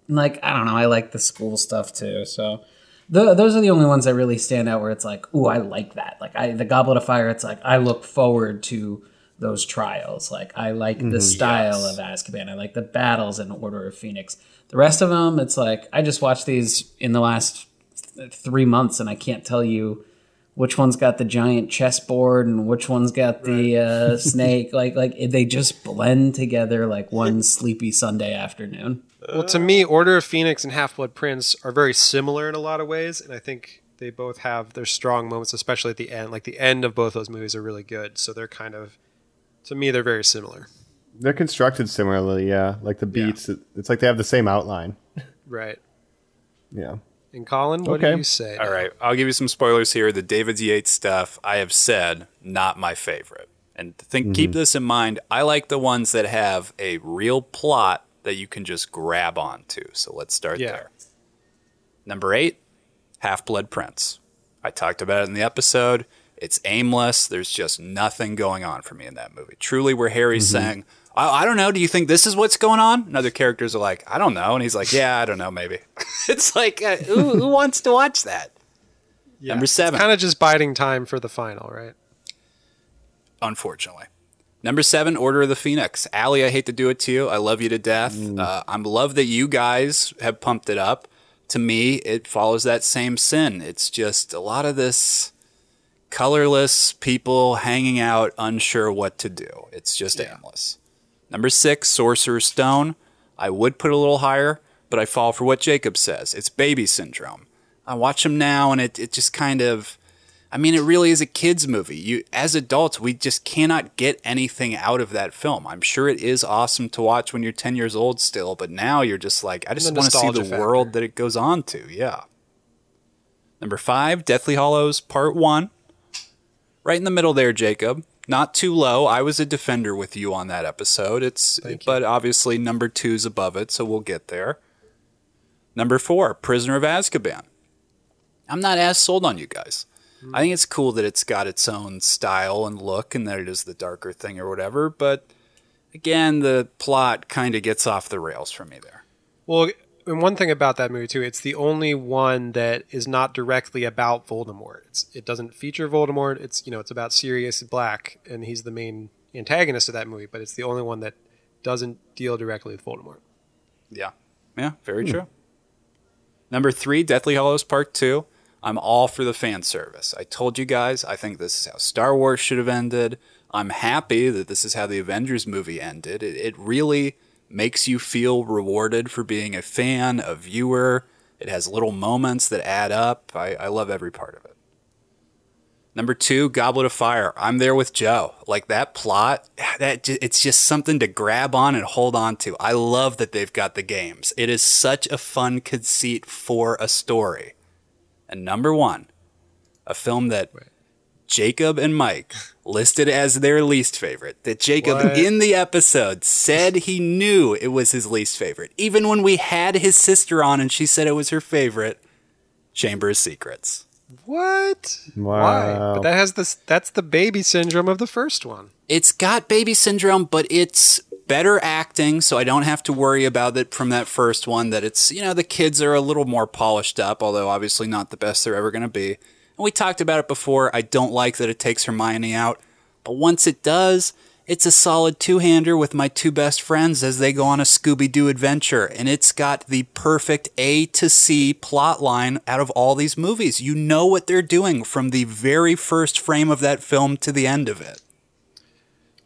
And, Like I don't know. I like the school stuff too. So. The, those are the only ones that really stand out where it's like, ooh, I like that. Like I, the Goblet of Fire, it's like I look forward to those trials. Like I like the mm-hmm. style of Azkaban. I like the battles in Order of Phoenix. The rest of them, it's like I just watched these in the last th- three months, and I can't tell you which one's got the giant chessboard and which one's got the uh, snake. Like like they just blend together like one sleepy Sunday afternoon. Well, to me, Order of Phoenix and Half Blood Prince are very similar in a lot of ways, and I think they both have their strong moments, especially at the end. Like the end of both those movies are really good, so they're kind of, to me, they're very similar. They're constructed similarly, yeah. Like the beats, it, it's like they have the same outline. Right. Yeah. And Colin, what Okay. do you say? All right, I'll give you some spoilers here. The David Yates stuff, I have said, not my favorite. And think, keep mm-hmm. this in mind. I like the ones that have a real plot that you can just grab onto. So let's start Yeah. there. Number eight, Half Blood Prince. I talked about it in the episode. It's aimless. There's just nothing going on for me in that movie. Truly, where Harry's mm-hmm. saying, I, I don't know. Do you think this is what's going on? And other characters are like, I don't know. And he's like, Yeah, I don't know. Maybe. it's like, uh, who, who wants to watch that? Yeah. Number seven. Kind of just biding time for the final, right? unfortunately. Number seven, Order of the Phoenix. Allie, I hate to do it to you. I love you to death. Uh, I'm love that you guys have pumped it up. To me, it follows that same sin. It's just a lot of this colorless people hanging out, unsure what to do. It's just aimless. Number six, Sorcerer's Stone. I would put a little higher, but I fall for what Jacob says. It's baby syndrome. I watch them now, and it, it just kind of. I mean, it really is a kids' movie. You, as adults, we just cannot get anything out of that film. I'm sure it is awesome to watch when you're 10 years old still, but now you're just like, I just want to see the factor. world that it goes on to. Yeah. Number five, Deathly Hallows Part One. Right in the middle there, Jacob. Not too low. I was a defender with you on that episode. It's, but obviously number two's above it, so we'll get there. Number four, Prisoner of Azkaban. I'm not as sold on you guys. Hmm. I think it's cool that it's got its own style and look and that it is the darker thing or whatever, but again, the plot kind of gets off the rails for me there. Well, and one thing about that movie too, it's the only one that is not directly about Voldemort. It's, it doesn't feature Voldemort. It's you know it's about Sirius Black, and he's the main antagonist of that movie. But it's the only one that doesn't deal directly with Voldemort. Yeah. Yeah, very true. Number three, Deathly Hallows Part 2. I'm all for the fan service. I told you guys, I think this is how Star Wars should have ended. I'm happy that this is how the Avengers movie ended. It, it really makes you feel rewarded for being a fan, a viewer. It has little moments that add up. I, I love every part of it. Number two, Goblet of Fire. I'm there with Joe. Like that plot, that it's just something to grab on and hold on to. I love that they've got the games. It is such a fun conceit for a story. And number one, a film that Jacob and Mike listed as their least favorite. That Jacob What? in the episode said he knew it was his least favorite. Even when we had his sister on and she said it was her favorite, Chamber of Secrets. What? Why? But that has this. That's the baby syndrome of the first one. It's got baby syndrome, but it's better acting, so I don't have to worry about it from that first one. That it's, you know, the kids are a little more polished up, although obviously not the best they're ever going to be. And we talked about it before. I don't like that it takes Hermione out, but once it does, it's a solid two hander with my two best friends as they go on a Scooby Doo adventure. And it's got the perfect A to C plot line out of all these movies. You know what they're doing from the very first frame of that film to the end of it.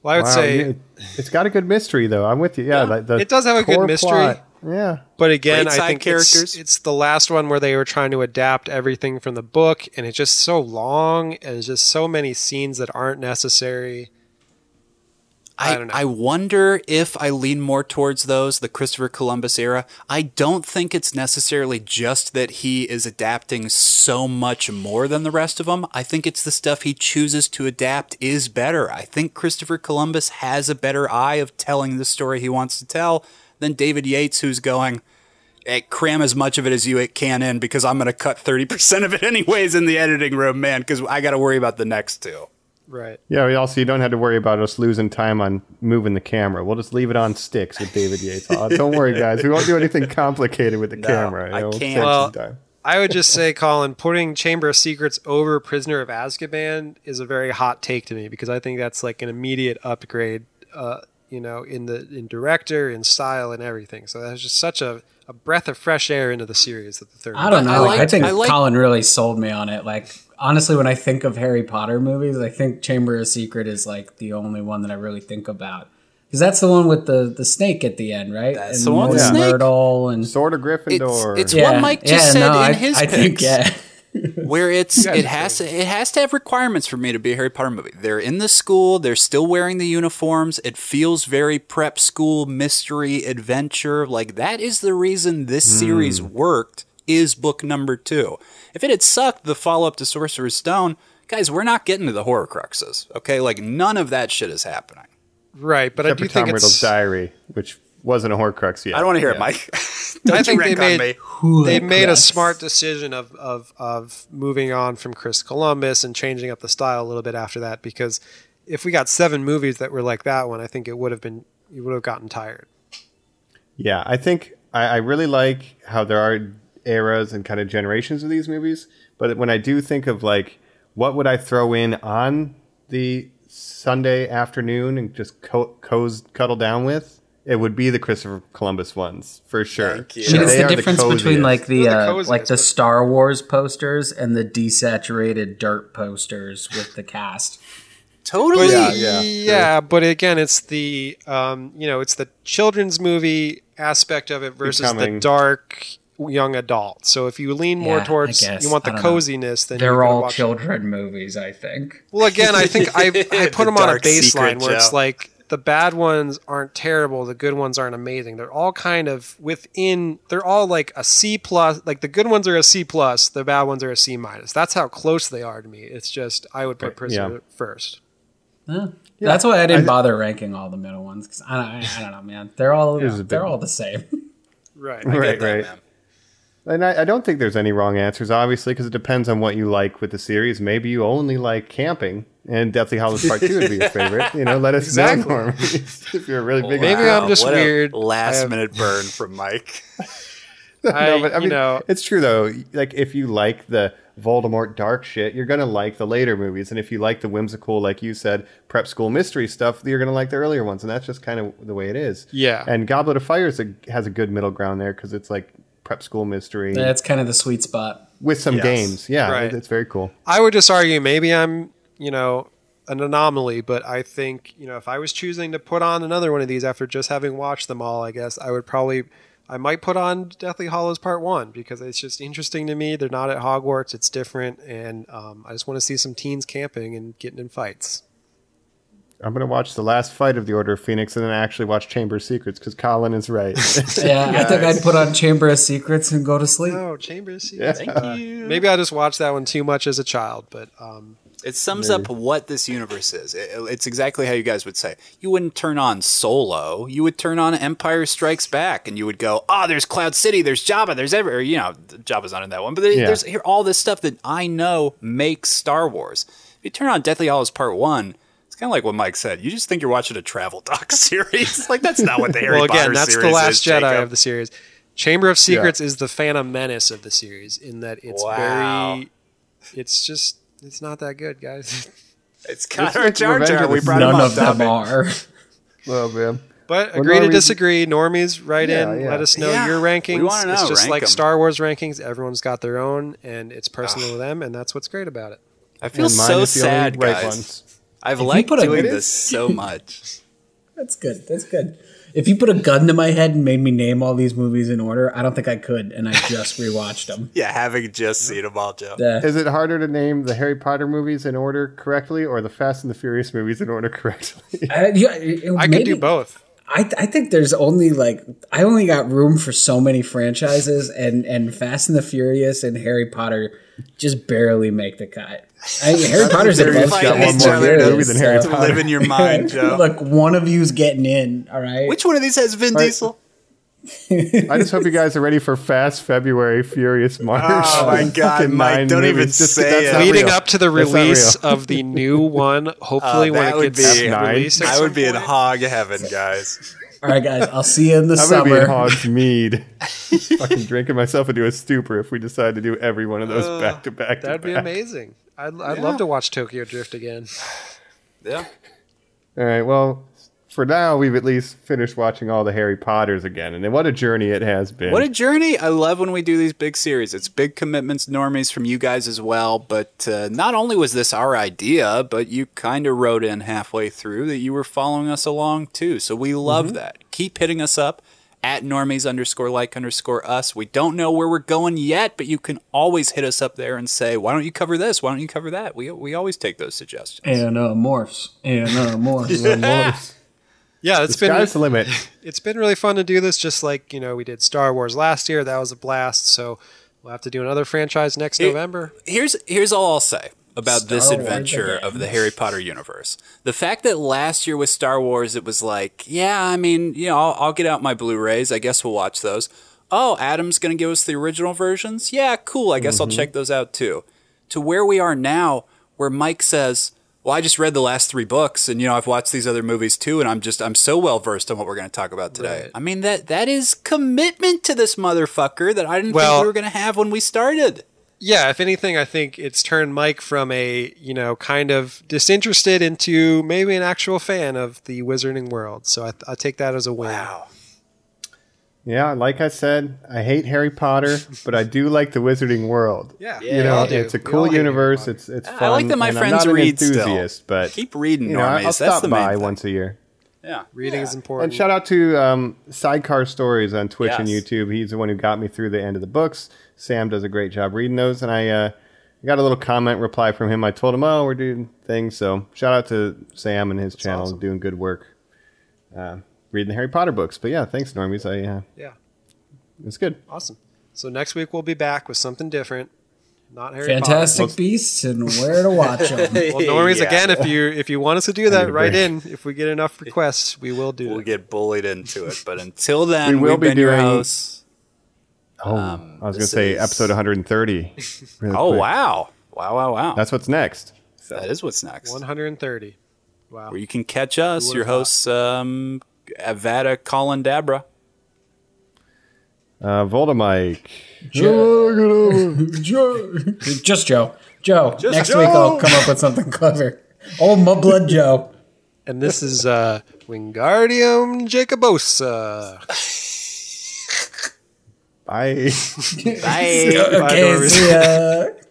Well, I would Wow, say, yeah, it's got a good mystery though. I'm with you. Yeah, the, the It does have a good mystery. plot- Yeah, but again, I think characters. It's, it's the last one where they were trying to adapt everything from the book, and it's just so long, and it's just so many scenes that aren't necessary. I I, don't know. I wonder if I lean more towards those, the Christopher Columbus era. I don't think it's necessarily just that he is adapting so much more than the rest of them. I think it's the stuff he chooses to adapt is better. I think Christopher Columbus has a better eye of telling the story he wants to tell than David Yates, who's going, hey, cram as much of it as you can in because I'm going to cut 30% of it anyways in the editing room, man, because I got to worry about the next two. Right. yeah. we Also, you don't have to worry about us losing time on moving the camera. We'll just leave it on sticks with David Yates. Oh, don't worry, guys. We won't do anything complicated with the camera. I We'll can't. save some Well. I would just say, Colin, putting Chamber of Secrets over Prisoner of Azkaban is a very hot take to me because I think that's like an immediate upgrade, uh, you know, in the in director, in style, and everything. So that's just such a, a breath of fresh air into the series that the third. I don't know. I know. like, I think I liked- Colin really sold me on it. Like honestly, when I think of Harry Potter movies, I think Chamber of Secret is like the only one that I really think about. Because that's the one with the, the snake at the end, right? That's and the one with Moaning the snake. Myrtle and Sword of Gryffindor. It's- it's- what Mike just said in I, his I think yeah. where it's it has to it has to have requirements for me to be a Harry Potter movie. They're in the school, they're still wearing the uniforms. It feels very prep school mystery adventure. Like that is the reason this series hmm. worked. Is book number two. If it had sucked, the follow up to Sorcerer's Stone, guys, we're not getting to the Horcruxes. Okay, like none of that shit is happening. right, but I do for Tom think Riddle's it's. diary, which wasn't a Horcrux yet. I don't want to hear Yeah. it, Mike. I Don't you think they rank on made me. they made a smart decision of, of of moving on from Chris Columbus and changing up the style a little bit after that because if we got seven movies that were like that one, I think it would have been you would have gotten tired. Yeah, I think I, I really like how there are eras and kind of generations of these movies. But when I do think of like, what would I throw in on the Sunday afternoon and just co- coz- cuddle down with? It would be the Christopher Columbus ones for sure. Thank you. I mean, it's They the are difference between like the, They're the uh, like the Star Wars posters and the desaturated dirt posters with the cast. Totally. Yeah, yeah, yeah, but again, it's the um, you know, it's the children's movie aspect of it versus Becoming- the dark young adult. So if you lean more Yeah, towards you want the don't know. coziness, then you're They're all watch- children movies, I think. Well, again, I think I I The put them on a baseline where it's like the bad ones aren't terrible, the good ones aren't amazing. They're all kind of within. They're all like a C plus. Like the good ones are a C plus, the bad ones are a C minus. That's how close they are to me. It's just I would put Right, Prisoner yeah. first. That's why I didn't I- bother ranking all the middle ones because I, I, I don't know, man. They're all Here's they're big- all the same. Right. right, that, right. man. And I, I don't think there's any wrong answers, obviously, because it depends on what you like with the series. Maybe you only like camping, and Deathly Hallows Part Two would be your favorite. You know, let us Exactly. know Norm, if you're a really big. Maybe. I'm just what weird. I Last have- minute burn from Mike. I, no, but I you mean, know, it's true though. Like, if you like the Voldemort dark shit, you're gonna like the later movies, and if you like the whimsical, like you said, prep school mystery stuff, you're gonna like the earlier ones, and that's just kind of the way it is. Yeah. And Goblet of Fire is a, has a good middle ground there because it's like prep school mystery That's kind of the sweet spot. with some Yes. games. Yeah, Right. it- it's very cool. I would just argue maybe I'm, you know, an anomaly, but I think, you know, if I was choosing to put on another one of these after just having watched them all, I guess I would probably I might put on Deathly Hallows Part 1 because it's just interesting to me. They're not at Hogwarts, it's different and um, I just want to see some teens camping and getting in fights. I'm gonna watch the last fight of the Order of Phoenix and then actually watch Chamber of Secrets because Colin is right. Yeah, I think I'd put on Chamber of Secrets and go to sleep. Oh, Chambers. Yeah. Thank you. Maybe I just watched that one too much as a child, but um, It sums up what this universe is. It- it's exactly how you guys would say. You wouldn't turn on Solo. You would turn on Empire Strikes Back, and you would go, "Oh, there's Cloud City, there's Jabba, there's ever." You know, Jabba's not in that one, but there- Yeah. there's here all this stuff that I know makes Star Wars. If you turn on Deathly Hallows Part One, it's kind of like what Mike said. You just think you're watching a travel doc series. like that's not what the Harry well, again, Potter that's the last is, Jedi Jacob. of the series. Chamber of Secrets is the Phantom Menace of the series in that it's Wow. very. It's just it's not that good, guys. It's kind of like Jar Revenge Jar. of We the brought None him of up. them are. Well, man. But Well, agree to normies- disagree. Normies, write Yeah, in. yeah. Let us know Yeah, your rankings. wanna It's just rank like 'em. Star Wars rankings. Everyone's got their own, and it's personal ah. to them, and that's what's great about it. I feel so is the only sad, right guys. Ones. I've you liked put a- doing this so much. That's good. That's good. If you put a gun to my head and made me name all these movies in order, I don't think I could, and I just rewatched them. Yeah, having just seen them all, Joe. Yeah. Is it harder to name the Harry Potter movies in order correctly or the Fast and the Furious movies in order correctly? I, yeah, it- I could do both. I, I think there's only like I only got room for so many franchises, and and Fast and the Furious and Harry Potter just barely make the cut. I, Harry Potter's and above Furious got one more Furious, movie than Harry so- Potter. Live in your mind, Joe. Look, one of you's getting in. All right. Which one of these has Vin Right. Diesel? I just hope you guys are ready for Fast February Furious March. Oh my God, Mike, don't even. Just- say it. Leading real. up to the release of the new one, hopefully Uh, when it gets be- released, I would be in hog heaven, guys. All right, guys. I'll see you in the I'm gonna be in summer. Hogsmeade, fucking drinking myself into a stupor if we decide to do every one of those back to back. That'd be amazing. I'd, I'd love to watch Tokyo Drift again. Yeah. All right. Well, for now, we've at least finished watching all the Harry Potters again, and what a journey it has been. What a journey. I love when we do these big series. It's big commitments, normies from you guys as well. But uh, not only was this our idea, but you kind of wrote in halfway through that you were following us along too. So we love that. Keep hitting us up at normies underscore like underscore us. We don't know where we're going yet, but you can always hit us up there and say, why don't you cover this? Why don't you cover that? We, we always take those suggestions. And uh, morphs. And uh, morphs. Yeah, it's the been sky's the limit. it's been really fun to do this. Just like you know, we did Star Wars last year. That was a blast. So we'll have to do another franchise next It- November. Here's here's all I'll say about this Star Wars adventure of the Harry Potter universe. The fact that last year with Star Wars, it was like, yeah, I mean, you know, I'll, I'll get out my Blu-rays. I guess we'll watch those. Oh, Adam's going to give us the original versions. Yeah, cool. I guess I'll mm-hmm. check those out too. To where we are now, where Mike says. Well, I just read the last three books, and you know I've watched these other movies too, and I'm just I'm so well versed on what we're going to talk about today. Right. I mean that that is commitment to this motherfucker that I didn't Well- think we were going to have when we started. Yeah, if anything, I think it's turned Mike from a you know kind of disinterested into maybe an actual fan of the Wizarding world. So I, I take that as a win. Wow. Yeah, like I said, I hate Harry Potter, but I do like the Wizarding world. Yeah, Yeah, you know, it's a cool all hate Harry universe. Potter. It's it's I like that my and friends I'm not an read still. enthusiast, but Keep reading, you know, I- normies. I'll That's stop the main by thing. once a year. Yeah. reading is important. And shout out to um, Sidecar Stories on Twitch and YouTube. He's the one who got me through the end of the books. Sam does a great job reading those, and I uh, got a little comment reply from him. I told him, "Oh, we're doing things." So shout out to Sam and his channel, awesome. doing good work, uh, reading the Harry Potter books. But yeah, thanks, normies. I uh, yeah, it's good. awesome. So next week we'll be back with something different. Not Harry Potter. Fantastic Potter. Beasts and where to watch them. Well, normies Yeah. again. If you if you want us to do that, need a write in. If we get enough requests, we will do We'll it. get bullied into it. But until then, We will have be been your doing- hosts. Oh, I was going to say is- episode 130. really Oh, quick. wow. Wow, wow, wow. That's what's next. that is what's next. 130. Wow. Where you can catch us, your thought? hosts, um, Avada, Colin, Dabra. Uh, Voldemike. Joe. Joe. Just Joe. Joe. next week I'll come up with something clever. Old Mudblood Joe. And this is uh, Wingardium Jacobosa. Bye. Bye. Okay, Normies.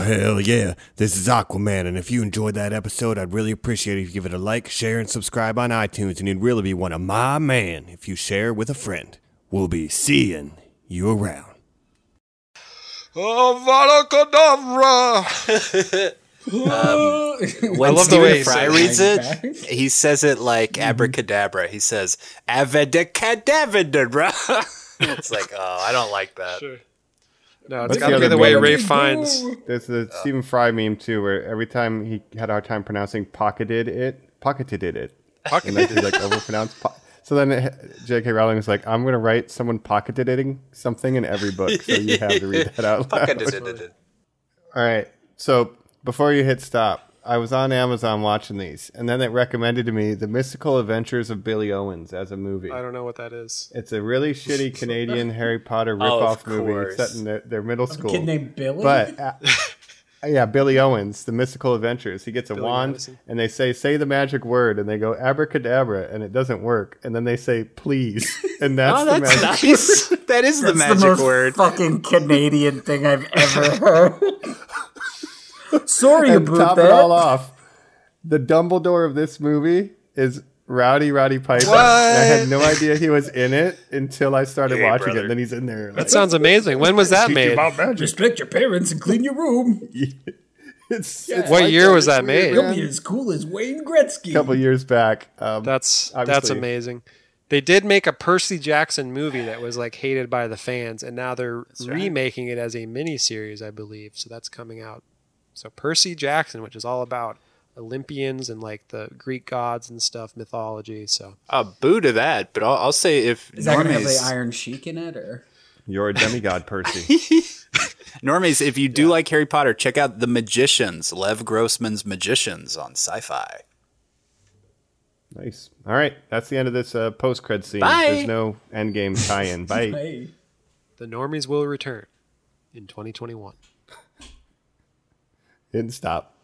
hell yeah. This is Aquaman, and if you enjoyed that episode, I'd really appreciate it if you give it a like, share, and subscribe on iTunes, and you'd really be one of my man if you share with a friend. We'll be seeing you around. Oh, Kedavra! When love the Stephen way he Fry says reads it. it, he says it like Mm-hmm. abracadabra. He says avedicadabra. it's like, oh, I don't like that. No, it's What's got the to be the way meme? Ralph Fiennes. There's the Stephen Fry meme too, where every time he had a hard time pronouncing pocketed it, pocketed it, and then he like overpronounced. Po- so then uh, it, J.K. Rowling was like, "I'm going to write someone pocketed it something in every book, so you have to read that out loud." Pocketed it. All right. So before you hit stop, I was on Amazon watching these, and then it recommended to me The Mystical Adventures of Billy Owens as a movie. I don't know what that is. It's a really shitty Canadian Harry Potter Oh, of ripoff movie set in their, their middle school. kid named Billy? But uh, yeah, Billy Owens, The Mystical Adventures. He gets a Billy wand, Madison. and they say, "Say the magic word," and they go abracadabra, and it doesn't work. And then they say, "Please," and that's, Oh, the magic. nice. that is the That's magic the most word. fucking Canadian thing I've ever heard. Sorry And about top that. it all off, the Dumbledore of this movie is Rowdy Roddy Piper. And I had no idea he was in it until I started Hey, watching brother. it. And then he's in there. That sounds amazing. When was that made? Respect your parents and clean your room. It's, it's What like year was that made? You'll be as cool as Wayne Gretzky. A couple years back. Um, That's that's amazing. They did make a Percy Jackson movie that was like hated by the fans, and now they're right. remaking it as a miniseries, I believe. So that's coming out. So Percy Jackson, which is all about Olympians and like the Greek gods and stuff, mythology. So A boo to that, but I'll, I'll say if Is that going to have the Iron Sheik in it, or You're a demigod, Percy. normies, if you do like Harry Potter, check out The Magicians, Lev Grossman's Magicians on Sci-Fi. nice. All right. That's the end of this uh, post cred scene. Bye. There's no end game tie in. Bye. hey, the normies will return in 2021. Didn't stop.